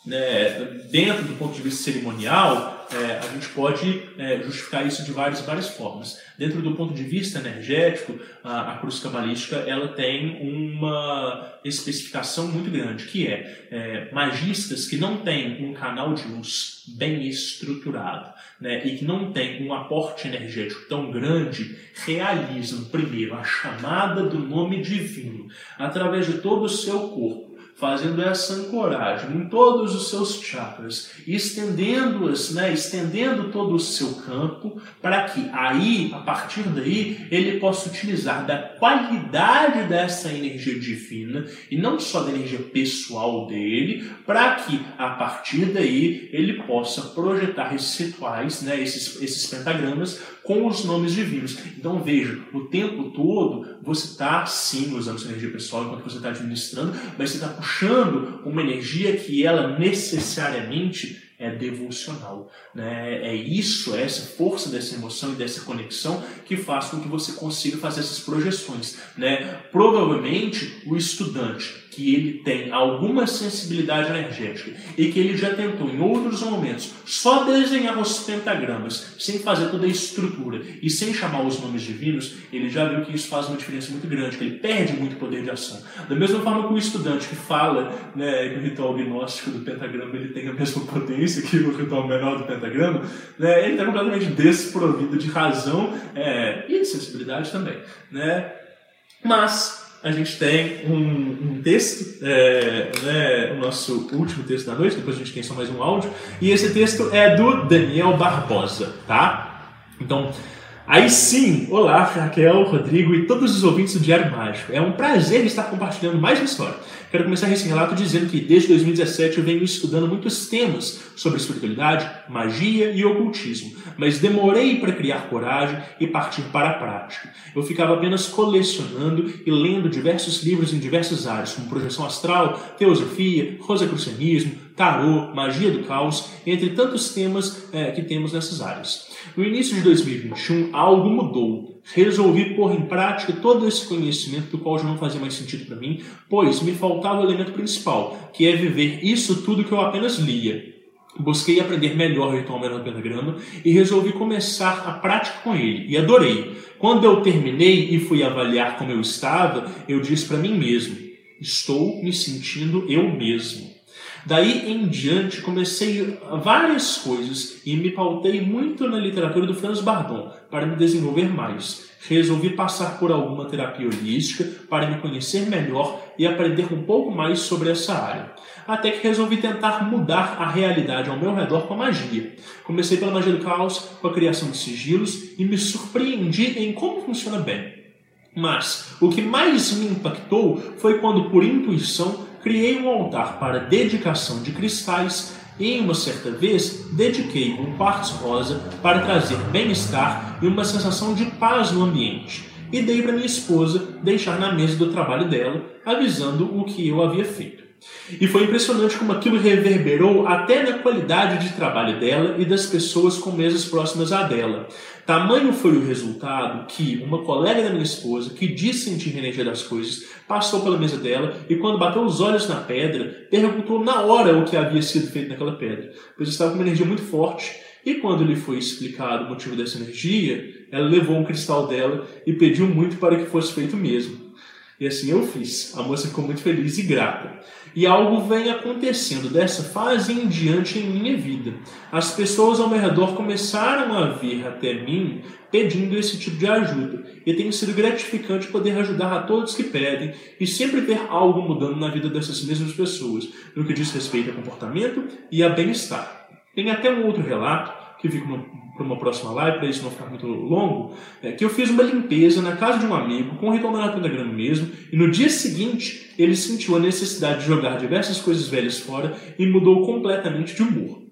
Speaker 5: né, dentro do ponto de vista cerimonial? É, a gente pode é, justificar isso de várias, várias formas. Dentro do ponto de vista energético, a, a cruz cabalística ela tem uma especificação muito grande, que é, é magistas que não têm um canal de luz bem estruturado né, e que não têm um aporte energético tão grande, realizam primeiro a chamada do nome divino através de todo o seu corpo fazendo essa ancoragem em todos os seus chakras, estendendo-as, né, estendendo todo o seu campo, para que aí, a partir daí, ele possa utilizar da qualidade dessa energia divina e não só da energia pessoal dele, para que a partir daí ele possa projetar esses rituais, né, esses, esses pentagramas com os nomes divinos. Então veja, o tempo todo você está sim usando sua energia pessoal enquanto você está administrando, mas você está puxando uma energia que ela necessariamente é devocional. Né? É isso, é essa força dessa emoção e dessa conexão que faz com que você consiga fazer essas projeções. Né? Provavelmente o estudante que ele tem alguma sensibilidade energética e que ele já tentou em outros momentos só desenhar os pentagramas sem fazer toda a estrutura e sem chamar os nomes divinos, ele já viu que isso faz uma diferença muito grande, que ele perde muito poder de ação. Da mesma forma que o estudante que fala né, que o ritual gnóstico do pentagrama ele tem a mesma potência que o ritual menor do pentagrama, né, ele está completamente desprovido de razão é, e de sensibilidade também. Né? Mas a gente tem um, um texto, é, né, o nosso último texto da noite, depois a gente tem só mais um áudio, e esse texto é do Daniel Barbosa, tá? Então, aí sim, olá Raquel, Rodrigo e todos os ouvintes do Diário Mágico. É um prazer estar compartilhando mais uma história. Quero começar esse relato dizendo que desde 2017 eu venho estudando muitos temas sobre espiritualidade, magia e ocultismo, mas demorei para criar coragem e partir para a prática. Eu ficava apenas colecionando e lendo diversos livros em diversas áreas, como projeção astral, teosofia, rosacrucianismo, tarô, magia do caos, entre tantos temas é, que temos nessas áreas. No início de 2021, algo mudou resolvi pôr em prática todo esse conhecimento do qual já não fazia mais sentido para mim, pois me faltava o elemento principal, que é viver isso tudo que eu apenas lia. Busquei aprender melhor o ritual menor pentagrama e resolvi começar a prática com ele, e adorei. Quando eu terminei e fui avaliar como eu estava, eu disse para mim mesmo: estou me sentindo eu mesmo. Daí em diante comecei várias coisas e me pautei muito na literatura do Franz Bardon para me desenvolver mais. Resolvi passar por alguma terapia holística para me conhecer melhor e aprender um pouco mais sobre essa área. Até que resolvi tentar mudar a realidade ao meu redor com a magia. Comecei pela magia do caos, com a criação de sigilos e me surpreendi em como funciona bem. Mas o que mais me impactou foi quando, por intuição, criei um altar para dedicação de cristais e, uma certa vez, dediquei um quartzo rosa para trazer bem-estar e uma sensação de paz no ambiente. E dei para minha esposa deixar na mesa do trabalho dela, avisando o que eu havia feito. E foi impressionante como aquilo reverberou até na qualidade de trabalho dela e das pessoas com mesas próximas a dela. Tamanho foi o resultado que uma colega da minha esposa, que disse sentir energia das coisas, passou pela mesa dela e, quando bateu os olhos na pedra, perguntou na hora o que havia sido feito naquela pedra, pois estava com uma energia muito forte. E quando lhe foi explicado o motivo dessa energia, ela levou um cristal dela e pediu muito para que fosse feito mesmo. E assim eu fiz. A moça ficou muito feliz e grata. E algo vem acontecendo dessa fase em diante em minha vida. As pessoas ao meu redor começaram a vir até mim pedindo esse tipo de ajuda. E tem sido gratificante poder ajudar a todos que pedem e sempre ver algo mudando na vida dessas mesmas pessoas, no que diz respeito a comportamento e a bem-estar. Tem até um outro relato que fica para uma próxima live, para isso não ficar muito longo, é que eu fiz uma limpeza na casa de um amigo com o ritual da pentagrama mesmo, e no dia seguinte ele sentiu a necessidade de jogar diversas coisas velhas fora e mudou completamente de humor.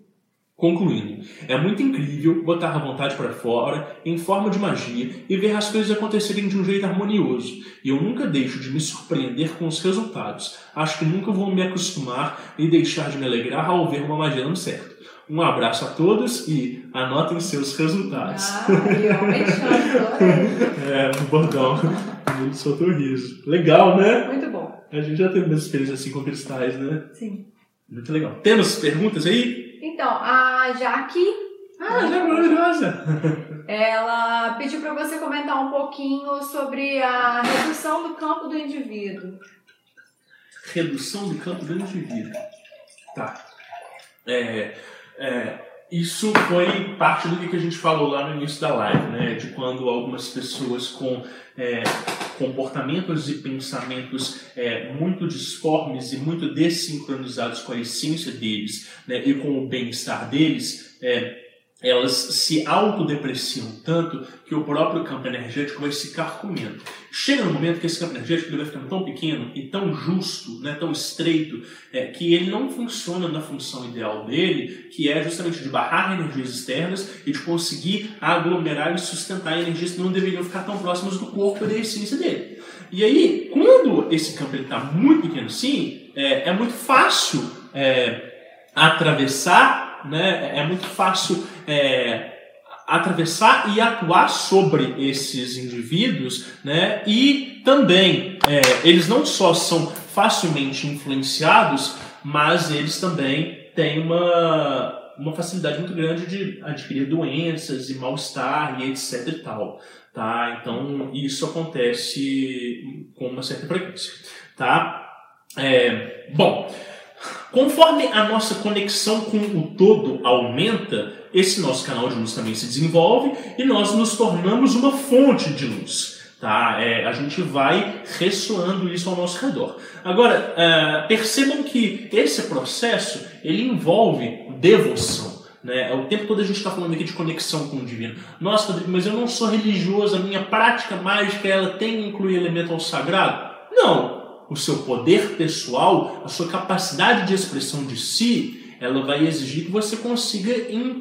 Speaker 5: Concluindo, é muito incrível botar a vontade para fora em forma de magia e ver as coisas acontecerem de um jeito harmonioso. E eu nunca deixo de me surpreender com os resultados. Acho que nunca vou me acostumar e deixar de me alegrar ao ver uma magia dando certo. Um abraço a todos e anotem seus resultados.
Speaker 4: Ah,
Speaker 5: É, um bordão. Muito soltou riso. Legal, né?
Speaker 4: Muito bom.
Speaker 5: A gente já teve uma experiência assim com cristais, né?
Speaker 4: Sim.
Speaker 5: Muito legal. Temos perguntas aí?
Speaker 4: Então, a Jaque
Speaker 5: Ah, ela é maravilhosa!
Speaker 4: Ela pediu para você comentar um pouquinho sobre a redução do campo do indivíduo.
Speaker 5: Redução do campo do indivíduo. Tá. É, é, isso foi parte do que a gente falou lá no início da live, né? De quando algumas pessoas com é, comportamentos e pensamentos é, muito disformes e muito desincronizados com a essência deles né? e com o bem-estar deles, é, elas se autodepreciam tanto que o próprio campo energético vai se carcomendo. Chega no momento que esse campo energético vai ficando tão pequeno e tão justo, né, tão estreito, é, que ele não funciona na função ideal dele, que é justamente de barrar energias externas e de conseguir aglomerar e sustentar energias que não deveriam ficar tão próximas do corpo e da essência dele. E aí, quando esse campo está muito pequeno assim, é, é muito fácil é, atravessar né, é muito fácil é, atravessar e atuar sobre esses indivíduos, né, e também é, eles não só são facilmente influenciados, mas eles também têm uma, uma facilidade muito grande de adquirir doenças e mal-estar e etc e tal, tá? Então isso acontece com uma certa frequência, tá? É, bom, Conforme a nossa conexão com o todo aumenta, esse nosso canal de luz também se desenvolve e nós nos tornamos uma fonte de luz. Tá? É, a gente vai ressoando isso ao nosso redor. Agora, é, percebam que esse processo ele envolve devoção. Né? O tempo todo a gente está falando aqui de conexão com o divino. Nossa, Rodrigo, mas eu não sou religioso, a minha prática mágica ela tem que incluir elemento ao sagrado? Não, o seu poder pessoal, a sua capacidade de expressão de si, ela vai exigir que você consiga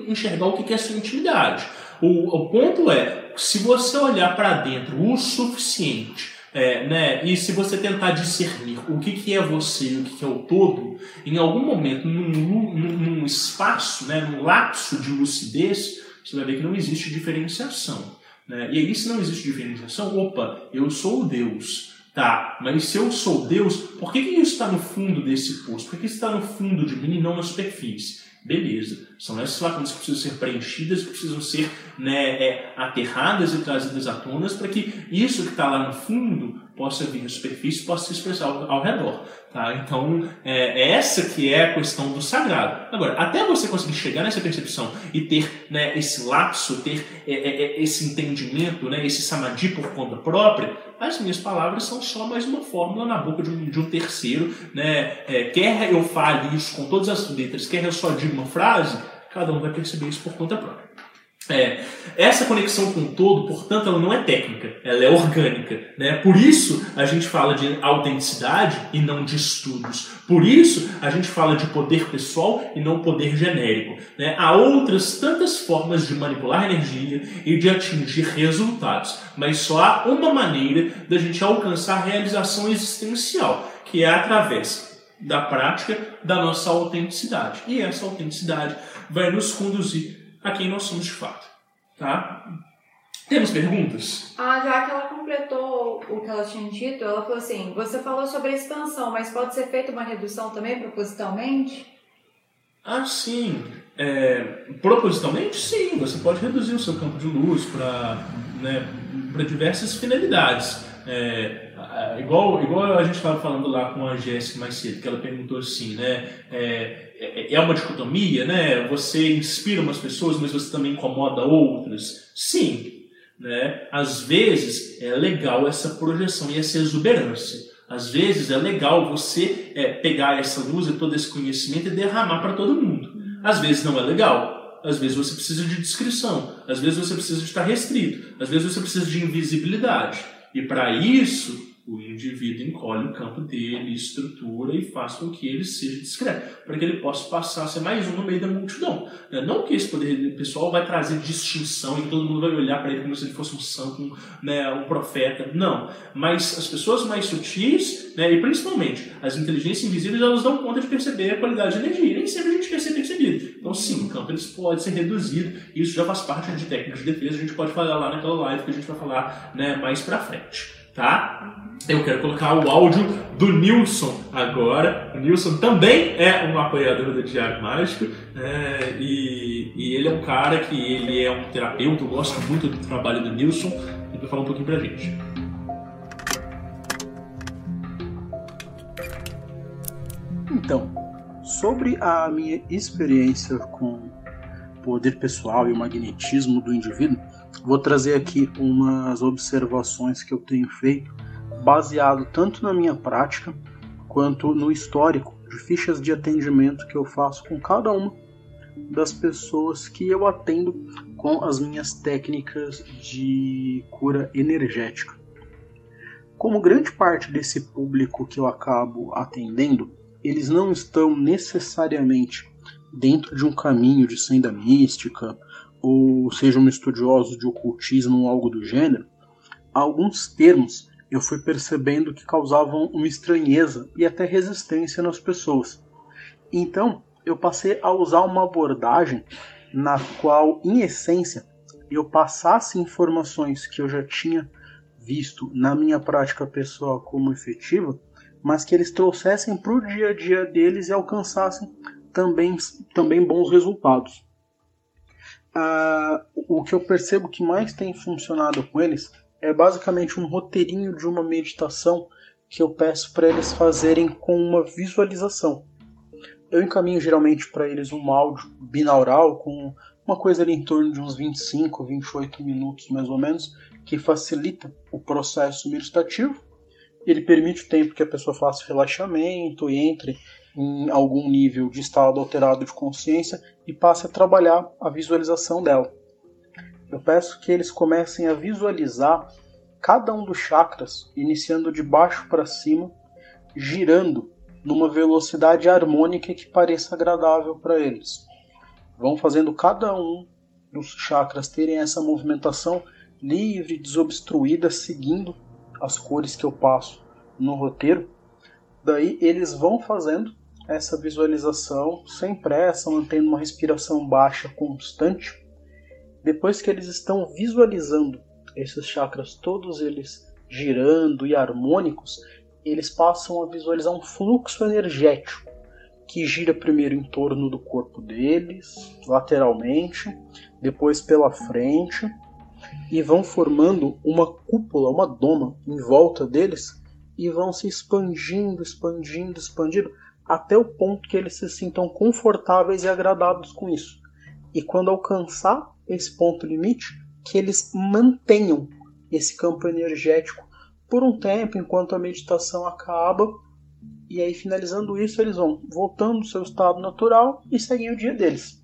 Speaker 5: enxergar o que é a sua intimidade. O, o ponto é, se você olhar para dentro o suficiente, é, né, e se você tentar discernir o que, que é você e o que, que é o todo, em algum momento, num, num, num espaço, né, num lapso de lucidez, você vai ver que não existe diferenciação. Né? E aí, se não existe diferenciação, opa, eu sou o Deus. Tá, mas se eu sou Deus, por que, que isso está no fundo desse poço? Por que, está no fundo de mim e não na superfície? Beleza, são essas lacunas que precisam ser preenchidas, que precisam ser né, é, aterradas e trazidas à tona para que isso que está lá no fundo possa vir à superfície, possa se expressar ao, ao redor. Tá? Então, é, é, essa que é a questão do sagrado. Agora, até você conseguir chegar nessa percepção e ter né, esse lapso, ter é, é, é esse entendimento, né, esse samadhi por conta própria, as minhas palavras são só mais uma fórmula na boca de um, de um terceiro. Né? É, quer eu fale isso com todas as letras, quer eu só diga uma frase, cada um vai perceber isso por conta própria. É, essa conexão com o todo, portanto, ela não é técnica, ela é orgânica. Né? Por isso a gente fala de autenticidade e não de estudos. Por isso a gente fala de poder pessoal e não poder genérico. Né? Há outras tantas formas de manipular energia e de atingir resultados, mas só há uma maneira da gente alcançar a realização existencial, que é através da prática da nossa autenticidade. E essa autenticidade vai nos conduzir a quem nós somos de fato. Tá? Temos perguntas?
Speaker 4: Ah, já que ela completou o que ela tinha dito, ela falou assim: você falou sobre a expansão, mas pode ser feita uma redução também propositalmente?
Speaker 5: Ah, sim. É, propositalmente, sim. Você pode reduzir o seu campo de luz para né, diversas finalidades. É, igual, igual a gente estava falando lá com a Jéssica mais cedo, que ela perguntou assim, né? É, é, é uma dicotomia, né? Você inspira umas pessoas, mas você também incomoda outras. Sim, né? Às vezes é legal essa projeção e essa exuberância. Às vezes é legal você é, pegar essa luz e todo esse conhecimento e derramar para todo mundo. Às vezes não é legal. Às vezes você precisa de descrição. Às vezes você precisa de estar restrito. Às vezes você precisa de invisibilidade. E para isso, o indivíduo encolhe o campo dele, estrutura e faz com que ele seja discreto, para que ele possa passar a ser mais um no meio da multidão. Né? Não que esse poder pessoal vai trazer distinção e todo mundo vai olhar para ele como se ele fosse um santo, um, né, um profeta. Não. Mas as pessoas mais sutis, né, e principalmente as inteligências invisíveis, elas dão conta de perceber a qualidade de energia. Nem sempre a gente quer ser percebido. Então, sim, o campo eles pode ser reduzido. Isso já faz parte de técnicas de defesa. A gente pode falar lá naquela live que a gente vai falar né, mais para frente. Tá? Eu quero colocar o áudio do Nilson agora. O Nilson também é um apoiador do Diário Mágico é, e, e, ele é um cara que ele é um terapeuta. Eu gosto muito do trabalho do Nilson. Ele vai falar um pouquinho pra gente.
Speaker 6: Então, sobre a minha experiência com poder pessoal e o magnetismo do indivíduo, vou trazer aqui umas observações que eu tenho feito, baseado tanto na minha prática quanto no histórico de fichas de atendimento que eu faço com cada uma das pessoas que eu atendo com as minhas técnicas de cura energética. Como grande parte desse público que eu acabo atendendo, eles não estão necessariamente dentro de um caminho de senda mística, ou sejam estudiosos de ocultismo ou algo do gênero, alguns termos eu fui percebendo que causavam uma estranheza e até resistência nas pessoas. Então, eu passei a usar uma abordagem na qual, em essência, eu passasse informações que eu já tinha visto na minha prática pessoal como efetiva, mas que eles trouxessem para o dia a dia deles e alcançassem também, também bons resultados. Uh, o que eu percebo que mais tem funcionado com eles é basicamente um roteirinho de uma meditação que eu peço para eles fazerem com uma visualização. Eu encaminho geralmente para eles um áudio binaural com uma coisa ali em torno de uns 25, 28 minutos mais ou menos, que facilita o processo meditativo. Ele permite o tempo que a pessoa faça relaxamento e entre em algum nível de estado alterado de consciência e passe a trabalhar a visualização dela. Eu peço que eles comecem a visualizar cada um dos chakras, iniciando de baixo para cima, girando numa velocidade harmônica que pareça agradável para eles. Vão fazendo cada um dos chakras terem essa movimentação livre, desobstruída, seguindo as cores que eu passo no roteiro. Daí eles vão fazendo essa visualização sem pressa, mantendo uma respiração baixa constante. Depois que eles estão visualizando esses chakras, todos eles girando e harmônicos, eles passam a visualizar um fluxo energético que gira primeiro em torno do corpo deles, lateralmente, depois pela frente, e vão formando uma cúpula, uma doma em volta deles e vão se expandindo, expandindo, expandindo até o ponto que eles se sintam confortáveis e agradados com isso. E quando alcançar esse ponto limite, que eles mantenham esse campo energético por um tempo enquanto a meditação acaba. E aí, finalizando isso, eles vão voltando ao seu estado natural e seguem o dia deles.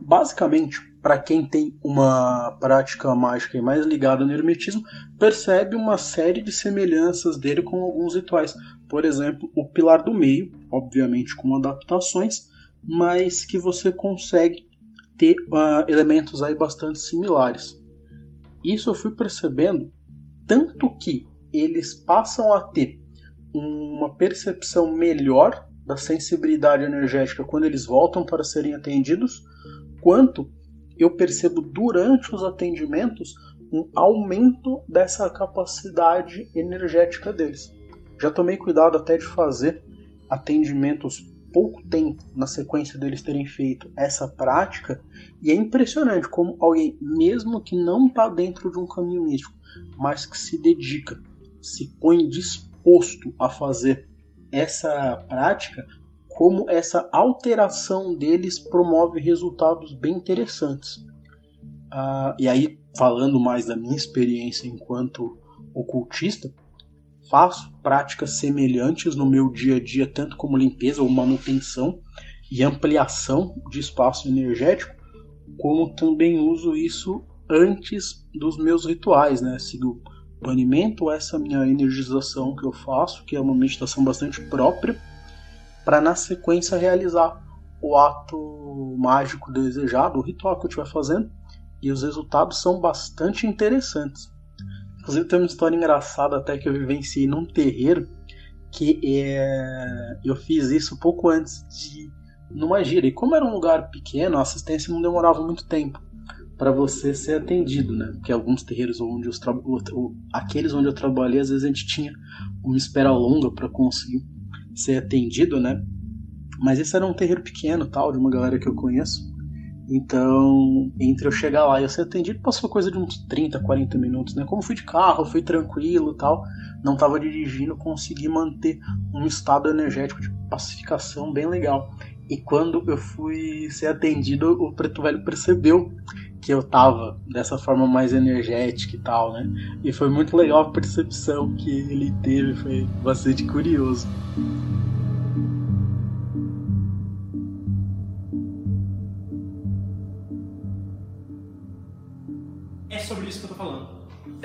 Speaker 6: Basicamente, para quem tem uma prática mágica mais ligada ao hermetismo, percebe uma série de semelhanças dele com alguns rituais. Por exemplo, o pilar do meio, obviamente com adaptações, mas que você consegue ter uh, elementos aí bastante similares. Isso eu fui percebendo tanto que eles passam a ter uma percepção melhor da sensibilidade energética quando eles voltam para serem atendidos, quanto eu percebo durante os atendimentos um aumento dessa capacidade energética deles. Já tomei cuidado até de fazer atendimentos pouco tempo na sequência deles terem feito essa prática, e é impressionante como alguém, mesmo que não está dentro de um caminho místico, mas que se dedica, se põe disposto a fazer essa prática, como essa alteração deles promove resultados bem interessantes. Uh, e aí, falando mais da minha experiência enquanto ocultista, faço práticas semelhantes no meu dia a dia, tanto como limpeza ou manutenção e ampliação de espaço energético, como também uso isso antes dos meus rituais, né? Sigo banimento, essa minha energização que eu faço, que é uma meditação bastante própria, para na sequência realizar o ato mágico desejado, o ritual que eu estiver fazendo, e os resultados são bastante interessantes. Inclusive tem uma história engraçada até que eu vivenciei num terreiro que é, eu fiz isso pouco antes de numa gira. E como era um lugar pequeno, a assistência não demorava muito tempo. para você ser atendido, né? Porque alguns terreiros onde os aqueles onde eu trabalhei, às vezes a gente tinha uma espera longa para conseguir ser atendido, né? Mas esse era um terreiro pequeno, tal, de uma galera que eu conheço. Então, entre eu chegar lá e eu ser atendido, passou coisa de uns 30, 40 minutos, né? Como fui de carro, fui tranquilo tal, não estava dirigindo, consegui manter um estado energético de pacificação bem legal. E quando eu fui ser atendido, o preto velho percebeu que eu tava dessa forma mais energética e tal, né? E foi muito legal a percepção que ele teve, foi bastante curioso.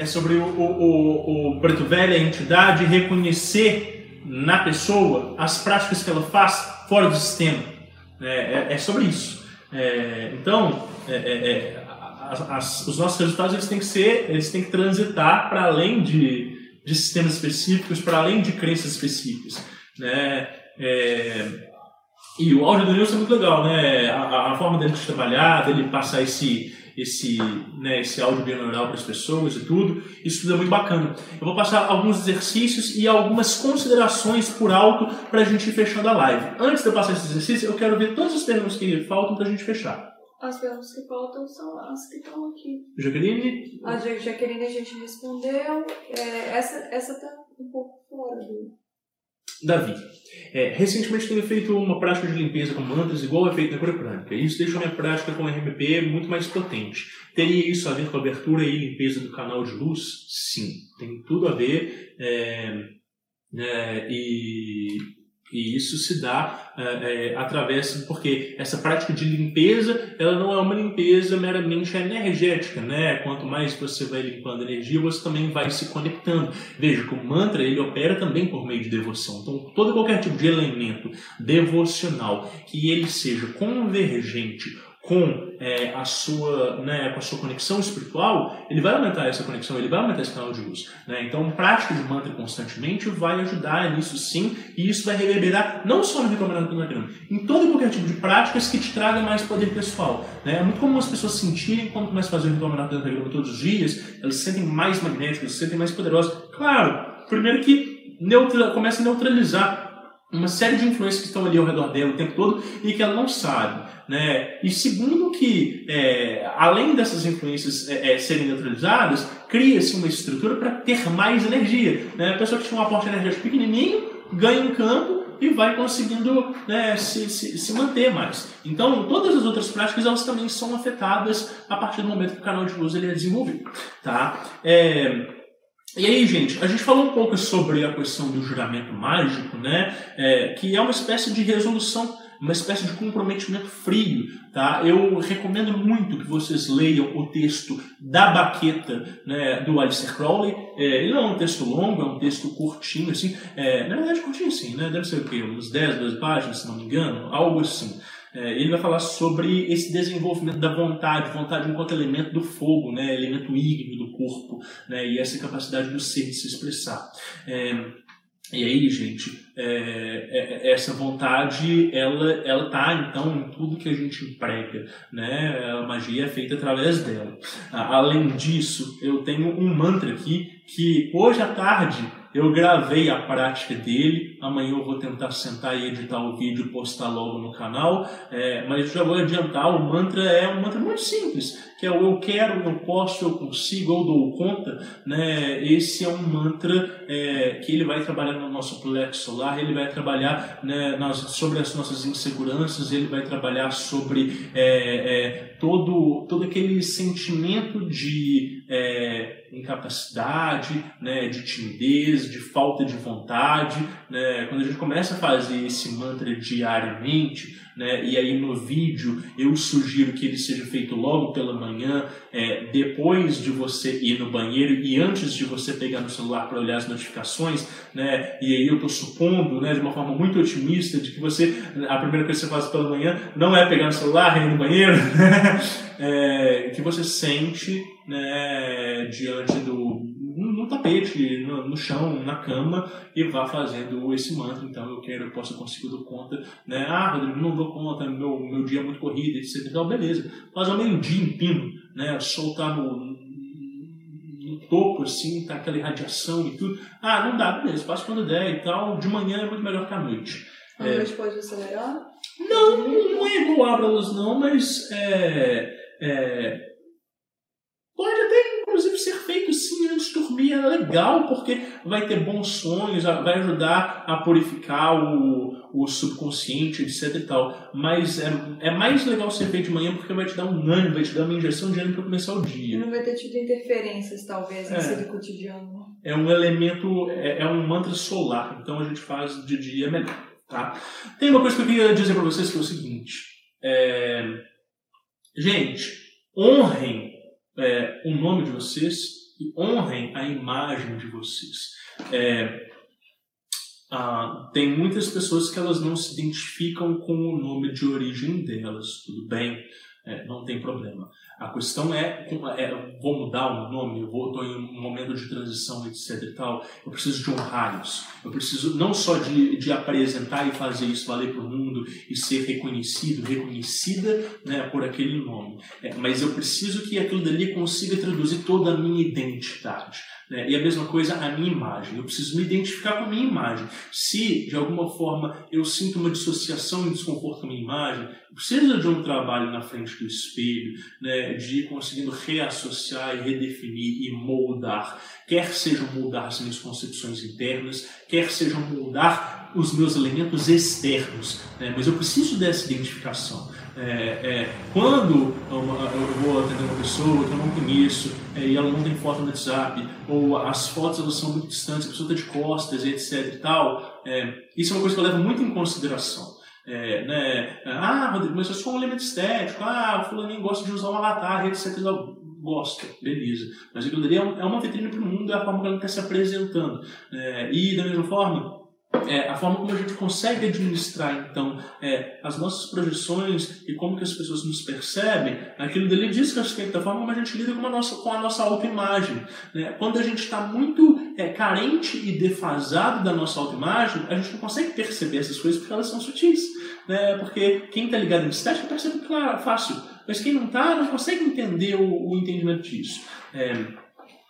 Speaker 5: É sobre o, o, o, o preto velho, a entidade, reconhecer na pessoa as práticas que ela faz fora do sistema. É, é, é sobre isso. É, então, é, é, é, as, as, os nossos resultados eles têm que ser, eles têm que transitar para além de, de sistemas específicos, para além de crenças específicas. Né? e o áudio do Nilson é muito legal, né? A, a forma dele de trabalhar, dele passar esse esse, né, esse áudio binaural para as pessoas e tudo. Isso tudo é muito bacana. Eu vou passar alguns exercícios e algumas considerações por alto para a gente ir fechando a live. Antes de eu passar esses exercícios, eu quero ver todas as perguntas que faltam para a gente fechar.
Speaker 4: As perguntas que faltam são as que estão aqui.
Speaker 5: Jaqueline?
Speaker 4: A Jaqueline a gente respondeu. É, essa, essa tá um pouco fora do.
Speaker 5: Davi. É, recentemente tenho feito uma prática de limpeza com mantras igual é feito na cura prânica. Isso deixa minha prática com RMP muito mais potente. Teria isso a ver com a abertura e limpeza do canal de luz? Sim, tem tudo a ver. É, é, e e isso se dá é, é, através, porque essa prática de limpeza, ela não é uma limpeza meramente energética, né? Quanto mais você vai limpando energia, você também vai se conectando. Veja que o mantra, ele opera também por meio de devoção. Então, todo qualquer tipo de elemento devocional que ele seja convergente com é, a sua, né, com a sua conexão espiritual, ele vai aumentar essa conexão, ele vai aumentar esse canal de luz. Né? Então, prática de mantra constantemente vai ajudar nisso sim, e isso vai reverberar não só no recomendado do Nagrama, em todo e qualquer tipo de práticas que te traga mais poder pessoal. Né? É muito comum as pessoas sentirem quando começam a fazer o recomendado do Nagrama todos os dias, elas se sentem mais magnéticas, se sentem mais poderosas. Claro, primeiro que neutra, começa a neutralizar uma série de influências que estão ali ao redor dela o tempo todo e que ela não sabe. Né? E segundo que, é, além dessas influências é, é, serem neutralizadas, cria-se uma estrutura para ter mais energia. Né? A pessoa que tinha um aporte energético pequenininho ganha um campo e vai conseguindo né, se, se, se, manter mais. Então, todas as outras práticas elas também são afetadas a partir do momento que o canal de luz ele é desenvolvido. Tá? É, e aí, gente, a gente falou um pouco sobre a questão do juramento mágico, né? É, que é uma espécie de resolução uma espécie de comprometimento frio, tá? Eu recomendo muito que vocês leiam o texto da baqueta né, do Alistair Crowley. É, ele não é um texto longo, é um texto curtinho, assim. É, na verdade, curtinho assim, né? Deve ser o quê? Uns 10, 12 páginas, se não me engano, algo assim. É, ele vai falar sobre esse desenvolvimento da vontade, vontade enquanto elemento do fogo, né, elemento ígneo do corpo, né, e essa capacidade do ser de se expressar. É, e aí, gente, é, é, é, essa vontade, ela, ela tá, então, em tudo que a gente emprega, né? A magia é feita através dela. Além disso, eu tenho um mantra aqui que hoje à tarde eu gravei a prática dele. Amanhã eu vou tentar sentar e editar o vídeo e postar logo no canal. É, mas já vou adiantar: o mantra é um mantra muito simples, que é o eu quero, eu posso, eu consigo, eu dou conta. Né? Esse é um mantra é, que ele vai trabalhar no nosso plexo solar, ele vai trabalhar né, nas, sobre as nossas inseguranças, ele vai trabalhar sobre é, é todo, todo aquele sentimento de é, incapacidade, né, de timidez, de falta de vontade. Né? Quando a gente começa a fazer esse mantra diariamente, né, e aí no vídeo eu sugiro que ele seja feito logo pela manhã, é, depois de você ir no banheiro e antes de você pegar no celular para olhar as notificações, né, e aí eu estou supondo, né, de uma forma muito otimista, de que você, a primeira coisa que você faz pela manhã não é pegar no celular, ir no banheiro, é, que você sente né, diante do no tapete, no, no, chão, na cama e vá fazendo esse mantra. Então eu quero, eu posso, eu consigo, eu dou conta. Né? Ah, Rodrigo, não dou conta, meu, meu dia é muito corrido, etc. Então, beleza. Mas ao meio-dia em pino, né? O sol tá no, no topo, assim, tá aquela irradiação e tudo. Ah, não dá, beleza, passa quando der e tal. De manhã é muito melhor que à noite.
Speaker 4: A noite pode acelerar?
Speaker 5: Não, não é igual Ábralas, não, mas é, é, pode até inclusive ser feito sim antes de dormir. É legal porque vai ter bons sonhos, vai ajudar a purificar o, o subconsciente, etc e tal. Mas é, é mais legal ser feito de manhã porque vai te dar um ânimo, vai te dar uma injeção de ânimo para começar o dia.
Speaker 4: Não vai ter tido interferências, talvez, nesse é. cotidiano.
Speaker 5: É um elemento, é, é um mantra solar, então a gente faz de dia melhor. Tá? Tem uma coisa que eu queria dizer para vocês que é o seguinte. É... Gente, honrem é, o nome de vocês e honrem a imagem de vocês. É, ah, tem muitas pessoas que elas não se identificam com o nome de origem delas, tudo bem, é, não tem problema. A questão é, é vou mudar o nome, eu estou em um momento de transição, etc e tal. Eu preciso de honrar isso. Eu preciso não só de, de apresentar e fazer isso valer para o mundo e ser reconhecido, reconhecida né, por aquele nome. É, mas eu preciso que aquilo dali consiga traduzir toda a minha identidade. Né? E a mesma coisa a minha imagem. Eu preciso me identificar com a minha imagem. Se, de alguma forma, eu sinto uma dissociação e desconforto com a minha imagem, eu preciso de um trabalho na frente do espelho, né? de ir conseguindo reassociar e redefinir e moldar. Quer sejam moldar as minhas concepções internas, quer sejam moldar os meus elementos externos. Né? Mas eu preciso dessa identificação. É, é, quando eu vou atender uma pessoa que eu não conheço é, e ela não tem foto no WhatsApp, ou as fotos elas são muito distantes, a pessoa está de costas, etc e tal, é, isso é uma coisa que eu levo muito em consideração. É, né? Ah, Rodrigo, mas é só um elemento estético. Ah, o fulaninho gosta de usar um avatar, etc. Gosta, beleza. Mas aquilo ali é, uma vitrine para o mundo, é a forma que ele está se apresentando. É, e da mesma forma, é, a forma como a gente consegue administrar, então, é, as nossas projeções e como que as pessoas nos percebem, aquilo dele diz respeito da forma como a gente lida com a nossa, com a nossa autoimagem. Né? Quando a gente está muito é, carente e defasado da nossa autoimagem, a gente não consegue perceber essas coisas porque elas são sutis. Né? Porque quem está ligado em estética percebe claro, fácil, mas quem não está não consegue entender o, o entendimento disso. É,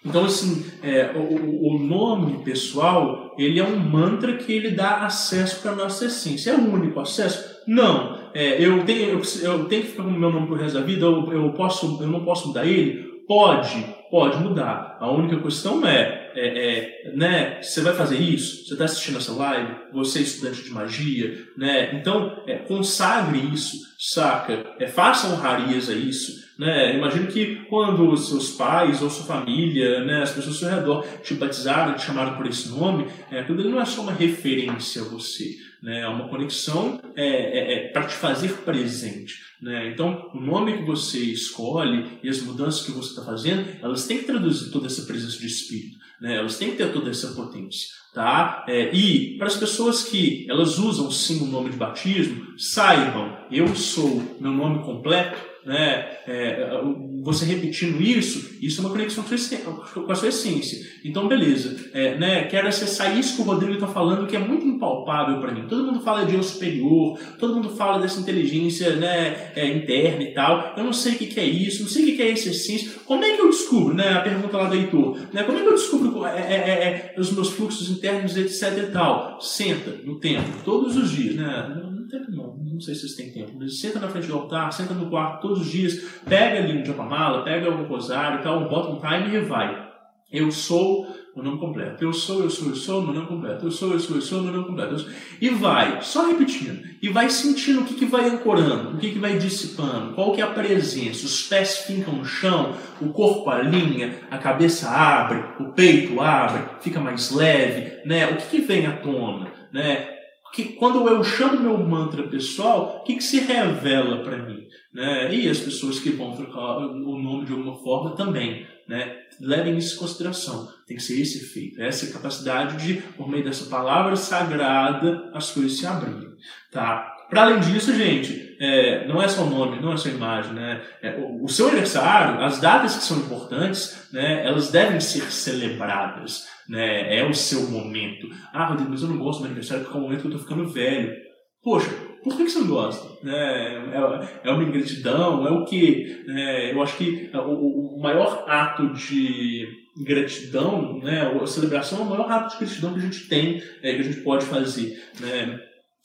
Speaker 5: então, assim, é, o, o, nome pessoal, ele é um mantra que ele dá acesso para a nossa essência. É o único acesso? Não. É, eu, tenho, eu, eu, tenho que ficar com o meu nome pro resto da vida, eu, eu, posso, eu não posso mudar ele? Pode, pode mudar. A única questão é, é, é né, você vai fazer isso? Você está assistindo essa live? Você é estudante de magia? Né? Então, é, consagre isso, saca? É, faça honrarias a isso. Né? Imagino que quando seus pais ou sua família, né, as pessoas ao seu redor te batizaram, te chamaram por esse nome, é, aquilo não é só uma referência a você, né? é uma conexão é, é, é para te fazer presente. Né? Então, o nome que você escolhe e as mudanças que você está fazendo, elas têm que traduzir toda essa presença de espírito, né? elas têm que ter toda essa potência. Tá? É, e para as pessoas que elas usam sim o nome de batismo, saibam, eu sou meu nome completo, né, é, você repetindo isso, isso é uma conexão com a sua essência. Então, beleza. É, né, quero acessar isso que o Rodrigo está falando, que é muito impalpável para mim. Todo mundo fala de eu superior, todo mundo fala dessa inteligência né, é, interna e tal. Eu não sei o que, que é isso, não sei o que, que é essa essência. Como é que eu descubro? Né, a pergunta lá do Heitor. Né, como é que eu descubro é, é, é os meus fluxos internos, etc e tal? Senta no tempo, todos os dias. Né? Não, tem, não, não sei se vocês têm tempo, mas senta na frente do altar, senta no quarto todos os dias, pega ali um japamala, pega um rosário e tal, bota um timer e vai. Eu sou o nome completo. Eu sou, eu sou, eu sou, meu nome completo. Eu sou, eu sou, eu sou, meu nome completo. E vai, só repetindo. E vai sentindo o que, que vai ancorando, o que, que vai dissipando, qual que é a presença. Os pés ficam no chão, o corpo alinha, a cabeça abre, o peito abre, fica mais leve. Né? O que, que vem à tona? Né? Que quando eu chamo meu mantra pessoal, o que, que se revela para mim? Né? E as pessoas que vão trocar o nome de alguma forma também. Né? Levem isso em consideração. Tem que ser esse efeito, essa capacidade de, por meio dessa palavra sagrada, as coisas se abrirem. Tá? Para além disso, gente, é, não é só o nome, não é só a imagem, né? É, o, o, seu aniversário, as datas que são importantes, né, elas devem ser celebradas né? É o seu momento. Ah, Rodrigo, mas eu não gosto do meu aniversário porque é o momento que eu tô ficando velho. Poxa, Por que, você não gosta? É, é, é uma ingratidão? É o que? É, eu acho que o, o maior ato de gratidão, né, a celebração é o maior ato de gratidão que a gente tem, é, que a gente pode fazer. Né?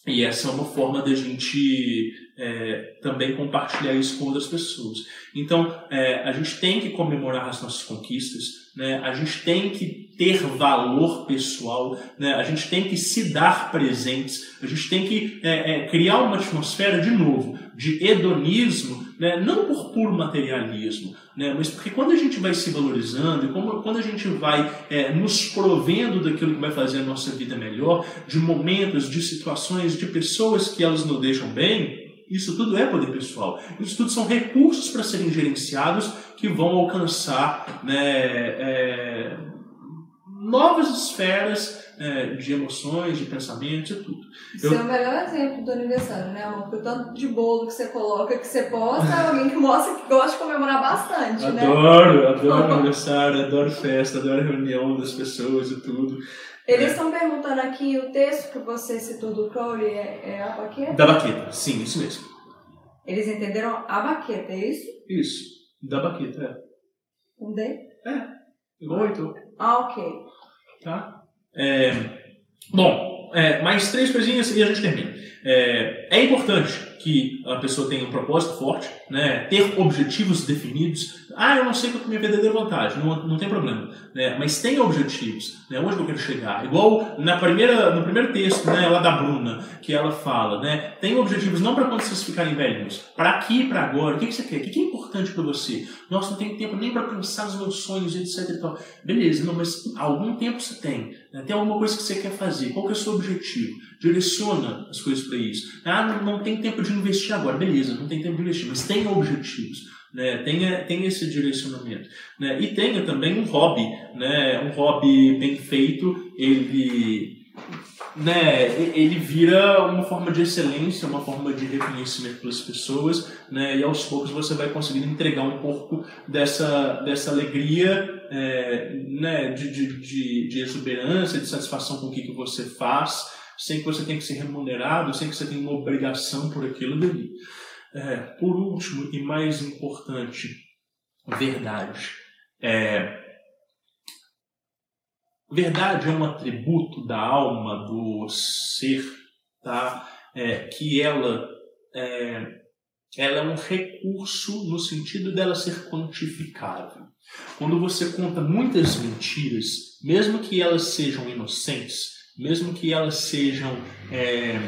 Speaker 5: E essa é uma forma da gente é, também compartilhar isso com outras pessoas. Então, é, a gente tem que comemorar as nossas conquistas, né? a gente tem que ter valor pessoal, né? a gente tem que se dar presentes, a gente tem que é, é criar uma atmosfera, de novo, de hedonismo, né? não por puro materialismo, né? mas porque quando a gente vai se valorizando e como, quando a gente vai é, nos provendo daquilo que vai fazer a nossa vida melhor, de momentos, de situações, de pessoas que elas nos deixam bem, isso tudo é poder pessoal. Isso tudo são recursos para serem gerenciados que vão alcançar né, é, novas esferas é, de emoções, de pensamentos e tudo.
Speaker 4: Você Eu... é o melhor exemplo do aniversário, né, amor? Porque o tanto de bolo que você coloca, que você posta, é alguém que mostra que gosta de comemorar bastante,
Speaker 5: adoro,
Speaker 4: né?
Speaker 5: Adoro, adoro aniversário, adoro festa, adoro reunião das pessoas e tudo.
Speaker 4: Eles estão é. perguntando aqui, o texto que você citou do Crowley é, é a baqueta?
Speaker 5: Da baqueta, sim, isso mesmo.
Speaker 4: Eles entenderam a baqueta, é isso?
Speaker 5: Isso, da baqueta, é.
Speaker 4: Um D?
Speaker 5: É, igual oito.
Speaker 4: Ah, ok.
Speaker 5: Tá? É, bom, é, mais três coisinhas e a gente termina. É, é importante que a pessoa tenha um propósito forte, né? ter objetivos definidos. Ah, eu não sei qual é a minha verdadeira vantagem, não, não tem problema. Né? Mas tenha objetivos, né? onde eu quero chegar. Igual na primeira, no primeiro texto né, lá da Bruna, que ela fala, né? tenha objetivos não para quando vocês ficarem velhos, para aqui e para agora. O que, que você quer? O que, que é importante para você? Nossa, não tenho tempo nem para pensar nos meus sonhos, etc. E tal. Beleza, não, mas algum tempo você tem. Né? Tem alguma coisa que você quer fazer. Qual que é o seu objetivo? Direciona as coisas para isso. Ah, não, tem tempo de investir agora, beleza, não tem tempo de investir, mas tenha objetivos. Né, tenha, tenha esse direcionamento. Né, e tenha também um hobby. Né, um hobby bem feito, ele, né, ele vira uma forma de excelência, uma forma de reconhecimento pelas pessoas, né, e aos poucos você vai conseguindo entregar um pouco dessa, dessa alegria, é, né, de, de, de, de exuberância, de satisfação com o que, que você faz, sem que você tenha que ser remunerado, sem que você tenha uma obrigação por aquilo dali. É, por último e mais importante, verdade. É, verdade é um atributo da alma, do ser, tá? É, que ela é, ela é um recurso no sentido dela ser quantificável. Quando você conta muitas mentiras, mesmo que elas sejam inocentes, mesmo que elas sejam é,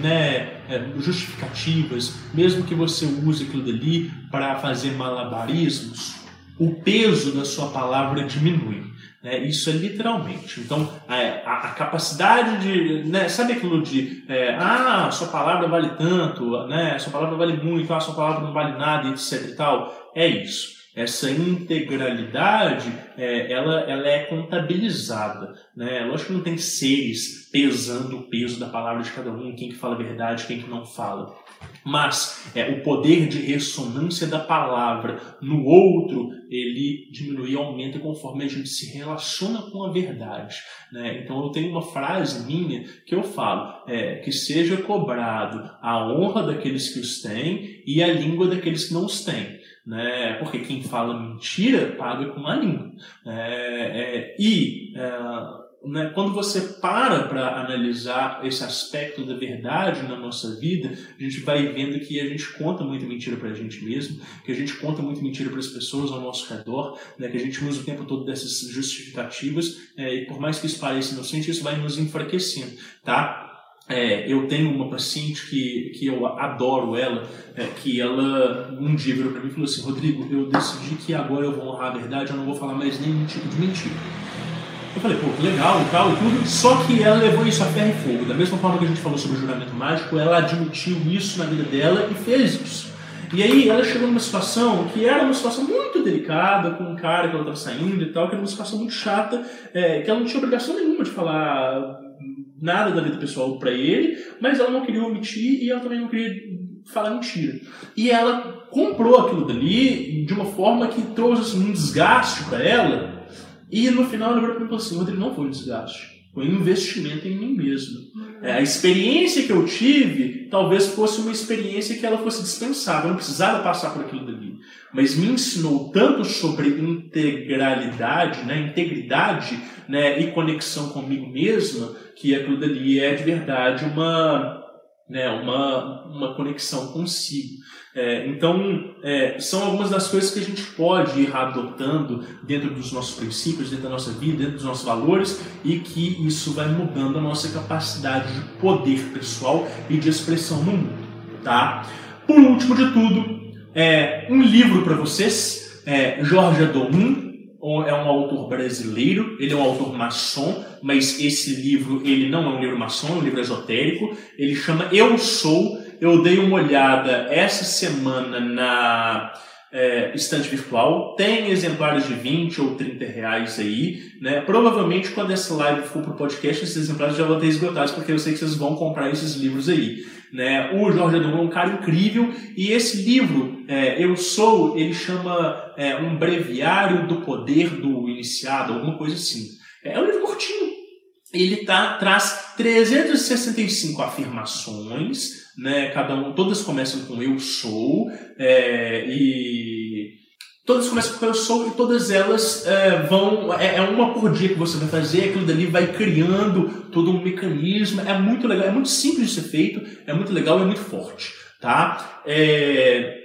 Speaker 5: né, é, justificativas, mesmo que você use aquilo dali para fazer malabarismos, o peso da sua palavra diminui. Né? Isso é literalmente. Então, a, a capacidade de. Né, sabe aquilo de. É, ah, sua palavra vale tanto, né, sua palavra vale muito, ah, sua palavra não vale nada, etc e tal. É isso essa integralidade é, ela, ela é contabilizada. Né? Lógico que não tem seres pesando o peso da palavra de cada um, quem que fala a verdade, quem que não fala. Mas é, o poder de ressonância da palavra no outro, ele diminui e aumenta conforme a gente se relaciona com a verdade. Né? Então eu tenho uma frase minha que eu falo, é, que seja cobrado a honra daqueles que os têm e a língua daqueles que não os têm né? Porque quem fala mentira paga com a língua. É, é, e é, né, quando você para para analisar esse aspecto da verdade na nossa vida, a gente vai vendo que a gente conta muita mentira para a gente mesmo, que a gente conta muita mentira para as pessoas ao nosso redor, né, que a gente usa o tempo todo dessas justificativas, é, e por mais que isso pareça inocente, isso vai nos enfraquecendo, tá? É, eu tenho uma paciente que, que eu adoro ela, é, que ela um dia virou para mim e falou assim, Rodrigo, eu decidi que agora eu vou honrar a verdade, eu não vou falar mais nenhum tipo de mentira. Eu falei, pô, legal e tal e tudo, só que ela levou isso a ferro e fogo. Da mesma forma que a gente falou sobre o juramento mágico, ela admitiu isso na vida dela e fez isso. E aí ela chegou numa situação que era uma situação muito delicada, com um cara que ela estava saindo e tal, que era uma situação muito chata, é, que ela não tinha obrigação nenhuma de falar nada da vida pessoal para ele, mas ela não queria omitir e ela também não queria falar mentira. E ela comprou aquilo dali de uma forma que trouxe assim, um desgaste para ela. E no final ela virou para mim falou assim: Rodrigo, não foi um desgaste, foi um investimento em mim mesmo. É, a experiência que eu tive talvez fosse uma experiência que ela fosse dispensável, eu não precisava passar por aquilo dali. Mas me ensinou tanto sobre integralidade, né, integridade né, e conexão comigo mesma, que aquilo dali é de verdade uma, né, uma, uma conexão consigo. É, então, é, são algumas das coisas que a gente pode ir adotando dentro dos nossos princípios, dentro da nossa vida, dentro dos nossos valores, e que isso vai mudando a nossa capacidade de poder pessoal e de expressão no mundo. Tá? Por último de tudo, é, um livro para vocês, é, Jorge Adoum, é um autor brasileiro, ele é um autor maçom, mas esse livro ele não é um livro maçom, é um livro esotérico. Ele chama Eu Sou eu dei uma olhada essa semana na é, estante virtual. Tem exemplares de 20 ou 30 reais aí. Né? Provavelmente, quando essa live for para o podcast, esses exemplares já vão ter esgotados, porque eu sei que vocês vão comprar esses livros aí. Né? O Jorge Adorno é um cara incrível e esse livro, é, Eu Sou, ele chama é, Um Breviário do Poder do Iniciado, alguma coisa assim. É um livro curtinho. Ele tá, traz 365 afirmações né? Cada um, todas começam com eu sou é, e todas começam com eu sou e todas elas é, vão é, é, uma por dia que você vai fazer, aquilo dali vai criando todo um mecanismo. É muito legal, é muito simples de ser feito, é muito legal, é muito forte, tá? É,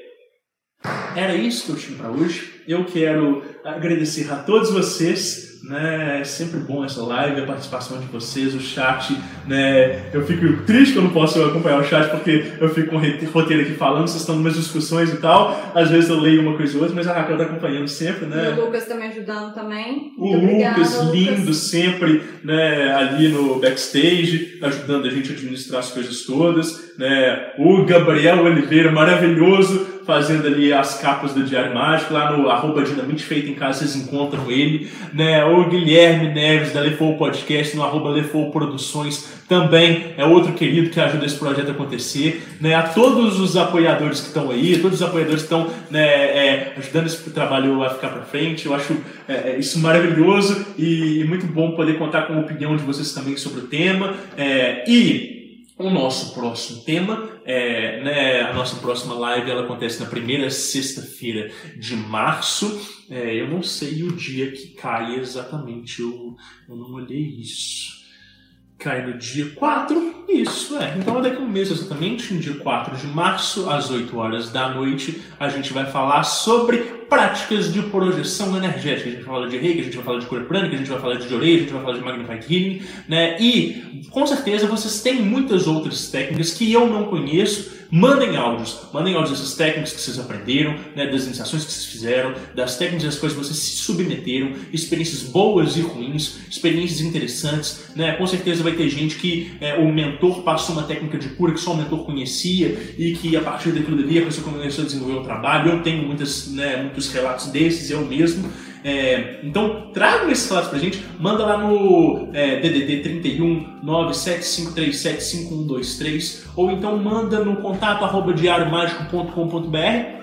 Speaker 5: era isso que eu tinha para hoje. Eu quero agradecer a todos vocês né? É sempre bom essa live, a participação de vocês, o chat, né? Eu fico triste que eu não posso acompanhar o chat porque eu fico com o roteiro aqui falando, vocês estão numas discussões e tal. Às vezes eu leio uma coisa ou outra, mas a Raquel tá acompanhando sempre, né?
Speaker 4: E o Lucas também ajudando também.
Speaker 5: O Lucas, obrigada, lindo Lucas. sempre, né? Ali no backstage, ajudando a gente a administrar as coisas todas, né? O Gabriel Oliveira, maravilhoso, fazendo ali as capas do Diário Mágico, lá no arroba Dinamite Feita em Casa, vocês encontram ele, né? O Guilherme Neves, da Lefou Podcast, no arroba Lefou Produções, também é outro querido que ajuda esse projeto a acontecer, né? A todos os apoiadores que estão aí, todos os apoiadores que estão né, é, ajudando esse trabalho a ficar para frente, eu acho é, é, isso maravilhoso e muito bom poder contar com a opinião de vocês também sobre o tema, é, e o nosso próximo tema, é, né, a nossa próxima live ela acontece na primeira sexta-feira de março. É, eu não sei o dia que cai exatamente, eu, eu não olhei isso. Cai no dia 4, isso, é. Então é daqui a um mês exatamente, no dia 4 de março, às 8 horas da noite, a gente vai falar sobre práticas de projeção energética. A gente vai falar de reiki, a gente vai falar de cura prânica, a gente vai falar de orelha, a gente vai falar de magnified healing, né? E com certeza vocês têm muitas outras técnicas que eu não conheço. Mandem áudios, mandem áudios dessas técnicas que vocês aprenderam, né, das iniciações que vocês fizeram, das técnicas das coisas que vocês se submeteram, experiências boas e ruins, experiências interessantes, né? Com certeza vai ter gente que é, o mentor passou uma técnica de cura que só o mentor conhecia e que a partir daquilo dali a pessoa começou a desenvolver o trabalho. Eu tenho muitas, né, muitos relatos desses, eu mesmo. É, então, tragam esses relatos pra gente, manda lá no é, DDD 31 975375123 ou então manda no contato arroba diariomágico.com.br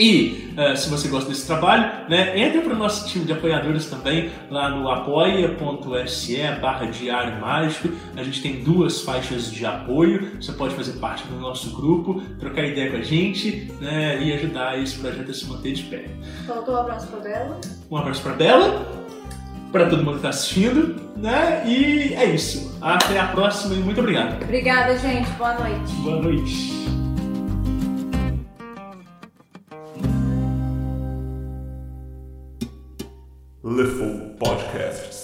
Speaker 5: e uh, se você gosta desse trabalho, né, entre para o nosso time de apoiadores também lá no apoia.se barra Diário Mágico. A gente tem duas faixas de apoio. Você pode fazer parte do nosso grupo, trocar ideia com a gente né, e ajudar esse projeto a se manter de pé.
Speaker 4: Faltou um abraço para Bela.
Speaker 5: Um abraço para Bela. Para todo mundo que está assistindo, né? E é isso. Até a próxima e muito obrigado.
Speaker 4: Obrigada, gente. Boa noite.
Speaker 5: Boa noite.
Speaker 7: Little Podcast.